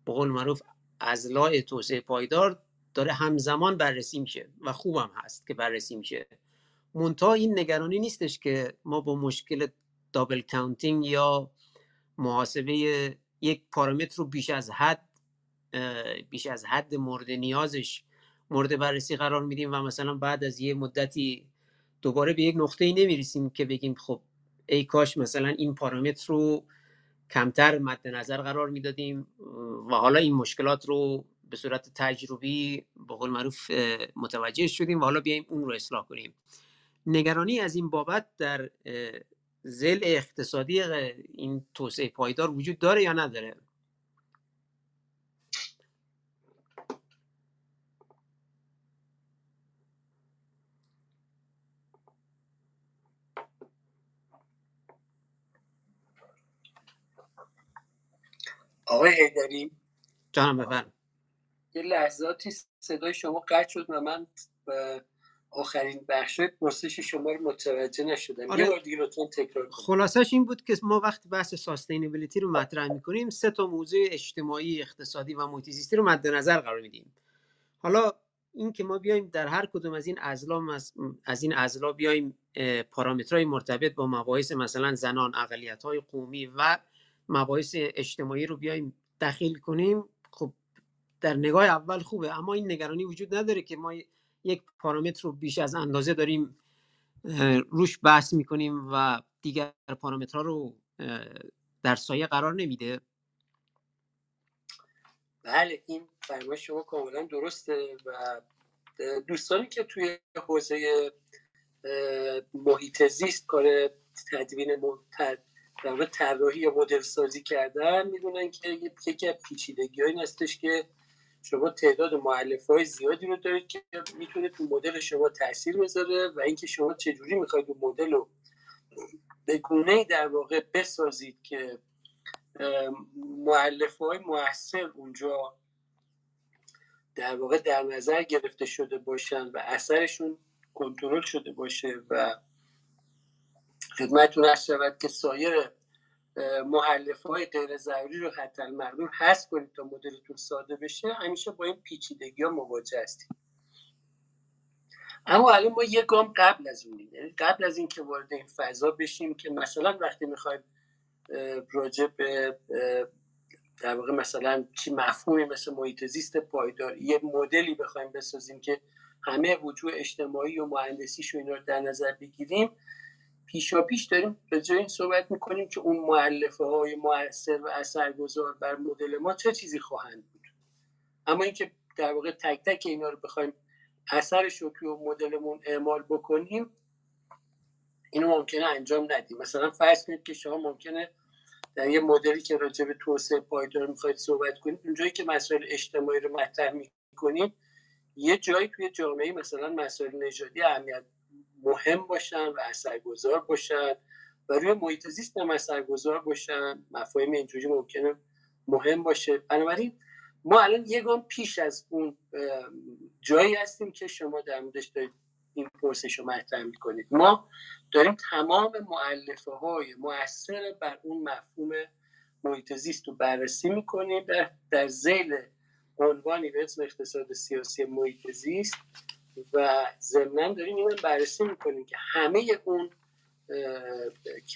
به قول معروف ازلاع توسعه پایدار داره همزمان بررسی میشه و خوبم هست که بررسی میشه. منتها این نگرانی نیستش که ما با مشکل دابل کاونتینگ یا محاسبه یک پارامتر رو بیش از حد بیش از حد مورد نیازش مورد بررسی قرار میدیم و مثلا بعد از یه مدتی دوباره به یک نقطه ای نمی‌رسیم که بگیم خب ای کاش مثلا این پارامتر رو کمتر مد نظر قرار می‌دادیم و حالا این مشکلات رو به صورت تجربی به قول معروف متوجه شدیم و حالا بیایم اون رو اصلاح کنیم. نگرانی از این بابت در زل اقتصادی این توسعه پایدار وجود داره یا نداره؟ آقای هیدری جانم بفرم. یه لحظاتی صدای شما قطع شد و من آخرین بخش پرسش شما رو متوجه نشدم. آره. یه بار دیگه لطفا تکرار کنید. خلاصش این بود که ما وقتی بحث ساستینبیلیتی رو مطرح می‌کنیم سه تا موضوع اجتماعی اقتصادی و محیط زیستی رو مد نظر قرار میدیم. حالا این که ما بیایم در هر کدوم از این ازلا از این ازلا بیایم پارامترهای مرتبط با مباحث مثلا زنان اقلیت های قومی و مباحث اجتماعی رو بیایم دخیل کنیم خب در نگاه اول خوبه. اما این نگرانی وجود نداره که ما یک پارامتر رو بیش از اندازه داریم روش بحث می‌کنیم و دیگر پارامترها رو در سایه قرار نمیده. بله این فرمای شما کاملا درسته و دوستانی که توی حوزه محیط زیست کار تدوین در طراحی یا مدل سازی کردن می‌دونن که یکی از پیچیدگی این هستش که شما تعداد معلف های زیادی رو دارید که می‌تونه تو مدل شما تاثیر بذاره و اینکه شما چجوری می‌خواید اون مدل رو به گونه در واقع بسازید که معلف های موثر اونجا در واقع در نظر گرفته شده باشن و اثرشون کنترل شده باشه و خدمتتون هست شود که سایر محلف های غیر ضروری رو حتی المقدور هست کنید تا مدلتون ساده بشه همیشه با این پیچیدگی ها مواجه هستیم اما الان ما یه گام قبل از اونیم یعنی قبل از اینکه وارد این فضا بشیم که مثلا وقتی می‌خوایم راجع به در واقع مثلا چی مفهومی مثل محیط زیست پایدار یه مدلی بخوایم بسازیم که همه وجوه اجتماعی و مهندسیش اینا رو در نظر بگیریم پیشا پیش داریم جای این صحبت می‌کنیم که اون معلفه های موثر و اثرگذار بر مدل ما چه چیزی خواهند بود. اما اینکه در واقع تک تک اینا رو بخوایم اثرش رو توی مدلمون اعمال بکنیم اینو ممکنه انجام ندیم. مثلا فرض کنید که شما ممکنه در یه مدلی که راجع به توسعه پایدار می‌خواید صحبت کنید اونجایی که مسائل اجتماعی رو مطرح می‌کنیم یه جایی توی جامعه مثلا مسائل نژادی اهمیت مهم باشن و اثرگذار باشن و روی محیط زیست هم اثرگذار باشن. مفاهیم اینجوری ممکنه مهم باشه. بنابراین ما الان یه گام پیش از اون جایی هستیم که شما در موردش دارید این پرسش رو مطرح می‌کنید. ما داریم تمام معلفه های مؤثر بر اون مفهوم محیط زیست رو بررسی می‌کنیم. در, در زیل عنوانی به اسم اقتصاد سیاسی محیط زیست و ضمنا داریم اینو بررسی می‌کنیم که همه اون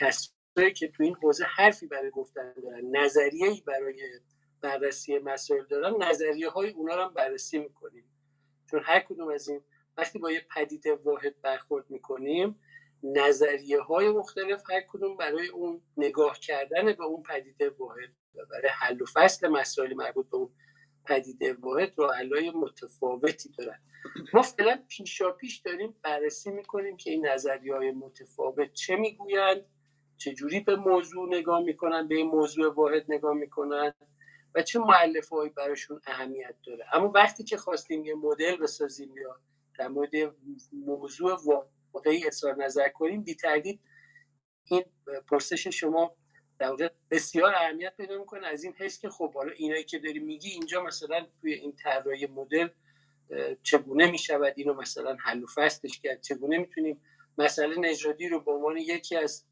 کسایی که تو این حوزه حرفی برای گفتن دارن نظریه برای بررسی مسائل دارن نظریه های اونا رو هم بررسی می‌کنیم. چون هر کدوم از این وقتی با یه پدیده واحد برخورد می‌کنیم نظریه های مختلف هر کدوم برای اون نگاه کردن به اون پدیده واحد و برای حل و فصل مسائل مربوط به اون پدیده واحد علای متفاوتی دارن. ما فعلا پیشا پیش داریم بررسی می‌کنیم که این نظریه های متفاوت چه می‌گویند چجوری به موضوع نگاه می‌کنن به این موضوع واحد نگاه می‌کنن و چه معلف هایی براشون اهمیت داره. اما وقتی که خواستیم یه مدل بسازیم یا در مورد موضوع واقعی اظهار نظر کنیم بی تردید این پرسش شما در واقع بسیار اهمیت پیدا می‌کنه از این حس که خب حالا اینایی که داری میگی اینجا مثلا توی این طراحی مدل چگونه می‌شود؟ اینو مثلا حل و فصلش کرد. چگونه می‌تونیم مسئله نژادی رو به عنوان یکی از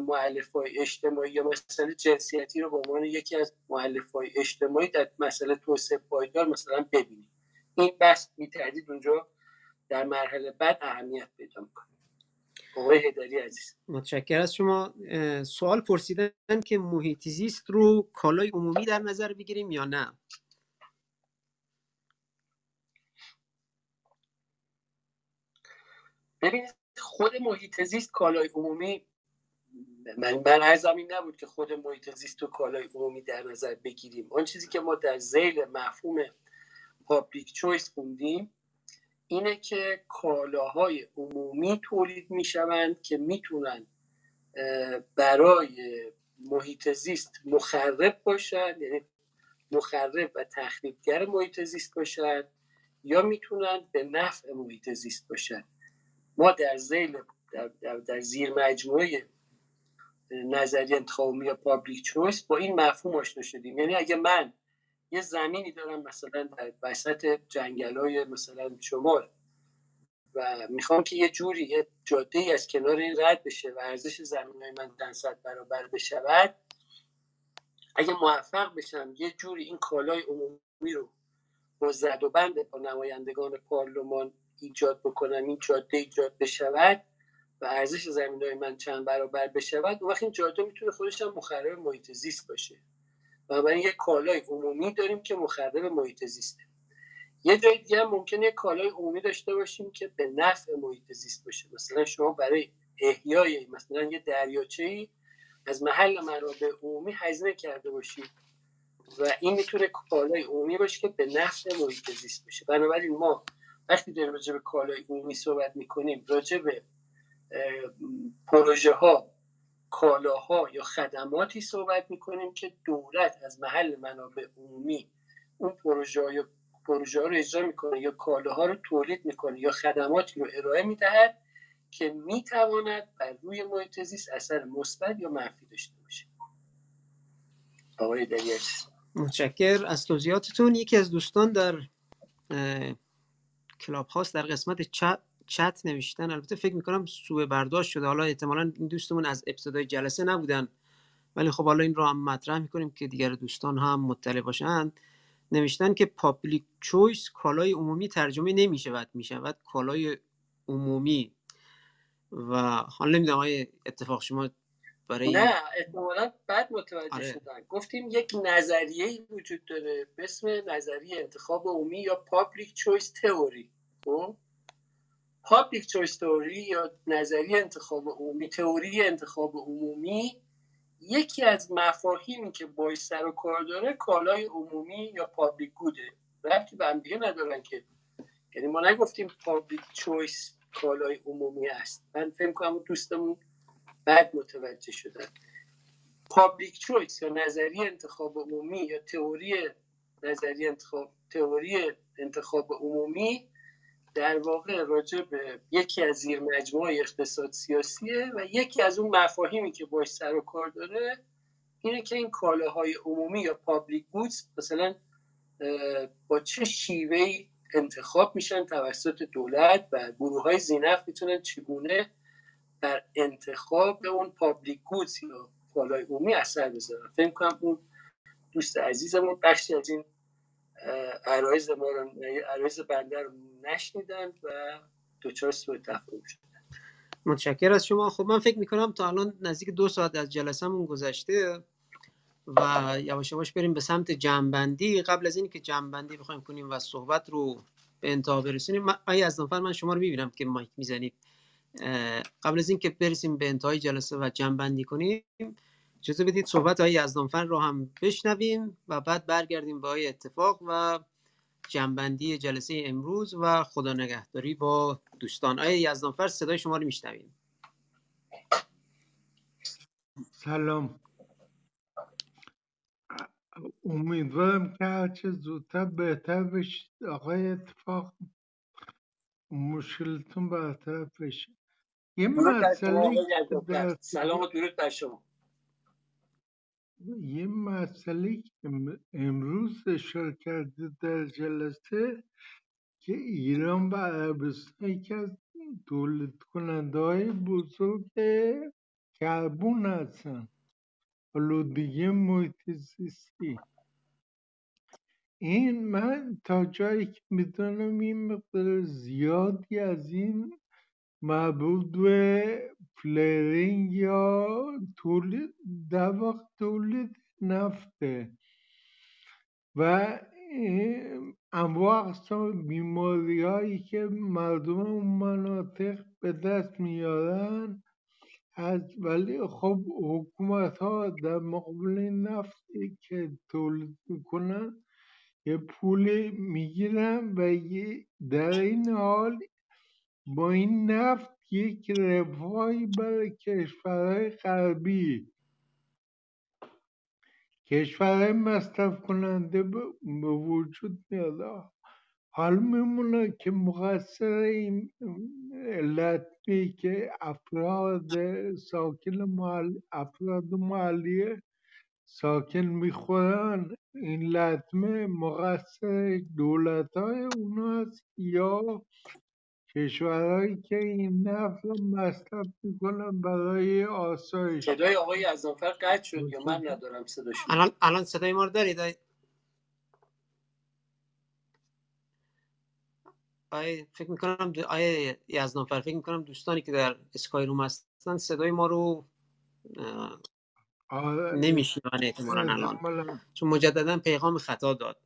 معلف اجتماعی یا مسئله جنسیتی رو به عنوان یکی از معلف اجتماعی در مسئله توسعه پایدار مثلا ببینیم. این بحث میتردید اونجا در مرحله بعد اهمیت پیدا می‌کنه. آقای هدری عزیز. متشکر از شما سوال پرسیدن که محیط زیست رو کالای عمومی در نظر بگیریم یا نه؟ ببینید خود محیط زیست کالای عمومی من من ارزم این نبود که خود محیط زیست و کالای عمومی در نظر بگیریم. آن چیزی که ما در زیل مفهوم پابلیک چویس خوندیم اینه که کالاهای عمومی تولید می‌شوند که می‌تونن برای محیط زیست مخرب باشد یعنی مخرب و تخریبگر محیط زیست باشد یا می‌تونن به نفع محیط زیست باشد ما در زیل در, در, در زیر مجموعه نظری انتخاب یا پابلیک چویس با این مفهوم آشنا شدیم. یعنی اگه من یه زمینی دارم مثلا در وسط جنگل های مثلا شمال و می‌خوام که یه جوری یه جاده ای از کنار این رد بشه و ارزش زمین های من چند صد برابر بشود. اگه موفق بشم یه جوری این کالای عمومی رو با زد و بند با نمایندگان پارلمان ایجاد بکنم این جاده ایجاد بشود و ارزش زمین های من چند برابر بشود اون وقت این جاده می‌تونه خودش هم مخرب محیط زیست باشه. بنابراین یه کالای عمومی داریم که مخرب محیط زیسته. یه جای دیگه هم ممکنه یه کالای عمومی داشته باشیم که به نفع محیط زیست باشه. مثلا شما برای احیای مثلا یه دریاچه ای از محل منابع عمومی هزینه کرده باشید و این می‌تونه کالای عمومی باشه که به نفع محیط زیست باشه. بنابراین ما وقتی داریم راجع کالای عمومی صحبت می‌کنیم راجع به پروژه ها کالاها یا خدماتی صحبت می‌کنیم که دولت از محل منابع عمومی اون پروژه یا پروژه رو اجرا می‌کنه یا کالاها رو تولید می‌کنه یا خدماتی رو ارائه می‌دهد که می‌تواند بر روی محیط زیست اثر مثبت یا منفی داشته باشه. آقای دریاچه متشکر. از توضیحاتتون یکی از دوستان در کلاب هاست در قسمت چت چت نوشتن. البته فکر می‌کنم سوء برداشت شده. حالا احتمالا این دوستمون از ابتدای جلسه نبودن. ولی خب حالا این رو هم مطرح می‌کنیم که دیگر دوستان هم مطلع باشند نوشتن که public choice کالای عمومی ترجمه نمی‌شود می‌شود کالای عمومی. و حالا نمی‌دونم آیا اتفاق شما برای نه احتمالا بعد متوجه آره. شدن. گفتیم یک نظریه وجود داره. به اسم نظریه انتخاب عمومی یا public choice theory public choice theory یا نظریه انتخاب عمومی تئوری انتخاب عمومی یکی از مفاهیمی که باید سر و کار داره کالای عمومی یا public good ه. ربطی به هم دیگه ندارن که. یعنی ما نگفتیم public choice کالای عمومی است. من فکر کنم دوستمون بعد متوجه شدن. public choice یا نظریه انتخاب عمومی یا تئوری نظریه انتخاب تئوری انتخاب عمومی در واقع راجع به یکی از زیر مجموعه اقتصاد سیاسیه و یکی از اون مفاهیمی که باش سر و کار داره اینه که این کالاهای عمومی یا public goods مثلا با چه شیوهی انتخاب میشن توسط دولت و گروه های ذی‌نفع می‌تونن چگونه بر انتخاب اون public goods یا کالای عمومی اثر بذارن؟ فکر کنم اون دوست عزیزمون بخشی از این عرایز ما رو عرایز بنده رو نشنیدن و دوچار سوء تفاهم شدن متشکر از شما. خب من فکر می‌کنم تا الان نزدیک دو ساعت از جلسهمون گذشته و یواش یواش بریم به سمت جنبندی. قبل از اینکه جنبندی بخوایم کنیم و صحبت رو به انتها برسونیم آیا از من شما رو می‌بینم که مایک می‌زنید؟ قبل از اینکه برسیم به انتهای جلسه و جنبندی کنیم اجازه بدید صحبت های یزدانفر رو هم بشنویم و بعد برگردیم به های اتفاق و جنبندی جلسه امروز و خدا نگهداری با دوستان. آیا یزدانفر صدای شما رو میشنویم. سلام. امیدوارم که هرچه زودتر بهتر بشید آقای اتفاق مشکلتون برطرف بشه. یه مسئله سلام و درود بر شما. یه مسئله که امروز اشاره کرده در جلسه که ایران و عربستان یکی از تولید کننده های بزرگ کربون هستن. آلودگی محیط زیستی. این من تا جایی که می‌دونم این مقدار زیادی از این به فلرینگ یا تولید در واقع تولید نفته. و انواع اقسام بیماری هایی که مردم اون مناطق به دست میارن از ولی خب حکومت ها در مقابل نفتی که تولید می‌کنن یه پولی می‌گیرن و در این حال با این نفت یک رفاهی برای کشورهای غربی. کشورهای مصرف کننده به وجود میاد. حال میمونه که مقصر این علت که افراد ساکن محل افراد محلی ساکن می‌خورن. این لطمه مقصر دولت های اوناست یا کشورهایی که این نفت رو مصرف می‌کنن برای آسایش. صدای آقای ازنفر قطع شد یا من ندارم صداش الان الان صدای ما رو دارید؟ آیه فکر می‌کنم دو... آیه یزدانفر فکر می‌کنم دوستانی که در اسکای روم هستن صدای ما رو آره. نمیشنون احتمالا الان. احتمالاً. چون مجددا پیغام خطا داد.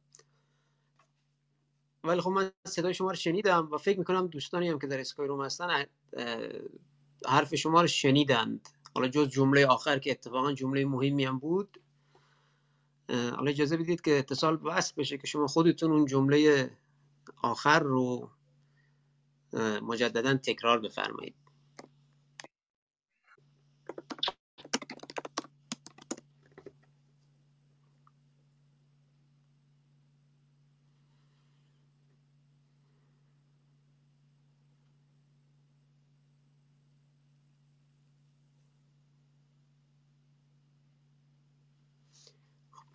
ولی خب من صدای شما رو شنیدم و فکر می‌کنم دوستانی هم که در اسکای روم هستن حرف شما رو شنیدند. حالا جز جمله آخر که اتفاقا جمله مهمی هم بود. حالا اجازه بدید که اتصال وصل بشه که شما خودتون اون جمله آخر رو مجددا تکرار بفرمایید.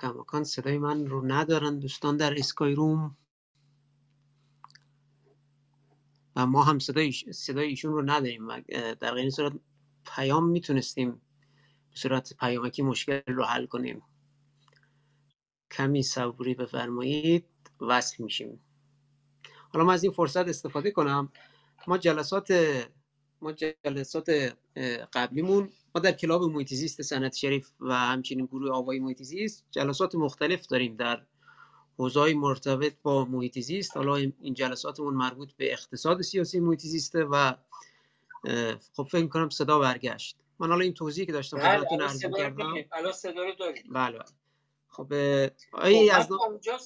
کماکان صدای من رو ندارن. دوستان در اسکای روم. و ما هم صدای, صدای ایشون رو نداریم. در غیر صورت پیام می‌تونستیم به صورت پیامکی مشکل رو حل کنیم. کمی صبوری بفرمایید وصل میشیم. حالا من از این فرصت استفاده کنم. ما جلسات ما جلسات قبلیمون ما در کلاب محیط زیست سنت شریف و همچنین گروه آوای محیط زیست جلسات مختلف داریم در حوزه‌های مرتبط با محیط زیست حالا این جلساتمون مربوط به اقتصاد سیاسی محیط زیسته و خب فکر کنم صدا برگشت. من حالا این توضیحی که داشتم بله خدمتتون عرض کردم الان صدا رو داریم. بله بله. خب آقای خب یزدان تا اونجا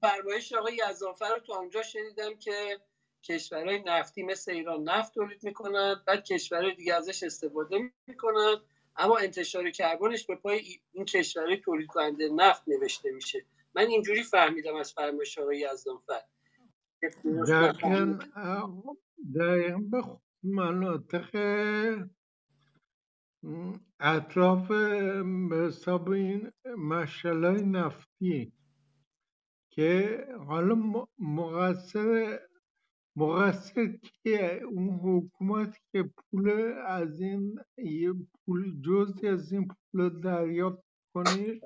فرمایش آقای یزدانفر رو تا اونجا شنیدم که کشورهای نفتی مثل ایران نفت تولید می‌کنن بعد کشورهای دیگه ازش استفاده می‌کنن اما انتشار کربنش به پای ای- این کشورهای تولید کننده نفت نوشته میشه. من اینجوری فهمیدم از فرمایش آقای یزدانفر دقیقا به مناطق اطراف به حساب این مشعل های نفتی که حالا مقصر مقصر کیه؟ اون حکومت که پول از این یه پول جزی از این پول دریافت کنه؟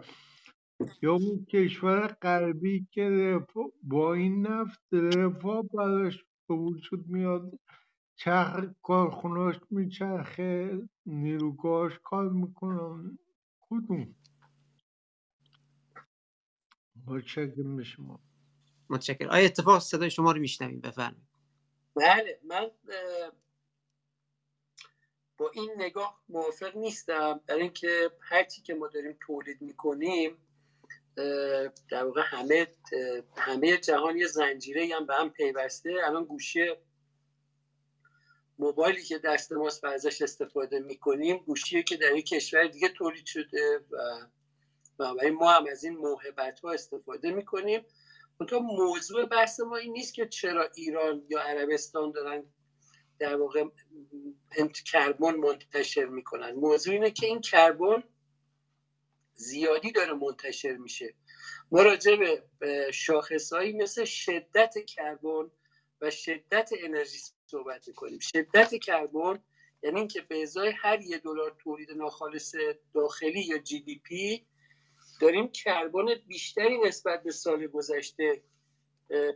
یا اون کشور غربی که با این نفت رفاه براش به وجود میاد چرخ کارخوناش میچرخه نیروگاهاش کار می‌کنن. کدوم؟ متشکرم به شما. متشکرم. آیا اتفاق صدای شما رو میشنویم؟ بفرمایید. بله من با این نگاه موافق نیستم. برای اینکه هرچی که ما داریم تولید می‌کنیم در واقع همه همه جهان یه زنجیره هم به هم پیوسته. الان گوشی موبایلی که دست ماست و ازش استفاده می‌کنیم گوشیه که در یک کشور دیگه تولید شده و ما هم از این موهبت ها استفاده می‌کنیم. منتها موضوع بحث ما این نیست که چرا ایران یا عربستان دارن در واقع کربن منتشر می‌کنن. موضوع اینه که این کربن زیادی داره منتشر میشه. ما راجع به شاخصهایی مثل شدت کربن و شدت انرژی صحبت می‌کنیم. شدت کربن یعنی اینکه به ازای هر یه دلار تولید ناخالص داخلی یا جی دی پی داریم کربن بیشتری نسبت به سال گذشته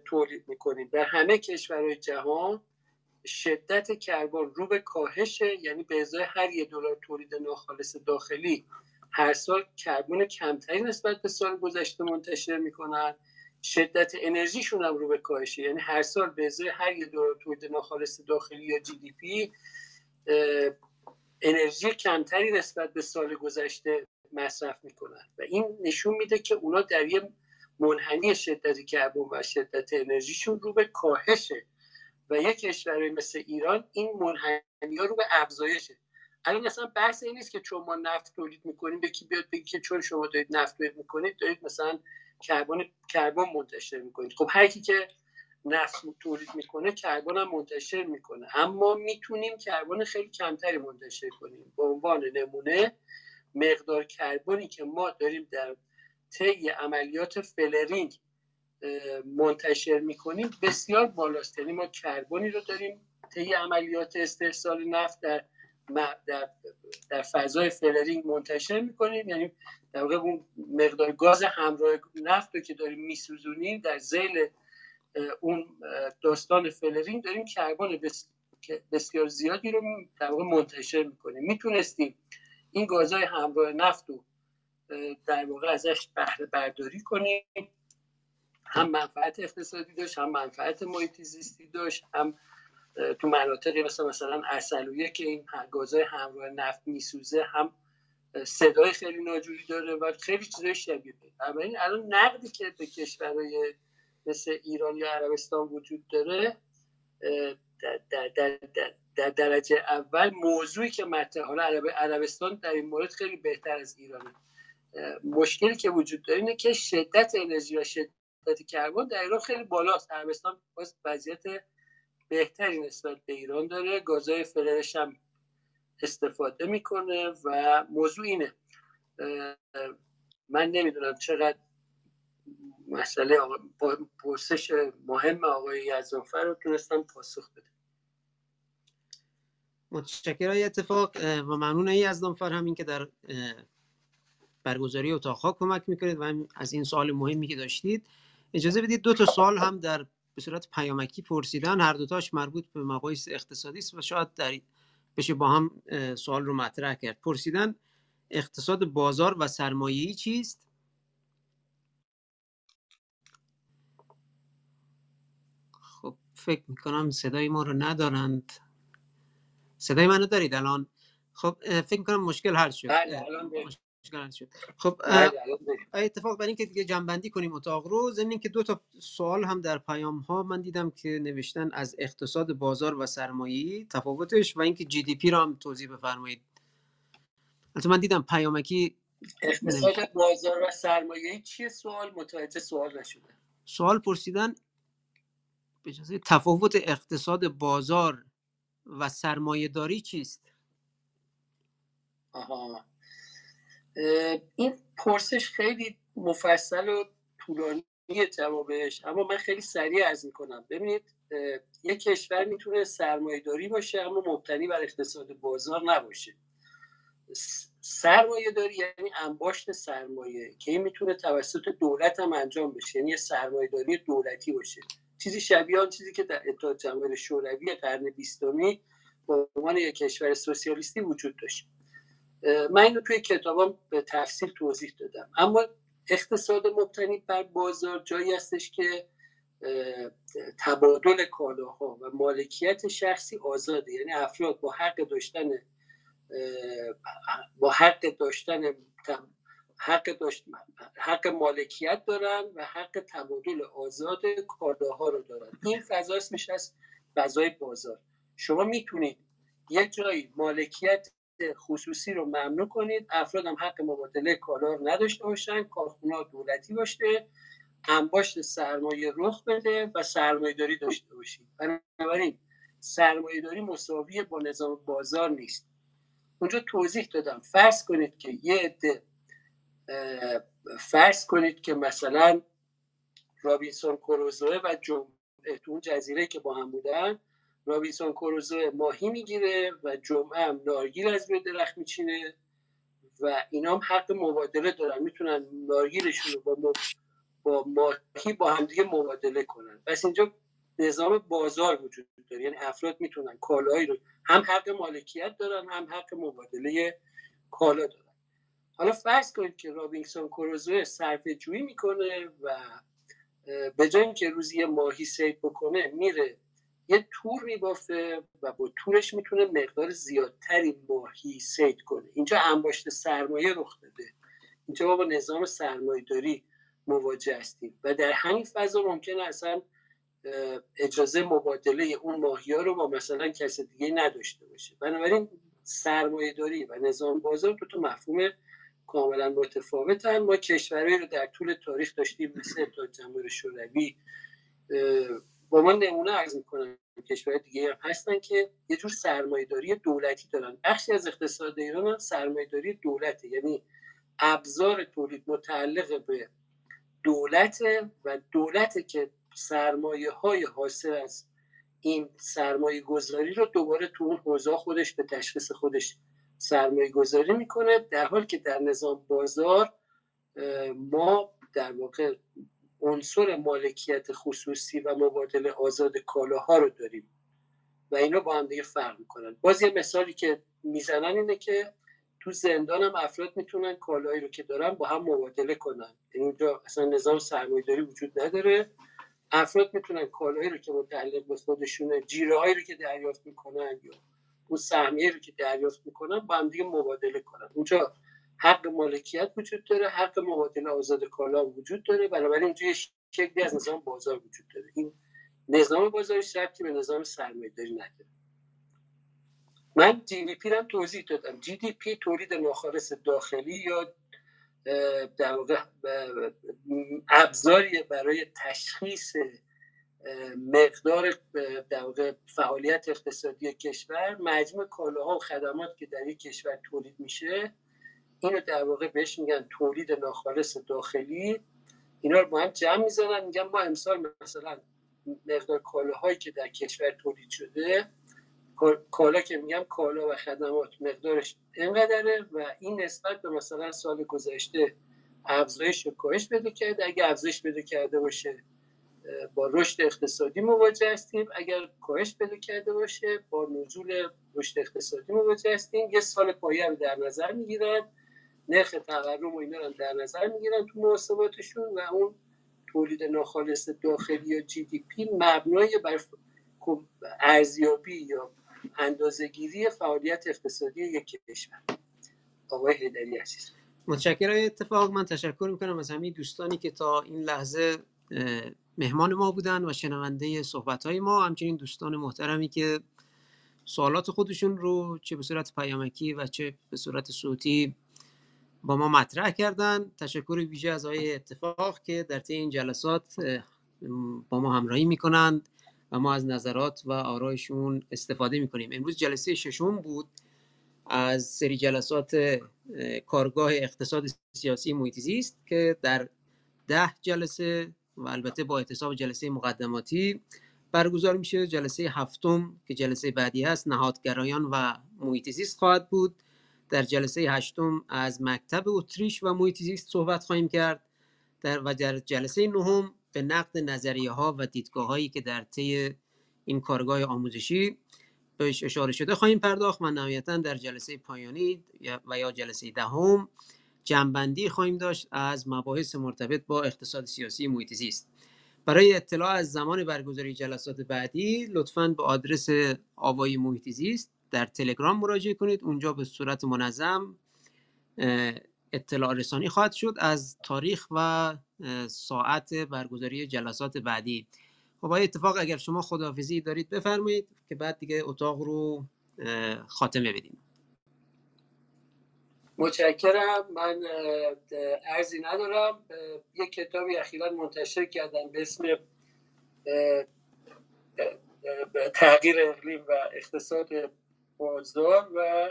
تولید می‌کنیم. در همه کشورهای جهان شدت کربن رو به کاهشه یعنی به ازای هر یه دلار تولید ناخالص داخلی هر سال کربن کمتری نسبت به سال گذشته منتشر می‌کنن. شدت انرژیشون هم رو به کاهشه یعنی هر سال به ازای هر یه دلار تولید ناخالص داخلی یا جی دی پی انرژی کمتری نسبت به سال گذشته. مصرف می‌کنن. و این نشون میده که اونا در یه منحنی شدت کربن و شدت انرژیشون رو به کاهشه. و یک کشوری مثل ایران این منحنی ها رو به افزایشه. الان اصلا بحث این نیست که چون ما نفت تولید می‌کنیم یکی بیاد بگی که چون شما دارید نفت تولید می‌کنید دارید مثلا کربن کربن منتشر می‌کنید. خب هر کی که نفت تولید می‌کنه کربن هم منتشر می‌کنه. اما می‌تونیم کربن خیلی کمتری منتشر کنیم. به عنوان نمونه مقدار کربنی که ما داریم در طی عملیات flaring منتشر می‌کنیم بسیار بالاست. یعنی ما کربنی رو داریم طی عملیات استحصال نفت در در, در فضای flaring منتشر می‌کنیم. یعنی در واقع اون مقدار گاز همراه نفت رو که داریم میسوزونیم در ذیل اون داستان flaring داریم کربن بسیار زیادی رو در واقع منتشر می‌کنیم. می‌تونستیم این گازهای همراه نفت رو در واقع ازش بهره برداری کنیم. هم منفعت اقتصادی داشت هم منفعت محیط زیستی داشت هم تو مناطقی مثل مثلا ارسلویه که این گازهای همراه نفت میسوزه هم صدای خیلی ناجوری داره و خیلی چیزای شبیه این الان نقدی که به کشورهای مثل ایران یا عربستان وجود داره در, در, در, در درجه اول موضوعی که مطرح حالا عربستان در این مورد خیلی بهتر از ایرانه. مشکلی که وجود داره اینه که شدت انرژی و شدت کربن در ایران خیلی بالاست. عربستان باز وضعیت بهتری نسبت به ایران داره. گازهای فلرش هم استفاده می‌کنه و موضوع اینه. من نمی‌دونم چقدر مسئله پرسش مهم آقای یزدانفر رو تونستم پاسخ بده متشکرم. اتفاق و ممنون ای یزدانفر همین که در برگزاری اتاق کمک می‌کنید و از این سوال مهمی که داشتید. اجازه بدید دو تا سوال هم در به صورت پیامکی پرسیدن. هر دوتاش مربوط به مقایس اقتصادی است و شاید در بشه با هم سوال رو مطرح کرد. پرسیدن اقتصاد بازار و سرمایه‌ای چیست؟ خب فکر می‌کنم صدای ما رو ندارند. صدای منو دارید الان؟ خب فکر می‌کنم مشکل حل شد. بله، شد. خب اتفاق برای اینکه دیگه جنبندی کنیم اتاق رو ضمن که دو تا سوال هم در پیام ها من دیدم که نوشتن از اقتصاد بازار و سرمایه‌ای تفاوتش و اینکه جی دی پی رو هم توضیح بفرمایید. البته من دیدم پیامکی اقتصاد بازار و سرمایه‌ای چیه سوال؟ متوجه سوال نشده. سوال پرسیدن به تفاوت اقتصاد بازار و سرمایه داری چیست؟ آها. این پرسش خیلی مفصل و طولانی جوابش اما من خیلی سریع از می‌کنم. ببینید یک کشور می‌تونه سرمایه داری باشه اما مبتنی بر اقتصاد بازار نباشه. سرمایه داری یعنی انباشت سرمایه که این می‌تونه توسط دولت هم انجام بشه یعنی سرمایه داری دولتی باشه. چیزی شبیه آن چیزی که در اتحاد جماهیر شوروی قرن بیستمی به عنوان یک کشور سوسیالیستی وجود داشت. من اینو توی کتابم به تفصیل توضیح دادم. اما اقتصاد مبتنی بر بازار جایی هستش که تبادل کالاها و مالکیت شخصی آزاده. یعنی افراد با حق داشتن با حق داشتن حق, داشت... حق مالکیت دارن و حق تبادل آزاد کالاها رو دارن. این فضا میشه از فضای بازار. شما می‌تونید یک جایی مالکیت خصوصی رو ممنوع کنید. افراد هم حق مبادله کالا رو نداشته باشن. کارخونه دولتی باشه. انباشت سرمایه رخ بده و سرمایه داری داشته باشید. بنابراین سرمایه داری مساوی با نظام بازار نیست. اونجا توضیح دادم. فرض کنید که یه عده فرض کنید که مثلا رابینسون کروزوه و جمعه تو اون جزیره که با هم بودن رابینسون کروزو ماهی می‌گیره و جمعه هم نارگیل از روی درخت میچینه و اینا هم حق مبادله دارن. می‌تونن نارگیلشون رو با, با ماهی با همدیگه مبادله کنن. پس اینجا نظام بازار وجود داره. یعنی افراد می‌تونن کالایی رو هم حق مالکیت دارن هم حق مبادله کالا دارن. حالا فرض کنید که رابینسون کروزو صرف جویی می‌کنه و به جای اینکه روزی ماهی سید بکنه میره یه تور میبافه و با تورش می‌تونه مقدار زیادتری ماهی سید کنه. اینجا انباشت سرمایه رخ داده. اینجا با نظام سرمایه داری مواجه هستیم و در همین فضا ممکنه اصلا اجازه مبادله اون ماهی رو با مثلا کس دیگه نداشته باشه. بنابراین سرمایه داری و نظام بازار دو تا مفهوم کاملا متفاوتن. ما کشورهایی رو در طول تاریخ داشتیم مثل اتحاد جمهوری شوروی با ما نمونه عرض می‌کنم. کشور دیگه هم هستن که یه جور سرمایهداری دولتی دارن. بخشی از اقتصاد ایران هم سرمایهداری دولته. یعنی ابزار تولید متعلق به دولت و دولت که سرمایه های حاصل از این سرمایه گذاری رو دوباره تو اون حوزه خودش به تشخیص خودش سرمایه گذاری می‌کنه در حالی که در نظام بازار ما در واقع عنصر مالکیت خصوصی و مبادله آزاد کالاها رو داریم و اینا با هم دیگه فرق می‌کنن. باز یه مثالی که می‌زنن اینه که تو زندان هم افراد می‌تونن کالایی رو که دارن با هم مبادله کنن. یعنی اونجا اصلا نظام سرمایه‌داری وجود نداره. افراد می‌تونن کالایی رو که متعلق به خودشونه جیره هایی رو که دریافت می‌کنن یا اون سهمیه رو که دریافت می‌کنن با هم دیگه مبادله کنن اونجا حق مالکیت وجود داره حق مبادله آزاد کالا وجود داره. بنابراین اینجا شکلی از نظام بازار وجود داره. این نظام بازاری ربطی به نظام سرمایه داری نداره. من جی دی پی رو توضیح دادم. جی دی پی تولید ناخالص داخلی یا در واقع ابزاری برای تشخیص مقدار در واقع فعالیت اقتصادی کشور مجموع کالاها و خدمات که در یک کشور تولید میشه اینو در واقع بهش میگن تولید ناخالص داخلی. اینا رو با هم جمع می‌زنن میگن ما امسال مثلا مقدار کالاهایی که در کشور تولید شده کالا که میگم کالا و خدمات مقدارش اینقدره و این نسبت به مثلا سال گذشته افزایش و کاهش بده کرده. اگه افزایش بده کرده باشه با رشد اقتصادی مواجه هستیم. اگر کاهش بده کرده باشه با نزول رشد اقتصادی مواجه هستیم. یه سال پایه هم در نظر می‌گیرن. نرخ تورم و اینا رو در نظر می‌گیرن تو محاسباتشون و اون تولید ناخالص داخلی یا جی دی پی مبنای بر ارزیابی یا اندازهگیری فعالیت اقتصادی یک کشور. آقای هیدری عزیز. متشکرم. اتفاق من تشکر می‌کنم از همین دوستانی که تا این لحظه مهمان ما بودن و شنونده صحبت های ما همچنین دوستان محترمی که سوالات خودشون رو چه به صورت پیامکی و چه به صورت صوتی با ما مطرح کردن. تشکر ویژه از آقای اتفاق که در طی این جلسات با ما همراهی می‌کنند و ما از نظرات و آرایشون استفاده می‌کنیم. امروز جلسه ششم بود از سری جلسات کارگاه اقتصاد سیاسی محیط که در ده جلسه و البته با اعتصاب جلسه مقدماتی برگزار میشه. جلسه هفتم که جلسه بعدی هست نهادگرایان و محیط زیست خواهد بود. در جلسه هشتم از مکتب اتریش و محیط زیست صحبت خواهیم کرد. در و در جلسه نهم به نقد نظریه ها و دیدگاه هایی که در طی این کارگاه آموزشی بهش اشاره شده خواهیم پرداخت و نهایتا در جلسه پایانی و یا جلسه دهم جنبندی خواهیم داشت از مباحث مرتبط با اقتصاد سیاسی محیط زیست. برای اطلاع از زمان برگزاری جلسات بعدی لطفا به آدرس آوای محیط زیست در تلگرام مراجعه کنید. اونجا به صورت منظم اطلاع رسانی خواهد شد از تاریخ و ساعت برگزاری جلسات بعدی. خب اتفاق اگر شما خداحافظی دارید بفرمایید که بعد دیگه اتاق رو خاتمه بدیم. متشکرم. من ارزی ندارم. یک کتابی اخیرا منتشر کردم به اسم تغییر اقلیم و اقتصاد بازار و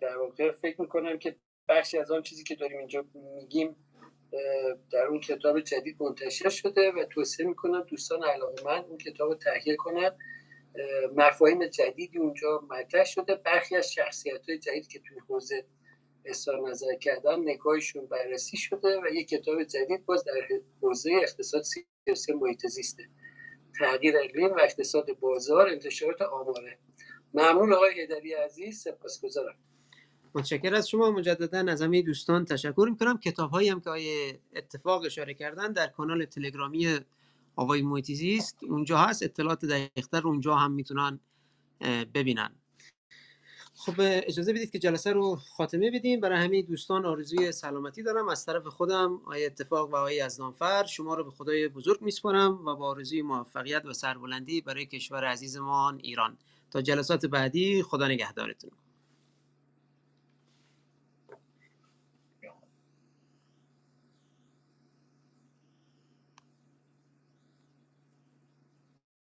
در واقع فکر می‌کنم که بخشی از آن چیزی که داریم اینجا میگیم در اون کتاب جدید منتشر شده و توصیه می‌کنم دوستان علاقه من اون کتاب رو تهیه کنن. مفاهیم جدیدی اونجا مطرح شده. برخی از شخصیت های جدید که توی حوزه اظهار نظر کردن نگاهشون بررسی شده و یک کتاب جدید باز در حوزه اقتصاد سیاسی محیط زیسته تغییر اقلیم و اقتصاد بازار انتشارات آماره. ممنون آقای هدری عزیز سپاسگزارم. متشکر از شما مجددا. از همه دوستان تشکر می‌کنم. کتاب هایی هم که آیه اتفاق اشاره کردن در کانال تلگرامی آقای محیطی اونجا هست اطلاعات دقیقتر اونجا هم می‌تونن ببینن. خب اجازه بدید که جلسه رو خاتمه بدیم. برای همه دوستان آرزوی سلامتی دارم. از طرف خودم آیه اتفاق و آیه یزدانفر شما رو به خدای بزرگ میسپارم و با آرزوی موفقیت و سربلندی برای کشور عزیزمان ایران. تا جلسات بعدی خدا نگهدارتون.